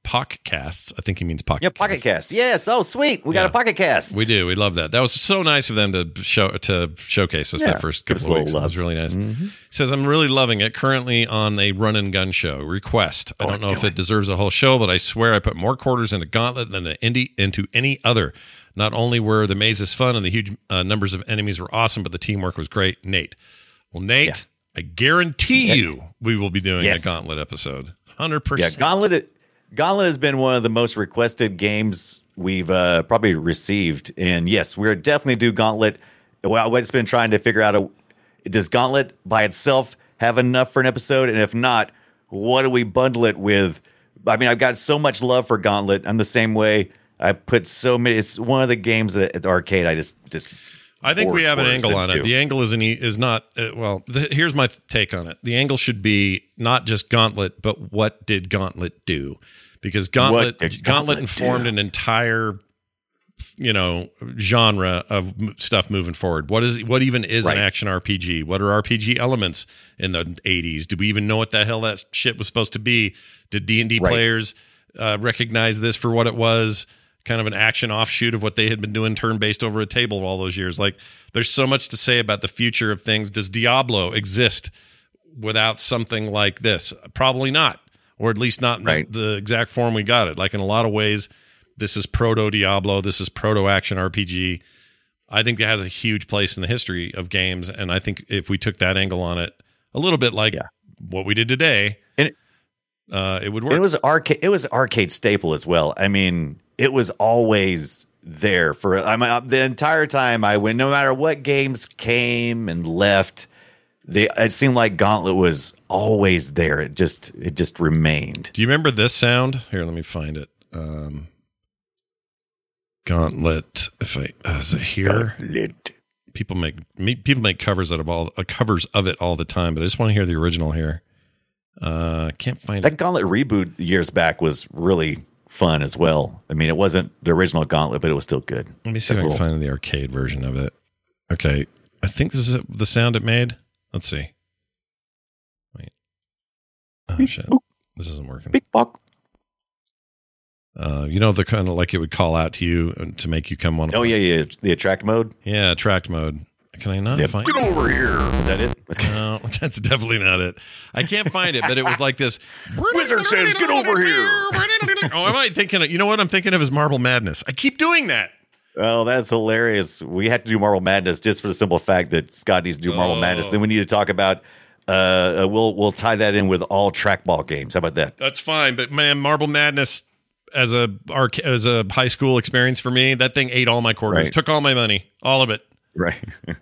Podcasts. I think he means Pocket Yeah, Pocket Cast. Yes. Oh, sweet. We got a Pocket Cast. We do. We love that. That was so nice of them to show to showcase us Yeah, that first couple of weeks. little It was love. Mm-hmm. really nice. Says I'm really loving it. Currently on a run and gun show. Request. I don't know if it deserves a whole show, but I swear I put more quarters into Gauntlet than into any other. Not only were the mazes fun and the huge uh, numbers of enemies were awesome, but the teamwork was great. Nate. Well, Nate, I guarantee you we will be doing Yes. a Gauntlet episode. 100%. Yeah. Gauntlet. Gauntlet has been one of the most requested games we've uh, probably received, and yes, we're definitely do Gauntlet. Well, I've just been trying to figure out a does Gauntlet by itself have enough for an episode, and if not, what do we bundle it with? I mean, I've got so much love for Gauntlet. I'm the same way. I put so many. It's one of the games at the arcade I just just. I think we have an angle on it. The angle is an, is not uh, well. Th- here's my take on it. The angle should be not just Gauntlet, but what did Gauntlet do? Because Gauntlet Gauntlet, Gauntlet informed do? an entire you know genre of m- stuff moving forward. What is what even is Right. an action RPG? What are RPG elements in the 80s? Did we even know what the hell that shit was supposed to be? Did D&D Right. players uh, recognize this for what it was? Kind of an action offshoot of what they had been doing turn based over a table all those years. Like, there's so much to say about the future of things. Does Diablo exist without something like this? Probably not, or at least not Right. the, the exact form we got it. Like, in a lot of ways, this is proto Diablo. This is proto action RPG. I think it has a huge place in the history of games. And I think if we took that angle on it, a little bit like Yeah. what we did today, it- uh, it would work. It was arcade. It was arcade staple as well. I mean, it was always there for. I mean, uh, the entire time I went, no matter what games came and left, they it seemed like Gauntlet was always there. It just it just remained. Do you remember this sound? Here, let me find it. Um, Gauntlet. If I is it here? Gauntlet. People make me, people make covers out of all uh, covers of it all the time, but I just want to hear the original here. Uh, can't find That it. Gauntlet reboot years back was really fun as well. I mean, it wasn't the original Gauntlet, but it was still good. Let me see if I can find the arcade version of it. Okay, I think this is the sound it made. Let's see. Wait. Oh shit, this isn't working. Big buck. Uh, you know the kind of like it would call out to you to make you come on. Oh yeah, yeah. The attract mode. yeah, attract mode. Can I not Yep. find? Get over here. Is that it? No, that's definitely not it. I can't find it, but it was like this. Wizard says, get over here. Oh, am I thinking? Of, you know what I'm thinking of is Marble Madness. I keep doing that. Oh, that's hilarious. We had to do Marble Madness just for the simple fact that Scott needs to do Marble Oh. Madness. Then we need to talk about. Uh, uh, we'll we'll tie that in with all trackball games. How about that? That's fine, but man, Marble Madness as a arc as a high school experience for me, that thing ate all my quarters, Right. took all my money, all of it. Right.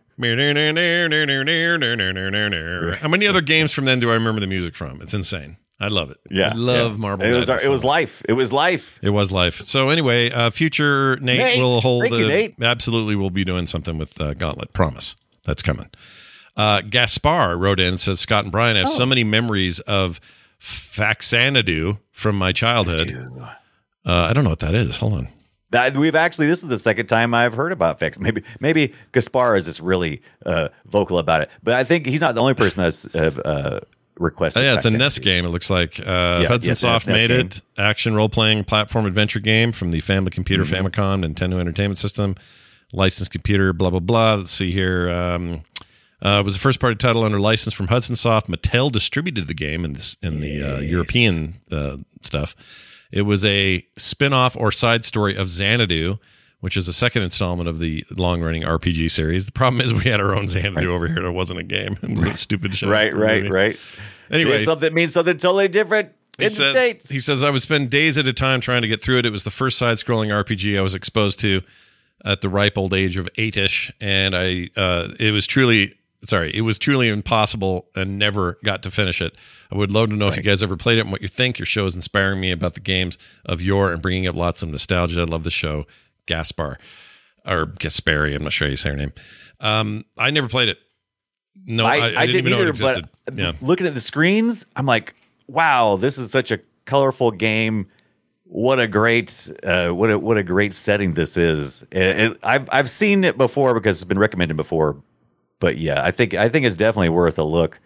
How many other games from then do I remember the music from? It's insane. I love it. Yeah, I love yeah. Marble It was our, it was life. It was life. It was life. So anyway, uh, future Nate, Nate, will hold. thank you, Nate. Absolutely, we'll be doing something with uh, Gauntlet. Promise that's coming. Uh, Gaspar wrote in and says Scott and Brian I have Oh. so many memories of Faxanadu from my childhood. Uh, I don't know what that is. Hold on. That we've actually this is the second time I've heard about Fix. Maybe maybe Gaspar is just really uh, vocal about it, but I think he's not the only person that's uh, uh, requested. Oh, yeah, it's a. NES game. It looks like uh, Yeah, Hudson yes, Soft made game. it. Action role playing platform adventure game from the Family Computer, Mm-hmm. Famicom, Nintendo Entertainment System, licensed computer. Blah blah blah. Let's see here. Um, uh, it was a first party title under license from Hudson Soft. Mattel distributed the game in this in the uh, European uh, stuff. It was a spin off or side story of Xanadu. Which is the second installment of the long-running RPG series. The problem is we had our own Xanadu over here. And it wasn't a game. It was a stupid show. Right, right, movie. right. Anyway, It's something means something totally different he in the says, states. he says, I would spend days at a time trying to get through it. It was the first side scrolling RPG I was exposed to at the ripe old age of eight ish. And I, uh, it was truly, sorry, it was truly impossible and never got to finish it. I would love to know if you guys ever played it and what you think. Your show is inspiring me about the games of yore and bringing up lots of nostalgia. I love the show. Gaspar or Gaspari. I'm not sure how you say her name. Um, I never played it. No, I, I, didn't, even know it existed. but yeah. looking at the screens, I'm like, wow, this is such a colorful game. What a great, uh, what a what a great setting this is. And, and I've I've seen it before because it's been recommended before, but yeah, I think I think it's definitely worth a look.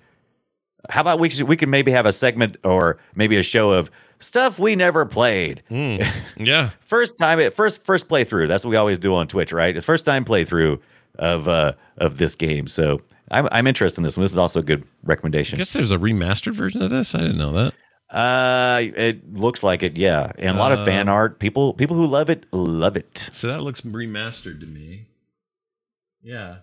How about we we can maybe have a segment or maybe a show of stuff we never played. Hmm. Yeah. first time it first first playthrough. That's what we always do on Twitch, right? It's first time playthrough of uh of this game. So I'm I'm interested in this one. This is also a good recommendation. I guess there's a remastered version of this. I didn't know that. Uh it looks like it, yeah. And a lot of fan Uh, art. People people who love it love it. So that looks remastered to me. Yeah.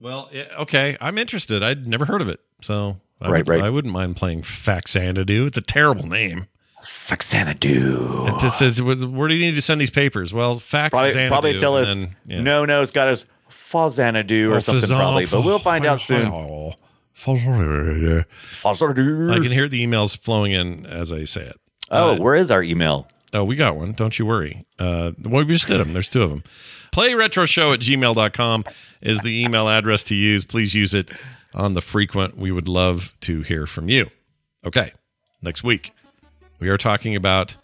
Well, yeah, okay. I'm interested. I'd never heard of it, so I, Right, would, right. I wouldn't mind playing Faxanadu. It's a terrible name. Faxanadu. It just says, "Where do you need to send these papers?" Well, Fax Probably, probably tell us no, no, it's got us Fazanadu or Oh, something probably, but we'll find out soon. I Fazanadu. can hear the emails flowing in as I say it. Oh, Uh, where is our email? Oh, we got one. Don't you worry. Uh, well, we just did them. There's two of them. Playretroshow at gmail.com is the email address to use. Please use it on the frequent. We would love to hear from you. Okay. Next week, we are talking about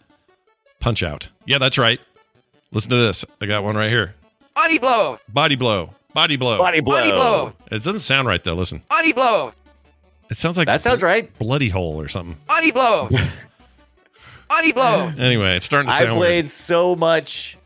Punch Out. Yeah, that's right. Listen to this. I got one right here. Body blow. Body blow. Body blow. Body blow. Body blow. It doesn't sound right, though. Listen. Body blow. It sounds like That sounds right. Bloody hole or something. Body blow. Body blow. Anyway, it's starting to I played weird. so much, a-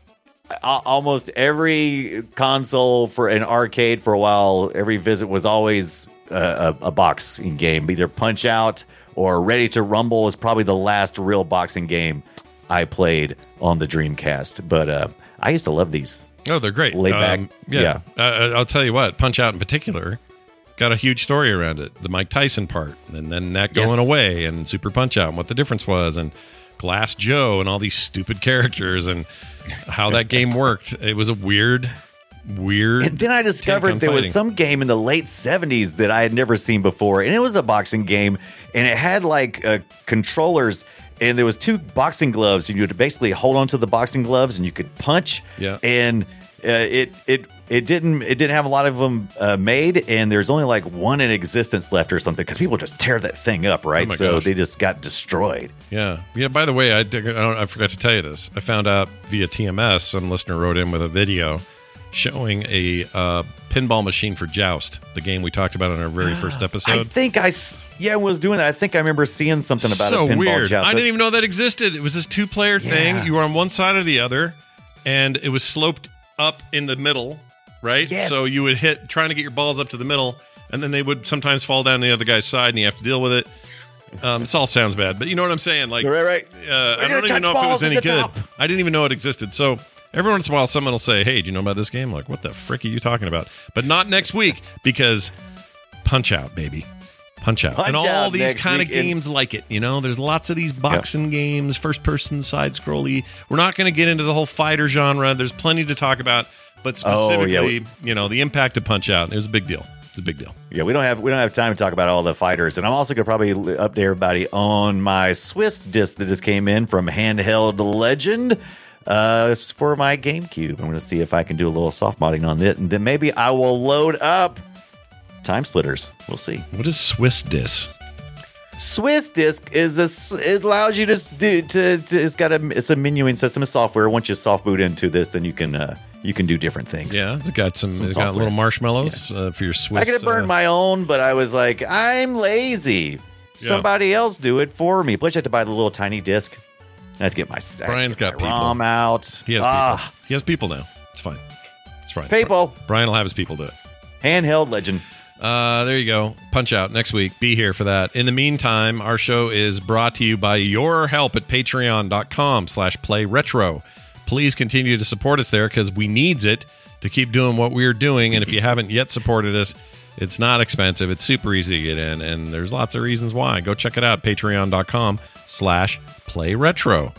almost every console for an arcade for a while. Every visit was always a, a, a boxing game, either Punch Out or Ready to Rumble is probably the last real boxing game I played on the Dreamcast. But uh, I used to love these. Oh, they're great. Laid back. Um, yeah. Uh, I'll tell you what, Punch Out in particular got a huge story around it. The Mike Tyson part, and then that Yes. going away, and Super Punch Out, and what the difference was, and Glass Joe, and all these stupid characters, and how that game worked. It was a weird, weird. And then I discovered there was some game in the late 70s that I had never seen before. And it was a boxing game. And it had like uh, controllers. And there was two boxing gloves. And you would basically hold onto the boxing gloves and you could punch. Yeah. And uh, it it it didn't it didn't have a lot of them uh, made. And there's only like one in existence left or something because people just tear that thing up, right? Oh so gosh. they just got destroyed. Yeah. Yeah. By the way, I, dig- I, don't, I forgot to tell you this. I found out via TMS, some listener wrote in with a video showing a uh, pinball machine for Joust, the game we talked about in our very first episode. I think I yeah was doing that. I think I remember seeing something about so a pinball weird. joust. I didn't even know that existed. It was this two player thing. You were on one side or the other, and it was sloped up in the middle, right? Yes. So you would hit trying to get your balls up to the middle, and then they would sometimes fall down the other guy's side, and you have to deal with it. Um, this all sounds bad, but you know what I'm saying? Like, right, right. Uh, I don't even know if it was any good. top. I didn't even know it existed. So every once in a while, someone will say, "Hey, do you know about this game?" I'm like, what the frick are you talking about? But not next week because Punch Out, baby. Punch Out. Punch and all Out these kind of games like it. You know, there's lots of these boxing games, first person side scrolly. We're not going to get into the whole fighter genre. There's plenty to talk about, but Oh, yeah. specifically, you know, the impact of Punch Out. It was a big deal. It's a big deal. Yeah, we don't have we don't have time to talk about all the fighters, and I'm also gonna probably update everybody on my Swiss disc that just came in from Handheld Legend. Uh, it's for my GameCube. I'm gonna see if I can do a little soft modding on it, and then maybe I will load up TimeSplitters. We'll see. What is Swiss Dis? Swiss Disc is a it allows you to do to, to it's got a it's a menuing system of software. Once you soft boot into this, then you can uh, you can do different things. Yeah, it's got some. Some it's got little marshmallows uh, for your Swiss. I could have burned uh, my own, but I was like, I'm lazy. Yeah. Somebody else do it for me. Plus, you have to buy the little tiny disc. I have to get my. I have to Brian's get got my people. ROM out. He has ah, people. He has people now. It's fine. It's fine. people. Brian will have his people do it. Handheld legend. Uh, there you go. Punch out next week. Be here for that. In the meantime, our show is brought to you by your help at patreon.com slash play retro. Please continue to support us there because we needs it to keep doing what we're doing. And if you haven't yet supported us, it's not expensive. It's super easy to get in, and there's lots of reasons why. Go check it out, patreon.com slash play retro.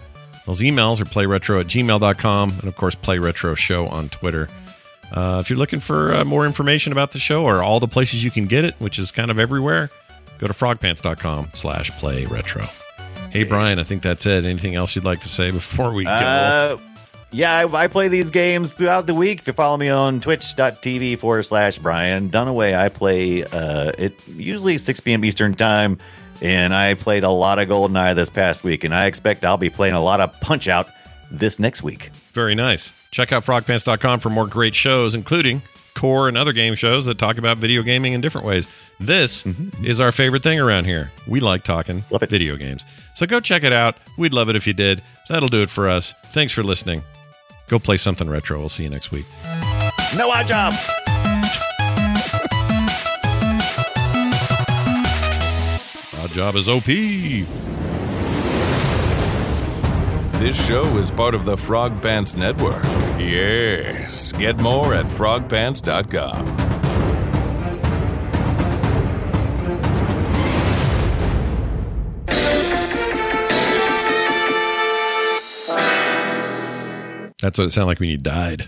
Those emails are playretro at gmail.com, and of course, play retro show on Twitter. Uh, if you're looking for uh, more information about the show or all the places you can get it, which is kind of everywhere, go to frogpants.com slash play retro. Hey, Brian, I think that's it. Anything else you'd like to say before we go? Uh, yeah, I, I play these games throughout the week. If you follow me on twitch.tv forward slash Brian Dunaway, I play uh, it usually 6 p.m. Eastern Time. And I played a lot of GoldenEye this past week. And I expect I'll be playing a lot of Punch Out this next week. Very nice. Check out frogpants.com for more great shows, including core and other game shows that talk about video gaming in different ways. This mm-hmm. is our favorite thing around here. We like talking video games. So go check it out. We'd love it if you did. That'll do it for us. Thanks for listening. Go play something retro. We'll see you next week. No Oddjob. Odd job is OP. This show is part of the Frog Pants Network. Yes. Get more at frogpants.com. That's what it sounded like when you died.